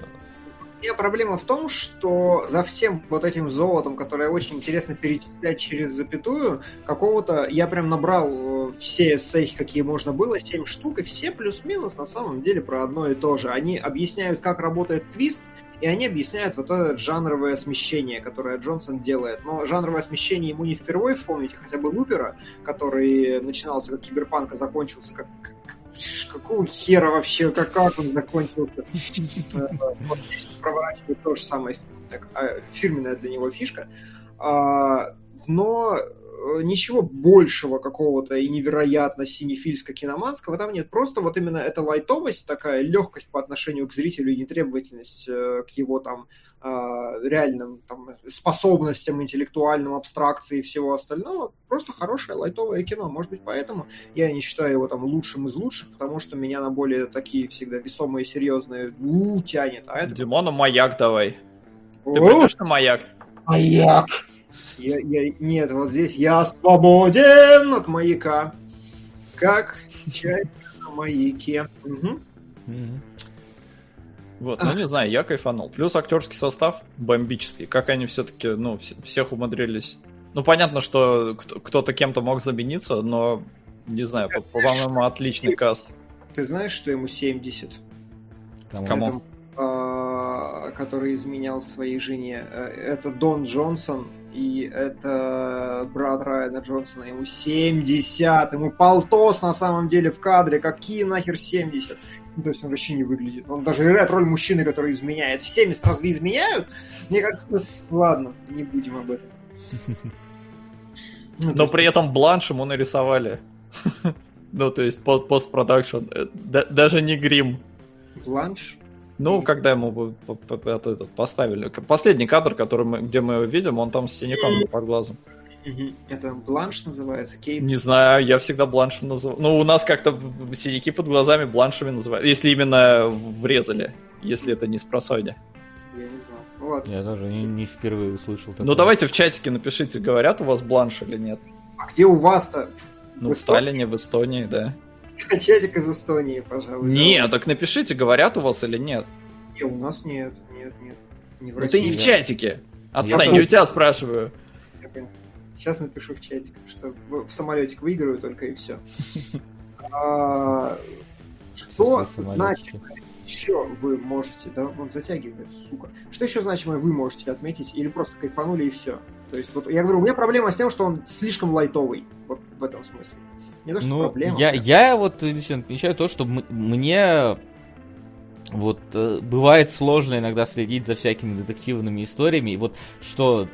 У меня проблема в том, что за всем вот этим золотом, которое очень интересно перечислять через запятую, какого-то я прям набрал э, все эссеи, какие можно было, 7 штук, и все плюс-минус на самом деле про одно и то же. Они объясняют, как работает твист, и они объясняют вот это жанровое смещение, которое Джонсон делает. Но жанровое смещение ему не впервые вспомните, хотя бы Лупера, который начинался как киберпанк, а закончился как какого хера вообще, как, как он закончился? Вот здесь проворачивает то же самое, а, фирменная для него фишка. А, но Э, ничего большего какого-то и невероятно синефильско-киноманского там нет. Просто вот именно эта лайтовость, такая легкость по отношению к зрителю и нетребовательность э, к его там а, реальным там, способностям, интеллектуальным, абстракции и всего остального. Просто хорошее лайтовое кино. Может быть, поэтому я не считаю его там лучшим из лучших, потому что меня на более такие всегда весомые, серьезные у, тянет. А это... Димону маяк давай. Ты придешь на маяк? Маяк! Я, я, нет, вот здесь я свободен от маяка. Как чай на маяке. Угу. Вот, ну не знаю, я кайфанул. Плюс актерский состав бомбический. Как они все-таки, ну, всех умудрились. Ну, понятно, что кто-то кем-то мог замениться, но не знаю, по-моему, отличный каст. Ты знаешь, что ему 70? Кому? А, который изменял своей жене. Э, это Дон Джонсон, и это брат Райана Джонсона, ему 70, ему полтос на самом деле в кадре, какие нахер 70? Ну, то есть он вообще не выглядит. Он даже играет роль мужчины, который изменяет. В 70 разве изменяют? Мне кажется, ладно, не будем об этом. Ну, Но при этом бланш ему нарисовали. Ну, то есть постпродакшн. Э, даже не грим. Бланш? Ну, когда ему этот, поставили. Последний кадр, который мы, где мы его видим, он там с синяком под глазом. Это бланш называется? Кейт? Не знаю, я всегда бланшем называю. Ну, у нас как-то синяки под глазами бланшами называют. Если именно врезали, если это не с просойди. Я не знаю. Вот. Я тоже не, не впервые услышал такое. Ну, давайте в чатике напишите, говорят у вас бланш или нет. А где у вас-то? Ну, в, в Сталине, в Эстонии, да. Чатик из Эстонии, пожалуй. Нет, так напишите, говорят у вас или нет. Не, у нас нет, нет, нет. Не в ну ты не в чатике. Отстань, я у тебя спрашиваю. Сейчас напишу в чатик, что в самолетик выиграю только и все. А, что значит еще вы можете, да, он затягивает, сука. Что еще значимое вы можете отметить или просто кайфанули и все? То есть, вот я говорю, у меня проблема с тем, что он слишком лайтовый, вот в этом смысле. Не то, что ну, проблема. Я, я вот отмечаю то, что мне вот э, бывает сложно иногда следить за всякими детективными историями. И вот что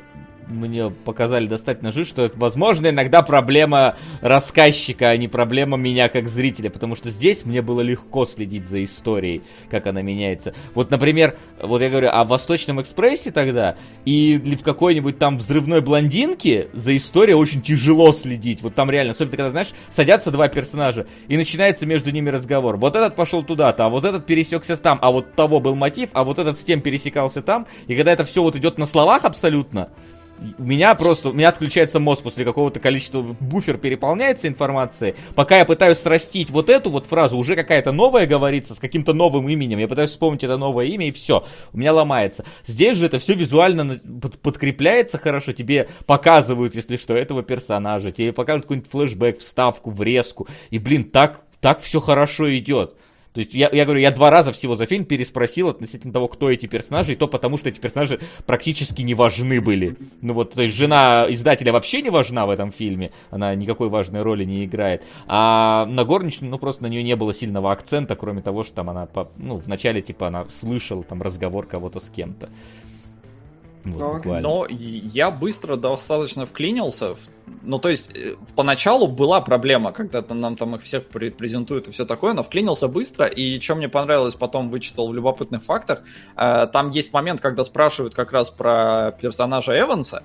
мне показали достаточно жить, что это, возможно, иногда проблема рассказчика, а не проблема меня как зрителя, потому что здесь мне было легко следить за историей, как она меняется. Вот, например, вот я говорю о Восточном экспрессе тогда, и в какой-нибудь там взрывной блондинке за историей очень тяжело следить. Вот там реально, особенно когда, знаешь, садятся два персонажа, и начинается между ними разговор. Вот этот пошел туда-то, а вот этот пересекся там, а вот того был мотив, а вот этот с тем пересекался там. И когда это все вот идет на словах абсолютно, у меня просто, у меня отключается мозг после какого-то количества, буфер переполняется информацией. Пока я пытаюсь срастить вот эту вот фразу, уже какая-то новая говорится с каким-то новым именем. Я пытаюсь вспомнить это новое имя и все, у меня ломается. Здесь же это все визуально подкрепляется хорошо, тебе показывают, если что, этого персонажа, тебе показывают какой-нибудь флешбэк, вставку, врезку. И, блин, так, так все хорошо идет. То есть я, я говорю, я два раза всего за фильм переспросил относительно того, кто эти персонажи, и то потому, что эти персонажи практически не важны были. Ну вот, то есть жена издателя вообще не важна в этом фильме, она никакой важной роли не играет. А на горничную, ну просто на нее не было сильного акцента, кроме того, что там она, ну, вначале типа она слышала там разговор кого-то с кем-то. Вот, Но я быстро достаточно вклинился. Ну, то есть, э, поначалу была проблема, когда -то нам там их всех презентуют и все такое, но вклинился быстро. И что мне понравилось, потом вычитал в любопытных фактах, э, там есть момент, когда спрашивают как раз про персонажа Эванса,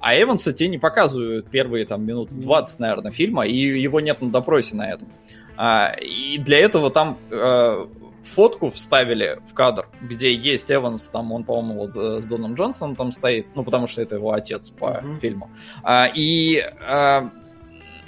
а Эванса тебе не показывают первые там минут 20, наверное, фильма, и его нет на допросе на этом. А, и для этого там э, фотку вставили в кадр, где есть Эванс, там он, по-моему, вот э, с Доном Джонсоном там стоит, ну, потому что это его отец по mm-hmm. фильму. А, и а,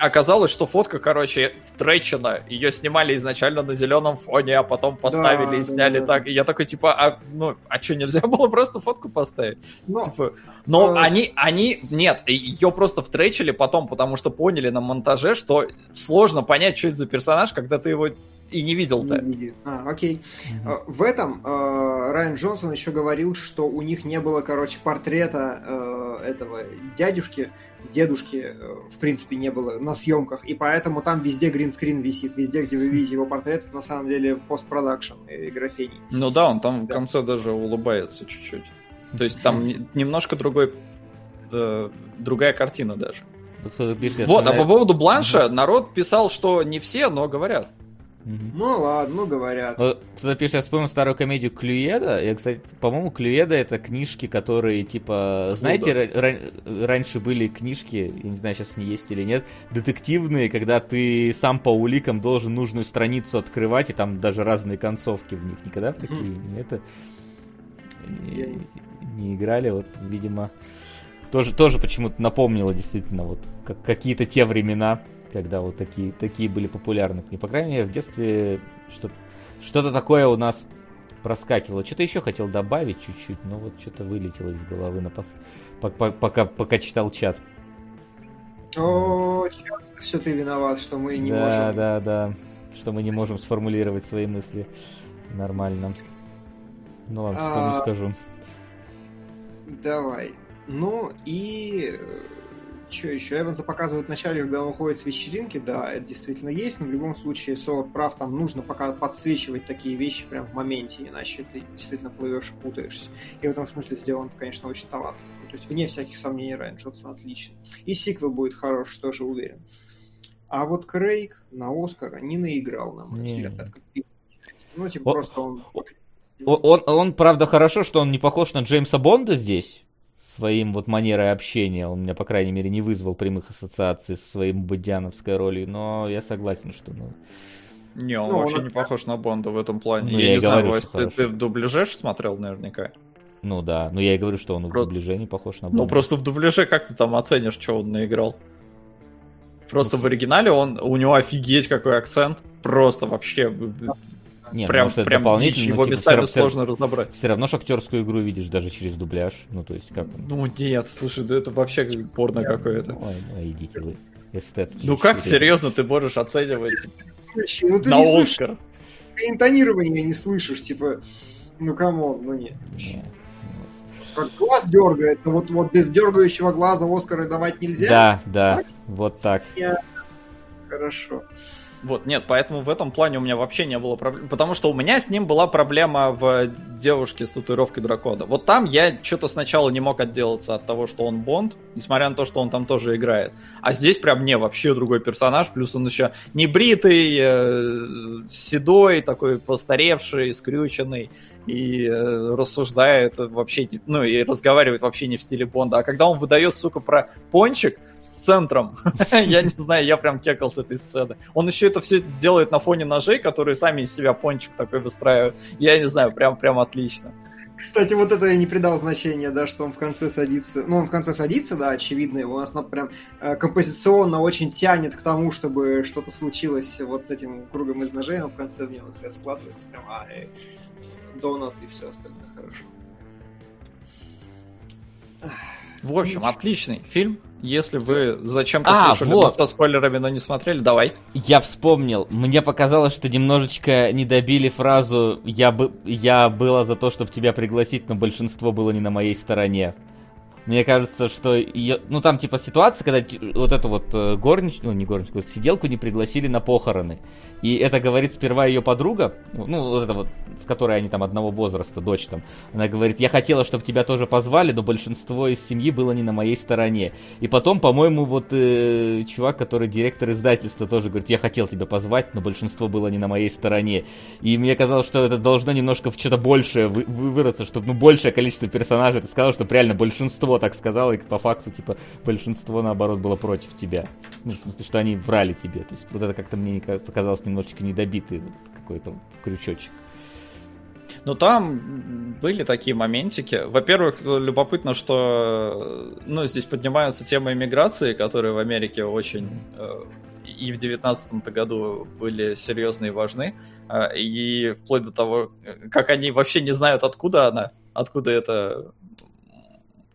оказалось, что фотка, короче, втречена. Ее снимали изначально на зеленом фоне, а потом поставили да, и сняли да, так. И я такой, типа, а, ну, а что, нельзя было просто фотку поставить? Но, типа, но а... они, они, нет, ее просто втречили потом, потому что поняли на монтаже, что сложно понять, что это за персонаж, когда ты его и не видел-то. А, окей. Mm-hmm. В этом э, Райан Джонсон еще говорил, что у них не было, короче, портрета э, этого дядюшки, дедушки, э, в принципе, не было на съемках, и поэтому там везде гринскрин висит, везде, где вы видите его портрет, на самом деле постпродакшн и графений. Ну да, он там да. в конце даже улыбается чуть-чуть. То есть там немножко другой, э, другая картина даже. Вот, вот а по поводу Бланша народ писал, что не все, но говорят. Ну ладно, ну говорят. Кто-то пишет, я вспомнил старую комедию Клюеда. Я, кстати, по-моему, Клюеда это книжки, которые, типа, знаете, ну, да. раньше были книжки, я не знаю, сейчас они есть или нет, детективные, когда ты сам по уликам должен нужную страницу открывать, и там даже разные концовки в них. Никогда в такие mm. не это не, не играли, вот, видимо, тоже, тоже почему-то напомнило действительно вот как, какие-то те времена когда вот такие, такие были популярны. Не, по крайней мере, в детстве что, что-то такое у нас проскакивало. Что-то еще хотел добавить чуть-чуть, но вот что-то вылетело из головы на пос... пока, пока, пока читал чат. О, черт, все ты виноват, что мы не да, можем. Да, да, да. Что мы не можем сформулировать свои мысли нормально. Ну ладно, вспомню, а... скажу. Давай. Ну и что еще? Эванса показывают в начале, когда он уходит с вечеринки, да, это действительно есть, но в любом случае Солод прав, там нужно пока подсвечивать такие вещи прям в моменте, иначе ты действительно плывешь и путаешься. И в этом смысле сделан, конечно, очень талантливо. То есть, вне всяких сомнений, Райан Джонсон отлично. И сиквел будет хорош, тоже уверен. А вот Крейг на Оскара не наиграл, на мой взгляд. Ну, типа, просто он... Он, он... Он, правда, хорошо, что он не похож на Джеймса Бонда здесь своим вот манерой общения. Он меня, по крайней мере, не вызвал прямых ассоциаций со своим бодяновской ролью, но я согласен, что ну... Не, он ну, вообще он... не похож на Бонда в этом плане. Ну, я, я не знаю, говорю, ты, ты в дубляже смотрел наверняка? Ну да, но я и говорю, что он Про... в дубляже не похож на ну, Бонда. Ну просто в дубляже как ты там оценишь, что он наиграл? Просто ну, в оригинале он, у него офигеть какой акцент. Просто вообще Не, ну, прям, может, это прям дополнительно, дичь, его типа, местами всё- сложно разобрать. Все равно ж актерскую игру видишь даже через дубляж. Ну, то есть, как он. Ну нет, слушай, да это вообще порно какое-то. Ой, ну, идите вы. Эстетские Ну как серьезно ты можешь оценивать Ну ты на не слышишь, Оскар? ты интонирование не слышишь, типа, ну come on, ну нет. Не, ну, Как глаз дергается, вот, вот без дергающего глаза Оскары давать нельзя? Да, да, вот так. Хорошо. Вот, нет, поэтому в этом плане у меня вообще не было проблем. Потому что у меня с ним была проблема в девушке с татуировкой дракона. Вот там я что-то сначала не мог отделаться от того, что он Бонд, несмотря на то, что он там тоже играет. А здесь прям не, вообще другой персонаж, плюс он еще не бритый, э, седой, такой постаревший, скрюченный, и э, рассуждает вообще, ну, и разговаривает вообще не в стиле Бонда. А когда он выдает, сука, про пончик с центром, я не знаю, я прям кекал с этой сцены. Он еще это все делает на фоне ножей, которые сами из себя пончик такой выстраивают. Я не знаю, прям, прям отлично. Кстати, вот это я не придал значения, да, что он в конце садится. Ну, он в конце садится, да, очевидно, его у нас на- прям э, композиционно очень тянет к тому, чтобы что-то случилось вот с этим кругом из ножей, но в конце мне вот складывается прям, а, э, донат и все остальное хорошо. В общем, отличный фильм. Если вы зачем-то А, слушали вот. со спойлерами, но не смотрели, давай. Я вспомнил. Мне показалось, что немножечко не добили фразу «Я, бы, я была за то, чтобы тебя пригласить, но большинство было не на моей стороне». Мне кажется, что ее... Ну, там, типа, ситуация, когда вот эту вот э, горнич... Ну, не горничную, вот сиделку не пригласили на похороны. И это говорит сперва ее подруга, ну, вот это вот, с которой они там одного возраста, дочь там. Она говорит, я хотела, чтобы тебя тоже позвали, но большинство из семьи было не на моей стороне. И потом, по-моему, вот э, чувак, который директор издательства, тоже говорит, я хотел тебя позвать, но большинство было не на моей стороне. И мне казалось, что это должно немножко в что-то большее вы- вырасться, чтобы ну, большее количество персонажей ты сказал, что реально большинство так сказало, и по факту, типа, большинство, наоборот, было против тебя. Ну, в смысле, что они врали тебе. То есть, вот это как-то мне ка- показалось немножечко недобитый вот какой-то вот крючочек. Ну, там были такие моментики. Во-первых, э, любопытно, что э, ну, здесь поднимаются темы иммиграции, которые в Америке очень э, и в 2019 году были серьезны и важны. А, И вплоть до того, э, как они вообще не знают, откуда она, откуда это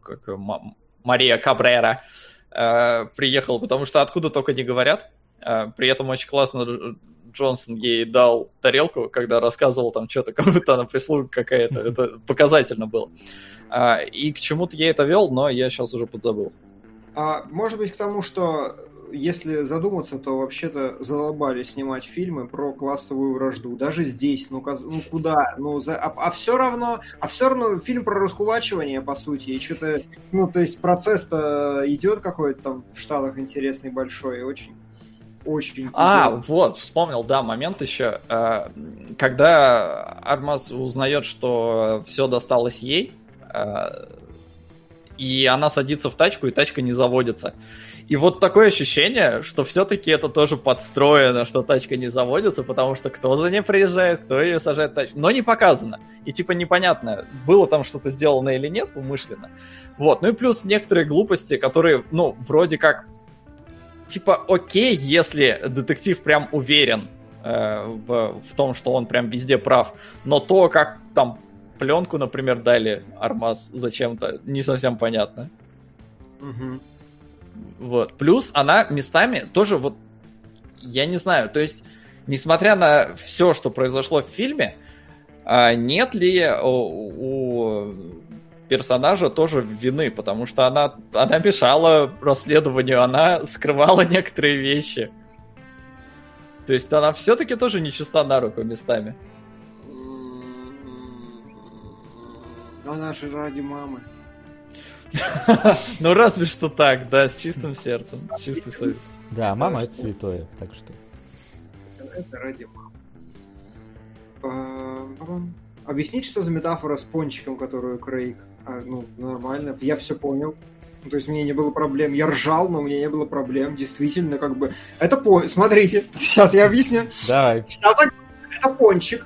как, э, Ма- Мария Кабрера э, приехала, потому что откуда только не говорят. А, При этом очень классно Дж- Джонсон ей дал тарелку, когда рассказывал там что-то, как будто она прислуга какая-то. Это показательно было. А, И к чему-то я это вел, но я сейчас уже подзабыл. А, может быть, к тому, что если задуматься, то вообще-то задолбали снимать фильмы про классовую вражду. Даже здесь, ну, ну куда? Ну, за- а, все равно, а все равно фильм про раскулачивание, по сути, и что-то, ну, то есть процесс-то идет какой-то там в Штатах интересный, большой, и очень, очень... А, вот, вспомнил, да, момент еще. э, Когда Армаз узнает, что все досталось ей, э, и она садится в тачку, и тачка не заводится. И вот такое ощущение, что все-таки это тоже подстроено, что тачка не заводится, потому что кто за ней приезжает, кто ее сажает в тачку. Но не показано. И типа непонятно, было там что-то сделано или нет умышленно. Вот. Ну и плюс некоторые глупости, которые, ну, вроде как типа, окей, если детектив прям уверен э, в, в том, что он прям везде прав, но то, как там пленку, например, дали Армаз зачем-то, не совсем понятно. Мгм. Вот. Плюс она местами тоже вот, я не знаю, то есть, несмотря на все, что произошло в фильме, а, нет ли у, персонажа тоже вины, потому что она, она мешала расследованию, она скрывала некоторые вещи. То есть она все-таки тоже нечиста на руку местами. Она же ради мамы. Ну разве что так, да, с чистым сердцем, с чистой совестью. Да, мама это святое, так что... Это ради мамы. Пам-пам. Объяснить, что за метафора с пончиком, которую Крейг? А, ну, нормально. Я все понял. Ну, То есть мне не было проблем. Я ржал, но мне не было проблем. Действительно, как бы... Это по... Смотрите, сейчас я объясню. Давай. Это пончик.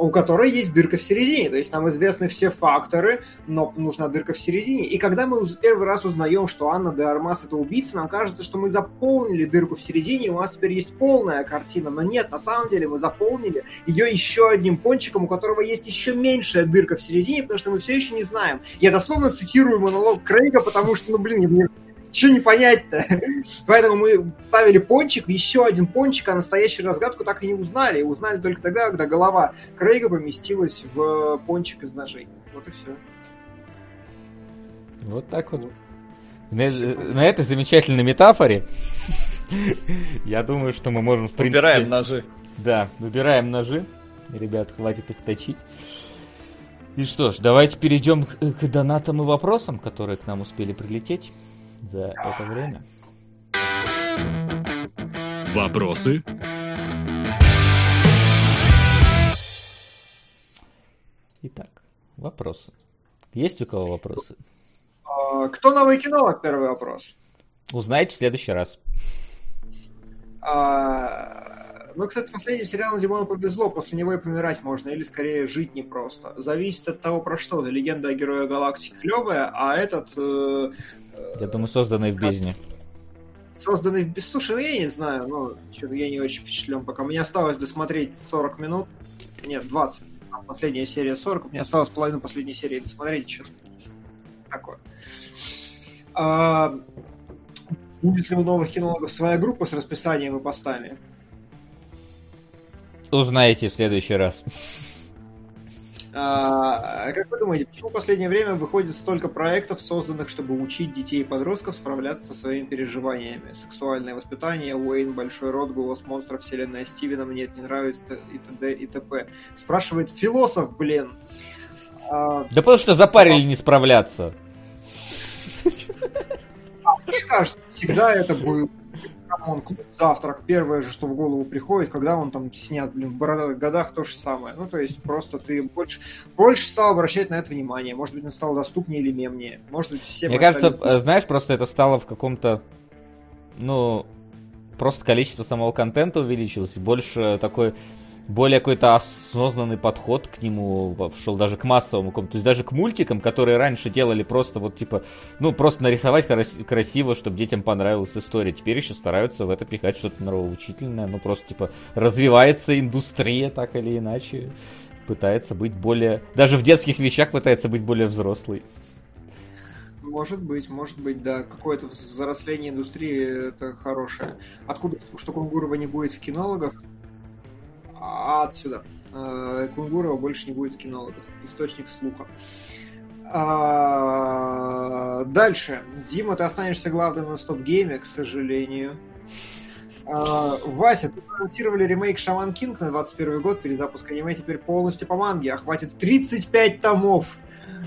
У которой есть дырка в середине. То есть нам известны все факторы, но нужна дырка в середине. И когда мы первый раз узнаем, что Анна де Армас это убийца, нам кажется, что мы заполнили дырку в середине, и у нас теперь есть полная картина. Но нет, на самом деле мы заполнили ее еще одним пончиком, у которого есть еще меньшая дырка в середине, потому что мы все еще не знаем. Я дословно цитирую монолог Крейга, потому что, ну блин, мне что не понять-то? Поэтому мы ставили пончик, еще один пончик, а настоящую разгадку так и не узнали. И узнали только тогда, когда голова Крейга поместилась в пончик из ножей. Вот и все. Вот так вот. На, на этой замечательной метафоре я думаю, что мы можем, в принципе... Выбираем ножи. Да, выбираем ножи. Ребят, хватит их точить. И что ж, давайте перейдем к, к донатам и вопросам, которые к нам успели прилететь за это время. Вопросы? Итак, вопросы. Есть у кого вопросы? А, кто новый кинолог? Первый вопрос. Узнаете в следующий раз. А, ну, кстати, последний сериал Димону повезло, после него и помирать можно, или скорее жить непросто. Зависит от того, про что. Легенда о Герое Галактики клевая, а этот... Э, я думаю, созданный в бездне. Созданный в бездне. Слушай, ну я не знаю, ну, что-то я не очень впечатлен пока. Мне осталось досмотреть 40 минут. Нет, 20. А последняя серия 40. Мне осталось половину последней серии досмотреть. Что-то такое. А, будет ли у новых кинологов своя группа с расписанием и постами? Узнаете в следующий раз. А, как вы думаете, почему в последнее время выходит столько проектов, созданных, чтобы учить детей и подростков справляться со своими переживаниями? Сексуальное воспитание, Уэйн, Большой рот, Голос монстра, Вселенная Стивена, мне это не нравится, и т.д. и т.п. Спрашивает философ, блин. А... Да потому что запарили не справляться. А, мне кажется, всегда это было он клуб завтрак, первое же, что в голову приходит, когда он там снят, блин, в бородатых годах то же самое. Ну, то есть просто ты больше, больше стал обращать на это внимание. Может быть, он стал доступнее или мемнее. Может быть, все... Мне кажется, стали... знаешь, просто это стало в каком-то, ну, просто количество самого контента увеличилось, больше такой более какой-то осознанный подход к нему шел даже к массовому, то есть даже к мультикам, которые раньше делали просто вот типа, ну просто нарисовать красиво, чтобы детям понравилась история. Теперь еще стараются в это пихать что-то нравоучительное, ну просто типа развивается индустрия так или иначе, пытается быть более, даже в детских вещах пытается быть более взрослый. Может быть, может быть, да. Какое-то взросление индустрии это хорошее. Откуда, что Кунгурова не будет в кинологах? А отсюда. Э, Кунгурова больше не будет скинологов. Источник слуха. А, дальше. Дима, ты останешься главным на стоп-гейме, к сожалению. А, Вася, ты анонсировали ремейк Шаман Кинг на 21 год, перезапуск аниме теперь полностью по манге, охватит 35 томов.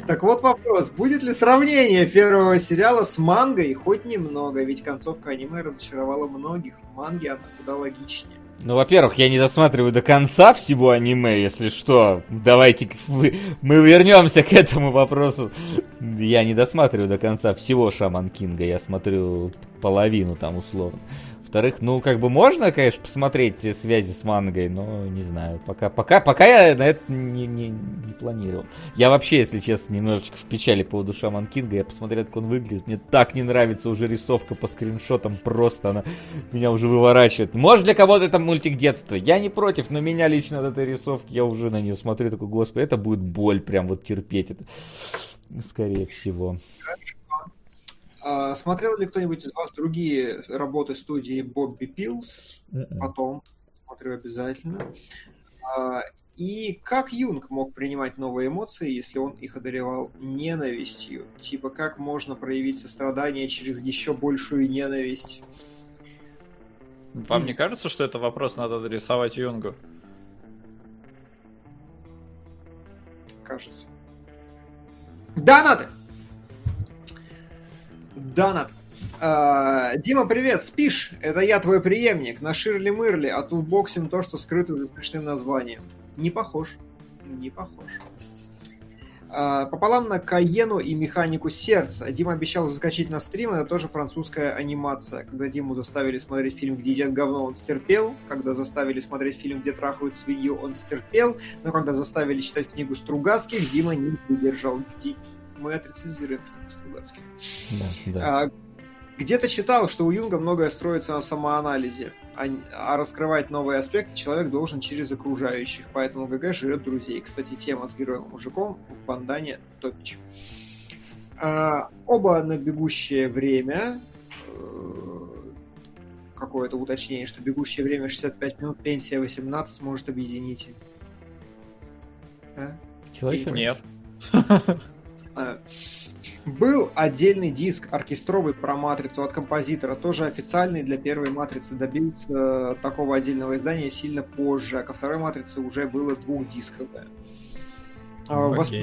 Так вот вопрос, будет ли сравнение первого сериала с мангой хоть немного, ведь концовка аниме разочаровала многих, в манге она куда логичнее. Ну, во-первых, я не досматриваю до конца всего аниме, если что. Давайте мы вернемся к этому вопросу. Я не досматриваю до конца всего Шаман Кинга, я смотрю половину там условно. Во-вторых, ну, как бы можно, конечно, посмотреть связи с мангой, но не знаю. Пока, пока, пока я на это не, не, не планировал. Я вообще, если честно, немножечко в печали по поводу Шаман Кинга. Я посмотрел, как он выглядит. Мне так не нравится уже рисовка по скриншотам. Просто она меня уже выворачивает. Может, для кого-то это мультик детства. Я не против, но меня лично от этой рисовки, я уже на нее смотрю, такой, господи, это будет боль прям вот терпеть это. Скорее всего. А, смотрел ли кто-нибудь из вас другие работы студии Бобби Пилс? М-м. Потом смотрю обязательно. А, и как Юнг мог принимать новые эмоции, если он их одолевал ненавистью? Типа, как можно проявить сострадание через еще большую ненависть? Вам не кажется, что это вопрос надо адресовать Юнгу? Кажется. Донаты! Донат. А, Дима, привет, спишь? Это я, твой преемник. На Ширли Мырли, а тут боксим то, что скрыто за смешным названием. Не похож. Не похож. А, пополам на Каену и Механику Сердца. Дима обещал заскочить на стрим, это тоже французская анимация. Когда Диму заставили смотреть фильм, где едят говно, он стерпел. Когда заставили смотреть фильм, где трахают свинью, он стерпел. Но когда заставили читать книгу Стругацких, Дима не выдержал. Мы отрецензируем книгу Стругацких. Да, да. А, где-то читал, что у Юнга многое строится на самоанализе, а, а раскрывать новые аспекты человек должен через окружающих, поэтому ГГ жрет друзей. Кстати, тема с героем-мужиком в бандане топич. А, оба на бегущее время э, какое-то уточнение, что бегущее время 65 минут, пенсия 18 может объединить. А? Чего еще? Нет. А, был отдельный диск оркестровый про матрицу от композитора, тоже официальный для первой матрицы. Добился такого отдельного издания сильно позже, а ко второй матрице уже было двухдисковое. Okay. Восп...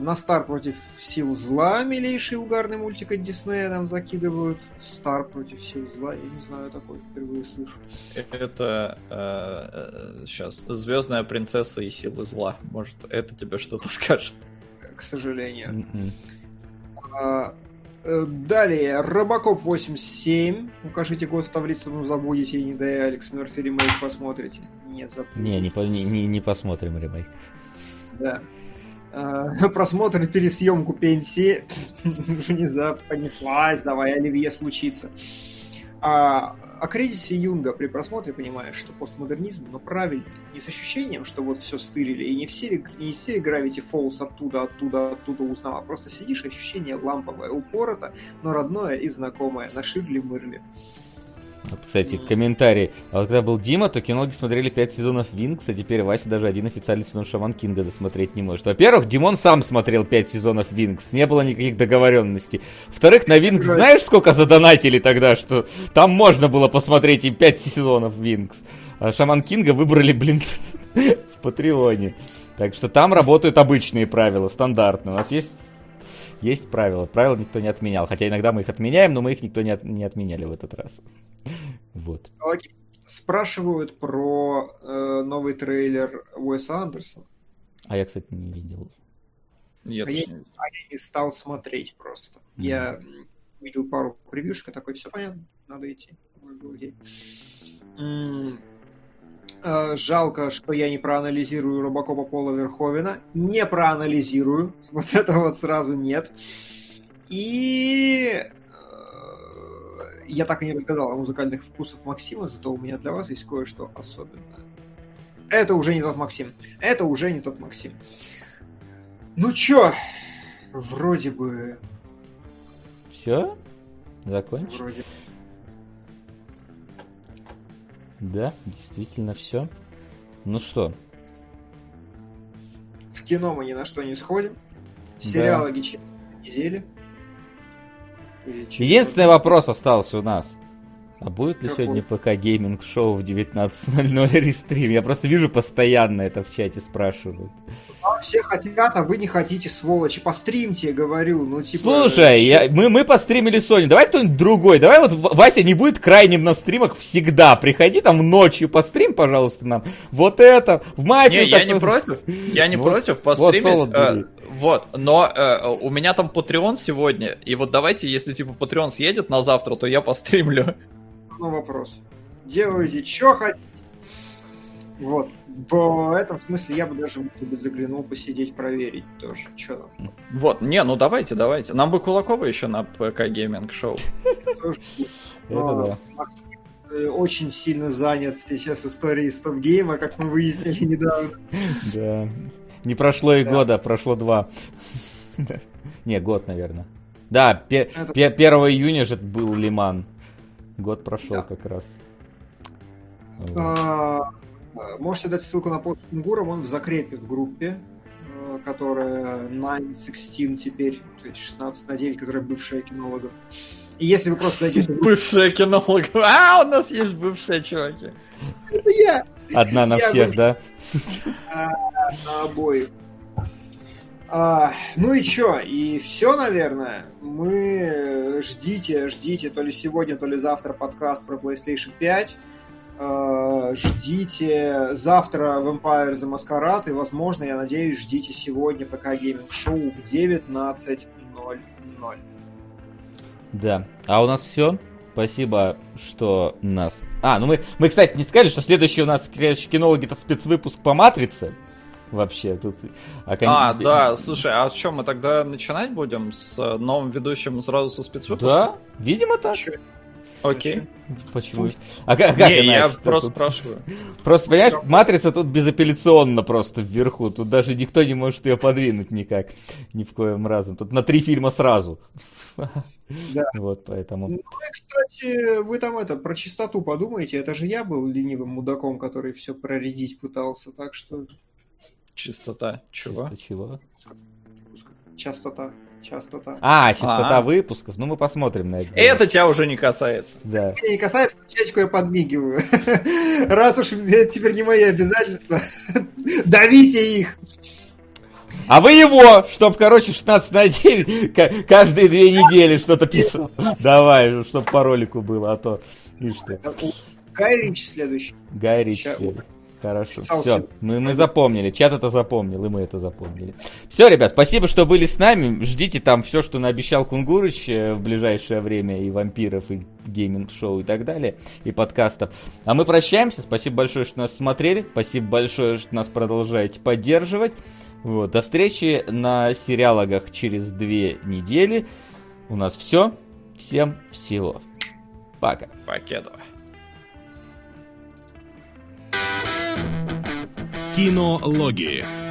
На Стар против сил зла милейший угарный мультик от Диснея нам закидывают. Стар против сил зла, я не знаю, такой впервые слышу. Это э, сейчас э, Звездная принцесса и силы зла. Может, это тебе что-то скажет? К сожалению. Mm-mm. А, э, далее, Робокоп 87. Укажите год в таблицу, ну забудете, и не дай Алекс Мерфи ремейк посмотрите. Не забудете. Не, не, не, не посмотрим ремейк. Да. А, просмотр пересъемку пенсии. Внезапно понеслась, давай, Оливье случится. А, о кризисе Юнга при просмотре понимаешь, что постмодернизм, но правильный. Не с ощущением, что вот все стырили, и не все, не все Gravity Falls оттуда, оттуда, оттуда узнал, а просто сидишь, ощущение ламповое, упорото, но родное и знакомое, на Ширли-Мырли. Вот, кстати, комментарий. А вот когда был Дима, то кинологи смотрели 5 сезонов Винкс, а теперь Вася даже один официальный сезон Шаман Кинга досмотреть не может. Во-первых, Димон сам смотрел 5 сезонов Винкс, не было никаких договоренностей. Во-вторых, на Винкс знаешь, сколько задонатили тогда, что там можно было посмотреть и 5 сезонов Винкс. А Шаман Кинга выбрали, блин, в Патреоне. Так что там работают обычные правила, стандартные. У нас есть есть правила. Правила никто не отменял. Хотя иногда мы их отменяем, но мы их никто не, от, не отменяли в этот раз. Вот. Спрашивают про э, новый трейлер Уэса Андерсона. А я, кстати, не видел. Я, а, я, а я не стал смотреть просто. Mm. Я видел пару превьюшек, такой, все понятно, надо идти. Э, жалко, что я не проанализирую Робокопа Пола Верховена. Не проанализирую. Вот это вот сразу нет. И э, я так и не рассказал о музыкальных вкусах Максима, зато у меня для вас есть кое-что особенное. Это уже не тот Максим. Это уже не тот Максим. Ну чё, вроде бы... Все? Закончил? Вроде да, действительно все. Ну что? В кино мы ни на что не сходим. Сериалы да. недели. Единственный вопрос остался у нас. А будет ли Какой? сегодня ПК гейминг шоу в 19.00 рестрим? Я просто вижу постоянно это в чате спрашивают. Все хотят, а вы не хотите, сволочи. Постримьте, говорю. Ну, типа... Слушай, я, мы, мы постримили Соню. Давай кто-нибудь другой. Давай вот Вася не будет крайним на стримах всегда. Приходи там ночью, пострим, пожалуйста, нам. Вот это. В мафию. Не, я не против. Я не вот, против постримить. Вот, э, вот. но э, у меня там Patreon сегодня. И вот давайте, если типа Patreon съедет на завтра, то я постримлю но вопрос. Делайте, что хотите. Вот. В этом смысле я бы даже, может быть, заглянул посидеть, проверить тоже. Что там. Вот, не, ну давайте, давайте. Нам бы Кулакова еще на ПК Гейминг Шоу. Это да э, очень сильно занят сейчас историей стоп-гейма, как мы выяснили недавно. Да. Не прошло и года, прошло два. Не, год, наверное. Да, 1 июня же был Лиман. Год прошел как раз. А, можете дать ссылку на пост Кунгуром, он в закрепе в группе, э, которая 916 теперь, то есть 16 на 9, которая бывшая кинологов. И если вы просто зайдете... Бывшая кинологов. А, у нас есть бывшие чуваки. Это я. Одна на всех, да? А, на обоих. А, ну и чё, и все, наверное. Мы ждите, ждите то ли сегодня, то ли завтра подкаст про PlayStation 5. Э, ждите завтра Vampire the Masquerade, и, возможно, я надеюсь, ждите сегодня ПК Гейминг Шоу в 19.00. Да. А у нас все. Спасибо, что нас... А, ну мы, мы, кстати, не сказали, что следующий у нас, следующий кинологи это спецвыпуск по Матрице. Вообще, тут... А, а да, слушай, а что, мы тогда начинать будем с новым ведущим сразу со спецвыпуском? Да, видимо так. Окей. Почему? А как, как Не, я просто тут? спрашиваю. Просто, понимаешь, матрица тут безапелляционно просто вверху. Тут даже никто не может ее подвинуть никак. Ни в коем разом. Тут на три фильма сразу. Да. Вот поэтому. Ну, и, кстати, вы там это про чистоту подумайте. Это же я был ленивым мудаком, который все проредить пытался, так что. Чистота. Чего? Чисто чего? Частота частота. А, частота А-а. выпусков. Ну, мы посмотрим на это. Это тебя уже не касается. Да. Меня не касается, чатику я подмигиваю. Раз уж это теперь не мои обязательства, давите их. А вы его, чтоб, короче, 16 на 9 каждые две недели что-то писал. Давай, чтоб по ролику было, а то, видишь ты. Гай Ричи следующий. Гай Ричи следующий. Хорошо, все, мы, мы запомнили, чат это запомнил, и мы это запомнили. Все, ребят, спасибо, что были с нами, ждите там все, что наобещал Кунгурыч э, в ближайшее время, и вампиров, и гейминг-шоу, и так далее, и подкастов. А мы прощаемся, спасибо большое, что нас смотрели, спасибо большое, что нас продолжаете поддерживать. Вот, до встречи на сериалогах через две недели. У нас все. Всем всего. Пока. Покедова. Кинологии.